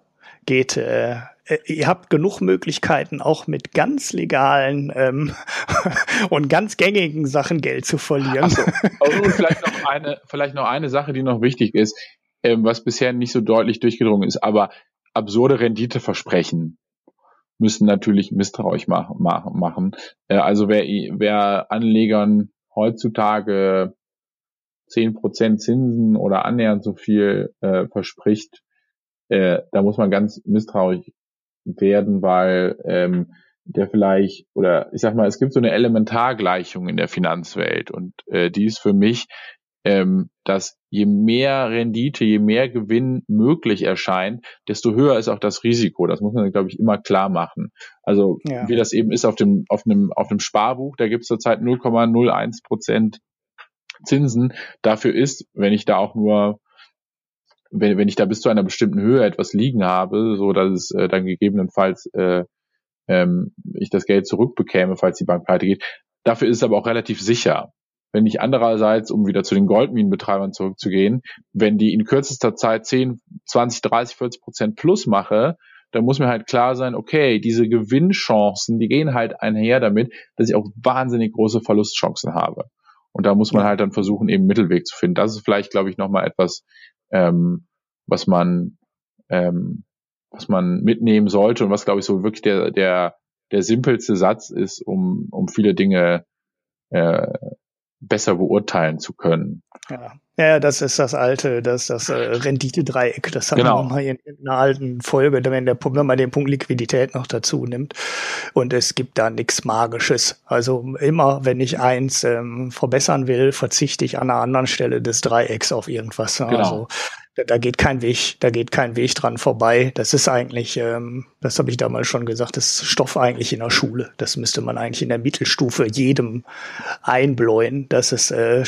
geht äh, äh, ihr habt genug Möglichkeiten, auch mit ganz legalen ähm, und ganz gängigen Sachen Geld zu verlieren. So. Also, und vielleicht noch eine, vielleicht noch eine Sache, die noch wichtig ist, ähm, was bisher nicht so deutlich durchgedrungen ist, aber absurde Renditeversprechen müssen natürlich misstrauisch mach, mach, machen. Äh, also wer, wer Anlegern heutzutage zehn Prozent Zinsen oder annähernd so viel äh, verspricht, äh, da muss man ganz misstrauisch werden, weil ähm, der vielleicht, oder ich sag mal, es gibt so eine Elementargleichung in der Finanzwelt und äh, die ist für mich, ähm, dass je mehr Rendite, je mehr Gewinn möglich erscheint, desto höher ist auch das Risiko. Das muss man, glaube ich, immer klar machen. Also ja. wie das eben ist auf dem, auf einem, auf einem Sparbuch, da gibt es zurzeit 0,01 Prozent Zinsen. Dafür ist, wenn ich da auch nur wenn, wenn ich da bis zu einer bestimmten Höhe etwas liegen habe, so dass es äh, dann gegebenenfalls äh, ähm, ich das Geld zurückbekäme, falls die Bank pleite geht. Dafür ist es aber auch relativ sicher. Wenn ich andererseits, um wieder zu den Goldminenbetreibern zurückzugehen, wenn die in kürzester Zeit 10, 20, 30, 40 Prozent plus mache, dann muss mir halt klar sein, okay, diese Gewinnchancen, die gehen halt einher damit, dass ich auch wahnsinnig große Verlustchancen habe. Und da muss man halt dann versuchen, eben Mittelweg zu finden. Das ist vielleicht, glaube ich, nochmal etwas, ähm, was man ähm, was man mitnehmen sollte und was glaube ich so wirklich der der der simpelste Satz ist, um, um viele Dinge äh, besser beurteilen zu können. Ja. Ja, das ist das alte, das das äh, Rendite-Dreieck. Das haben genau. wir mal in, in einer alten Folge, wenn, der, wenn man den Punkt Liquidität noch dazu nimmt. Und es gibt da nichts Magisches. Also immer, wenn ich eins ähm, verbessern will, verzichte ich an einer anderen Stelle des Dreiecks auf irgendwas. Genau. Also da, da geht kein Weg, da geht kein Weg dran vorbei. Das ist eigentlich, ähm, das habe ich damals schon gesagt, das ist Stoff eigentlich in der Schule. Das müsste man eigentlich in der Mittelstufe jedem einbläuen, dass es äh,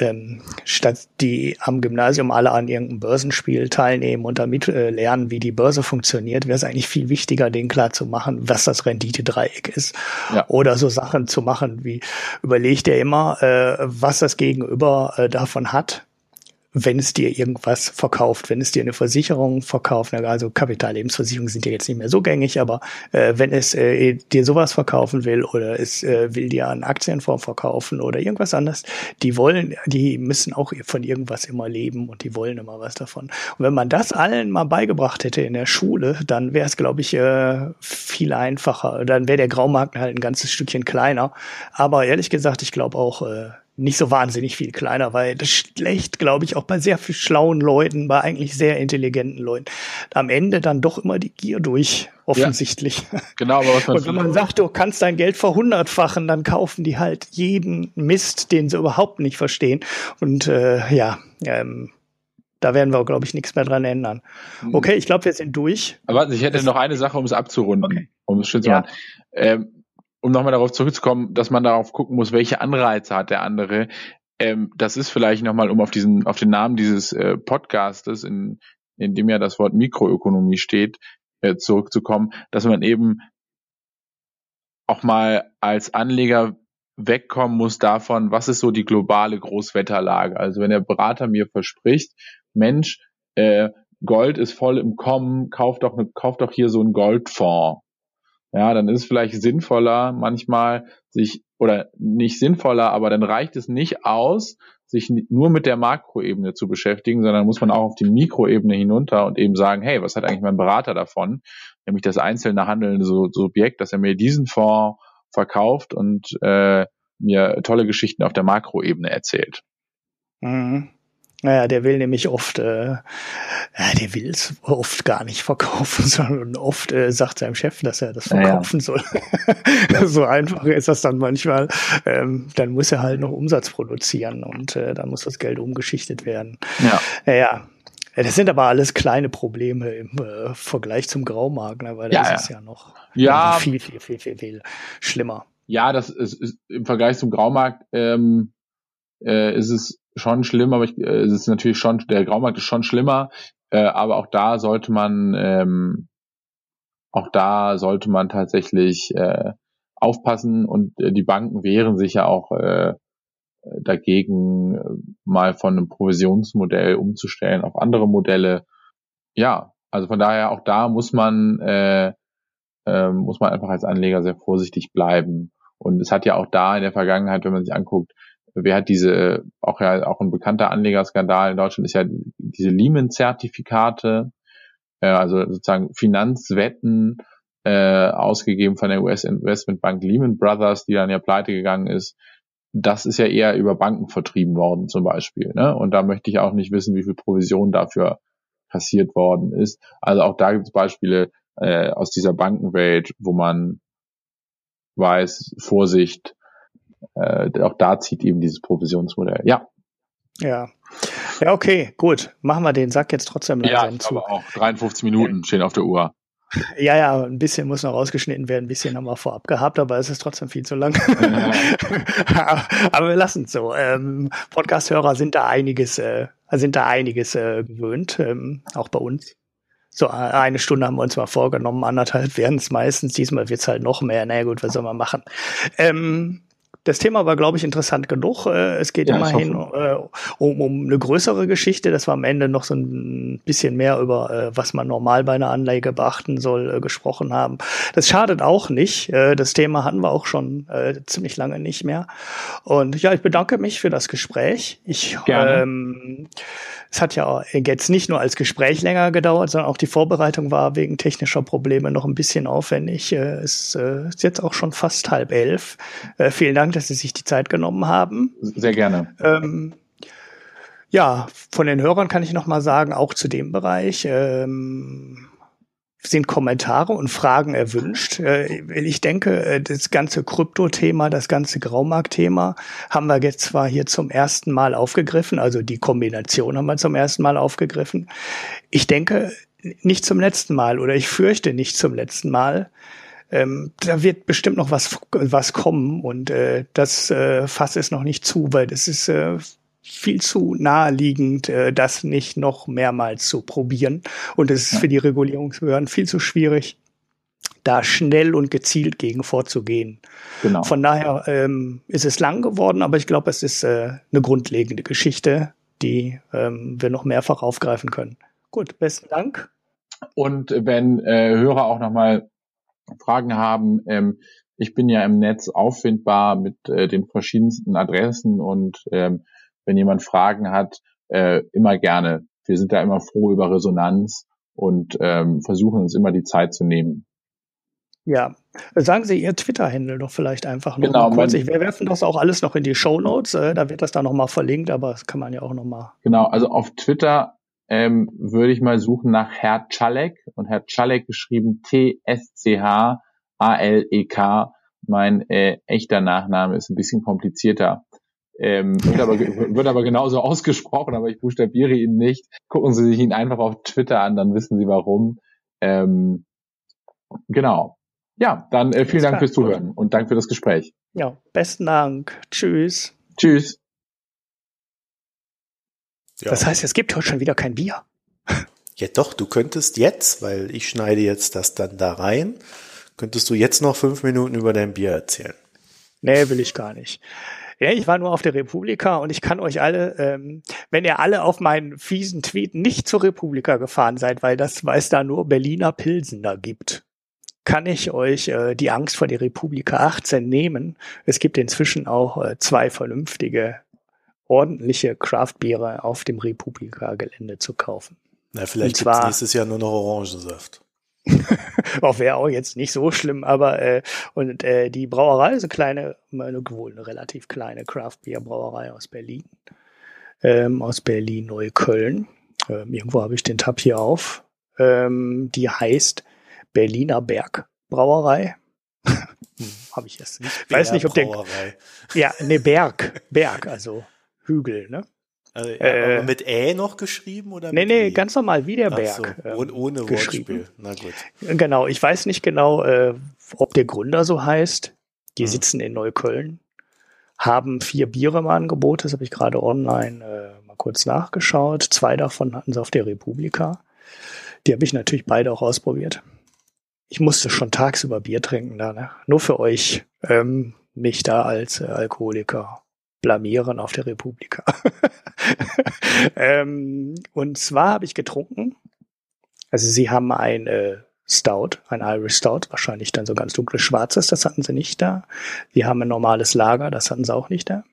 ähm, statt die am Gymnasium alle an irgendeinem Börsenspiel teilnehmen und damit äh, lernen, wie die Börse funktioniert, wäre es eigentlich viel wichtiger, denen klar zu machen, was das Rendite-Dreieck ist. Ja. Oder so Sachen zu machen, wie überlegt er immer, äh, was das Gegenüber äh, davon hat, wenn es dir irgendwas verkauft, wenn es dir eine Versicherung verkauft, also Kapitallebensversicherungen sind ja jetzt nicht mehr so gängig, aber äh, wenn es äh, dir sowas verkaufen will oder es äh, will dir einen Aktienfonds verkaufen oder irgendwas anderes, die wollen, die müssen auch von irgendwas immer leben und die wollen immer was davon. Und wenn man das allen mal beigebracht hätte in der Schule, dann wäre es, glaube ich, äh, viel einfacher. Dann wäre der Graumarkt halt ein ganzes Stückchen kleiner. Aber ehrlich gesagt, ich glaube auch, äh, nicht so wahnsinnig viel kleiner, weil das schlecht, glaube ich, auch bei sehr viel schlauen Leuten, bei eigentlich sehr intelligenten Leuten, am Ende dann doch immer die Gier durch, offensichtlich. Ja, genau, aber was man Und wenn man sagt, du kannst dein Geld verhundertfachen, dann kaufen die halt jeden Mist, den sie überhaupt nicht verstehen. Und äh, ja, ähm, da werden wir, glaube ich, nichts mehr dran ändern. Hm. Okay, ich glaube, wir sind durch. Aber ich hätte noch eine Sache, um es abzurunden, okay. um es schön zu machen. Ähm, um nochmal darauf zurückzukommen, dass man darauf gucken muss, welche Anreize hat der andere. Ähm, das ist vielleicht nochmal, um auf diesen, auf den Namen dieses äh, Podcastes, in, in dem ja das Wort Mikroökonomie steht, äh, zurückzukommen, dass man eben auch mal als Anleger wegkommen muss davon, was ist so die globale Großwetterlage. Also wenn der Berater mir verspricht, Mensch, äh, Gold ist voll im Kommen, kauf doch, ne, kauf doch hier so einen Goldfonds ja, dann ist es vielleicht sinnvoller, manchmal sich, oder nicht sinnvoller, aber dann reicht es nicht aus, sich nur mit der Makroebene zu beschäftigen, sondern muss man auch auf die Mikroebene hinunter und eben sagen, hey, was hat eigentlich mein Berater davon? Nämlich das einzelne handelnde Subjekt, dass er mir diesen Fonds verkauft und äh, mir tolle Geschichten auf der Makroebene erzählt. Mhm. Naja, der will nämlich oft, äh, ja, der will es oft gar nicht verkaufen, sondern oft äh, sagt seinem Chef, dass er das verkaufen ja, ja. soll. so einfach ist das dann manchmal. Ähm, dann muss er halt noch Umsatz produzieren und äh, dann muss das Geld umgeschichtet werden. Ja. Naja, das sind aber alles kleine Probleme im äh, Vergleich zum Graumarkt, ne, weil da ja, ist es ja noch ja. viel, viel, viel, viel, viel schlimmer. Ja, das ist, ist im Vergleich zum Graumarkt ähm, äh, ist es schon schlimm, aber ich, äh, es ist natürlich schon, der Graumarkt ist schon schlimmer, äh, aber auch da sollte man, ähm, auch da sollte man tatsächlich äh, aufpassen und äh, die Banken wehren sich ja auch äh, dagegen, äh, mal von einem Provisionsmodell umzustellen auf andere Modelle. Ja, also von daher auch da muss man äh, äh, muss man einfach als Anleger sehr vorsichtig bleiben. Und es hat ja auch da in der Vergangenheit, wenn man sich anguckt, wer hat diese, auch ja, auch ein bekannter Anlegerskandal in Deutschland ist ja diese Lehman-Zertifikate, äh, also sozusagen Finanzwetten, äh, ausgegeben von der US-Investmentbank Lehman Brothers, die dann ja pleite gegangen ist. Das ist ja eher über Banken vertrieben worden zum Beispiel. Ne? Und da möchte ich auch nicht wissen, wie viel Provision dafür passiert worden ist. Also auch da gibt es Beispiele äh, aus dieser Bankenwelt, wo man weiß, Vorsicht, äh, auch da zieht eben dieses Provisionsmodell. Ja. Ja. Ja, okay, gut. Machen wir den Sack jetzt trotzdem langsam ja, zu. Aber auch 53 Minuten stehen auf der Uhr. Ja, ja, ein bisschen muss noch rausgeschnitten werden, ein bisschen haben wir vorab gehabt, aber es ist trotzdem viel zu lang. aber wir lassen es so. Ähm, Podcast-Hörer sind da einiges, äh, sind da einiges äh, gewöhnt, ähm, auch bei uns. So eine Stunde haben wir uns mal vorgenommen, anderthalb werden es meistens. Diesmal wird es halt noch mehr. Na gut, was soll man machen? Ähm, das Thema war, glaube ich, interessant genug. Äh, es geht ja, immerhin äh, um, um eine größere Geschichte, dass wir am Ende noch so ein bisschen mehr über, äh, was man normal bei einer Anlage beachten soll, gesprochen haben. Das schadet auch nicht. Das Thema hatten wir auch schon ziemlich lange nicht mehr. Und ja, ich bedanke mich für das Gespräch. Ich, Gerne. ähm, es hat ja jetzt nicht nur als Gespräch länger gedauert, sondern auch die Vorbereitung war wegen technischer Probleme noch ein bisschen aufwendig. Äh, es äh, ist jetzt auch schon fast halb elf. Äh, vielen Dank, dass Sie sich die Zeit genommen haben. Sehr gerne. Ähm, ja, von den Hörern kann ich noch mal sagen, auch zu dem Bereich. Ähm, sind Kommentare und Fragen erwünscht. Äh, ich denke, äh, das ganze Krypto-Thema, das ganze Graumarkt-Thema haben wir jetzt zwar hier zum ersten Mal aufgegriffen, also die Kombination haben wir zum ersten Mal aufgegriffen. Ich denke, nicht zum letzten Mal oder ich fürchte nicht zum letzten Mal. Ähm, da wird bestimmt noch was, was kommen und äh, das äh, Fass ist noch nicht zu, weil das ist äh, viel zu naheliegend, äh, das nicht noch mehrmals zu probieren. Und es ist für die Regulierungsbehörden viel zu schwierig, da schnell und gezielt gegen vorzugehen. Genau. Von daher ähm, ist es lang geworden, aber ich glaube, es ist äh, eine grundlegende Geschichte, die ähm, wir noch mehrfach aufgreifen können. Gut, besten Dank. Und wenn äh, Hörer auch nochmal Fragen haben, ähm, ich bin ja im Netz auffindbar mit äh, den verschiedensten Adressen und ähm, wenn jemand Fragen hat, äh, immer gerne. Wir sind da immer froh über Resonanz und ähm, versuchen uns immer die Zeit zu nehmen. Ja, sagen Sie Ihr Twitter-Handle doch vielleicht einfach noch genau, mal kurz. wir werfen das auch alles noch in die Show Notes. Äh, da wird das dann noch mal verlinkt, aber das kann man ja auch noch mal. Genau, also auf Twitter ähm, würde ich mal suchen nach Herr Czalek und Herr Czalek geschrieben T-S-C-H-A-L-E-K. Mein äh, echter Nachname ist ein bisschen komplizierter. Ähm, wird, aber, wird aber genauso ausgesprochen, aber ich buchstabiere ihn nicht. Gucken Sie sich ihn einfach auf Twitter an, dann wissen Sie warum. Ähm, genau. Ja, dann äh, vielen Dank fürs Zuhören und Dank für das Gespräch. Ja, besten Dank. Tschüss. Tschüss. Ja. Das heißt, es gibt heute schon wieder kein Bier. Ja, doch, du könntest jetzt, weil ich schneide jetzt das dann da rein, könntest du jetzt noch fünf Minuten über dein Bier erzählen. Nee, will ich gar nicht. Ja, ich war nur auf der Republika und ich kann euch alle, ähm, wenn ihr alle auf meinen fiesen Tweet nicht zur Republika gefahren seid, weil das, weil es da nur Berliner Pilsen da gibt, kann ich euch äh, die Angst vor der Republika 18 nehmen. Es gibt inzwischen auch äh, zwei vernünftige, ordentliche Craftbiere auf dem Republika-Gelände zu kaufen. Na, vielleicht gibt es nächstes Jahr nur noch Orangensaft. auch wäre auch jetzt nicht so schlimm, aber äh, und äh, die Brauerei ist eine kleine, eine, wohl eine relativ kleine Craft Beer Brauerei aus Berlin, ähm, aus Berlin Neukölln. Ähm, irgendwo habe ich den Tab hier auf. Ähm, die heißt Berliner Berg Brauerei. hm, habe ich. Nicht Weiß nicht, ob der. Ja, ne Berg, Berg, also Hügel, ne? Also, äh, mit Ä noch geschrieben oder? Nee, nee, ganz normal wie der Berg. So, ähm, ohne Wortspiel. Na gut. Genau, ich weiß nicht genau, äh, ob der Gründer so heißt. Die hm. sitzen in Neukölln, haben vier Biere im Angebot, das habe ich gerade online äh, mal kurz nachgeschaut. Zwei davon hatten sie auf der Republika. Die habe ich natürlich beide auch ausprobiert. Ich musste schon tagsüber Bier trinken da, ne? Nur für euch, ähm, mich da als äh, Alkoholiker blamieren auf der Republika. ähm, und zwar habe ich getrunken. Also sie haben ein äh, Stout, ein Irish Stout, wahrscheinlich dann so ganz dunkles Schwarzes, das hatten sie nicht da. Sie haben ein normales Lager, das hatten sie auch nicht da.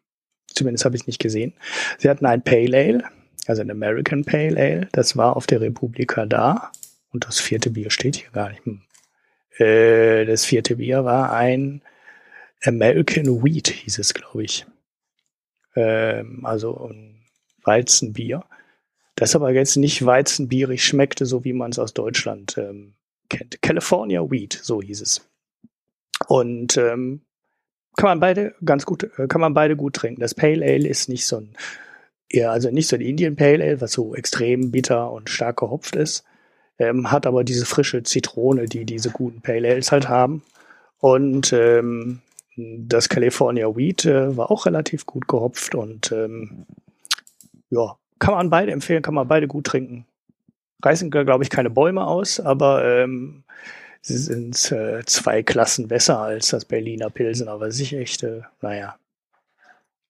Zumindest habe ich es nicht gesehen. Sie hatten ein Pale Ale, also ein American Pale Ale, das war auf der Republika da. Und das vierte Bier steht hier gar nicht. Hm. Äh, das vierte Bier war ein American Wheat, hieß es, glaube ich ähm, also ein Weizenbier. Das aber jetzt nicht weizenbierig schmeckte, so wie man es aus Deutschland ähm, kennt. California Wheat, so hieß es. Und ähm, kann man beide ganz gut, äh, kann man beide gut trinken. Das Pale Ale ist nicht so ein, eher, also nicht so ein Indian Pale Ale, was so extrem bitter und stark gehopft ist, ähm, hat aber diese frische Zitrone, die diese guten Pale Ales halt haben. Und ähm, das California Wheat äh, war auch relativ gut gehopft und ähm, ja, kann man beide empfehlen, kann man beide gut trinken. Reißen, glaube ich, keine Bäume aus, aber ähm, sie sind äh, zwei Klassen besser als das Berliner Pilsen, aber sich echt, äh, naja,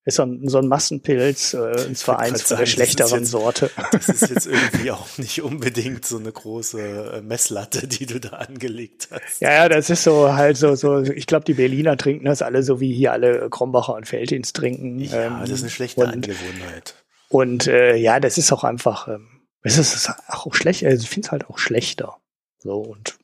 Ist so ein, so ein Massenpilz, äh, und zwar eins von der schlechteren jetzt, Sorte. Das ist jetzt irgendwie auch nicht unbedingt so eine große äh, Messlatte, die du da angelegt hast. Ja, ja, das ist so halt so, so ich glaube, die Berliner trinken das alle so wie hier alle Krombacher und Feldins trinken. Ja, ähm, das ist eine schlechte und, Angewohnheit. Und äh, ja, das ist auch einfach, ähm, es ist auch schlecht, also ich finde es halt auch schlechter. So und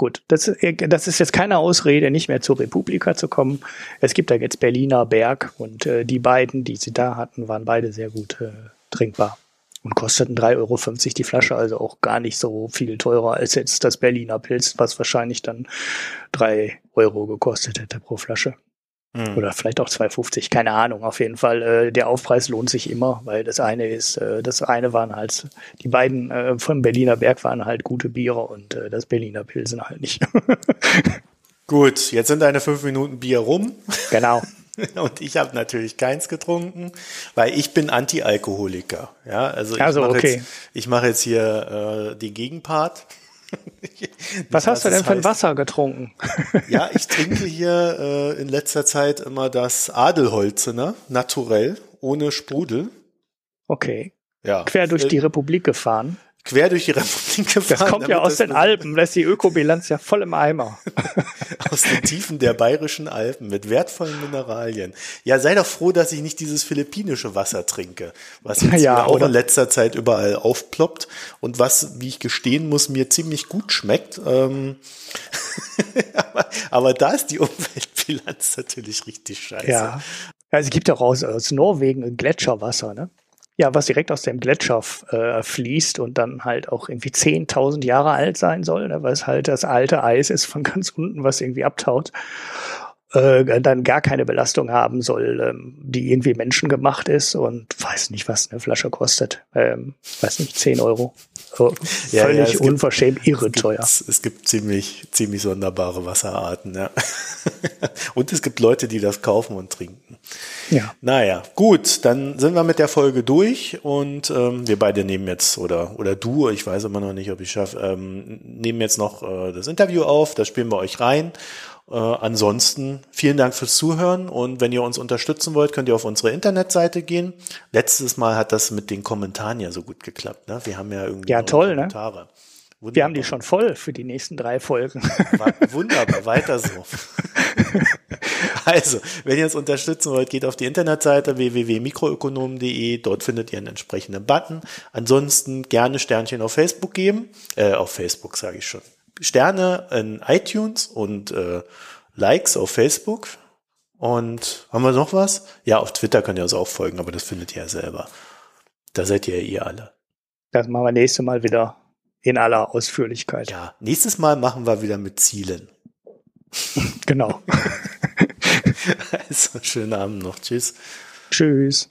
Gut, das, äh, das ist jetzt keine Ausrede, nicht mehr zur Republika zu kommen. Es gibt da jetzt Berliner Berg und äh, die beiden, die sie da hatten, waren beide sehr gut äh, trinkbar und kosteten 3,50 Euro die Flasche, also auch gar nicht so viel teurer als jetzt das Berliner Pilz, was wahrscheinlich dann drei Euro gekostet hätte pro Flasche. Mhm. Oder vielleicht auch 2,50, keine Ahnung. Auf jeden Fall, äh, der Aufpreis lohnt sich immer, weil das eine ist, äh, das eine waren halt, die beiden äh, vom Berliner Berg waren halt gute Biere und äh, das Berliner Pilsen halt nicht. Gut, jetzt sind deine fünf Minuten Bier rum. Genau. Und ich habe natürlich keins getrunken, weil ich bin Anti-Alkoholiker. Ja, also ich also, mache okay. jetzt, ich mache jetzt hier äh, den Gegenpart. Was hast du denn für ein Wasser getrunken? ja, ich trinke hier äh, in letzter Zeit immer das Adelholzener, naturell, ohne Sprudel. Okay. Ja. Quer durch Äh, die Republik gefahren. Quer durch die Republik gefahren. Das kommt ja aus den Alpen, da ist die Ökobilanz ja voll im Eimer. Aus den Tiefen der bayerischen Alpen mit wertvollen Mineralien. Ja, sei doch froh, dass ich nicht dieses philippinische Wasser trinke, was jetzt Ja, auch in letzter Zeit überall aufploppt und was, wie ich gestehen muss, mir ziemlich gut schmeckt. Ähm aber, aber da ist die Umweltbilanz natürlich richtig scheiße. Ja. Also es gibt ja auch aus, aus Norwegen Gletscherwasser, ne? Ja, was direkt aus dem Gletscher äh, fließt und dann halt auch irgendwie 10.000 Jahre alt sein soll, ne? weil es halt das alte Eis ist von ganz unten, was irgendwie abtaut. Äh, dann gar keine Belastung haben soll, ähm, die irgendwie menschengemacht ist und weiß nicht, was eine Flasche kostet. Ähm, weiß nicht, 10 Euro. Oh, Ja, völlig ja, es gibt- unverschämt irre Es gibt, teuer. es gibt ziemlich, ziemlich sonderbare Wasserarten, ja. Und es gibt Leute, die das kaufen und trinken. Ja. Naja, gut, dann sind wir mit der Folge durch und ähm, wir beide nehmen jetzt, oder, oder du, ich weiß immer noch nicht, ob ich schaffe, ähm, nehmen jetzt noch äh, das Interview auf, das spielen wir euch rein. Äh, ansonsten vielen Dank fürs Zuhören und wenn ihr uns unterstützen wollt, könnt ihr auf unsere Internetseite gehen. Letztes Mal hat das mit den Kommentaren ja so gut geklappt, ne? Wir haben ja irgendwie Ja, toll, ne? Kommentare. Wir haben die schon voll für die nächsten drei Folgen. Wunderbar, weiter so. Also, wenn ihr uns unterstützen wollt, geht auf die Internetseite www.mikroökonomen.de. Dort findet ihr einen entsprechenden Button. Ansonsten gerne Sternchen auf Facebook geben. Äh, auf Facebook sage ich schon. Sterne in iTunes und äh, Likes auf Facebook. Und haben wir noch was? Ja, auf Twitter könnt ihr uns auch folgen, aber das findet ihr ja selber. Da seid ihr ja eh alle. Das machen wir nächstes Mal wieder in aller Ausführlichkeit. Ja, nächstes Mal machen wir wieder mit Zielen. Genau. Also, schönen Abend noch. Tschüss. Tschüss.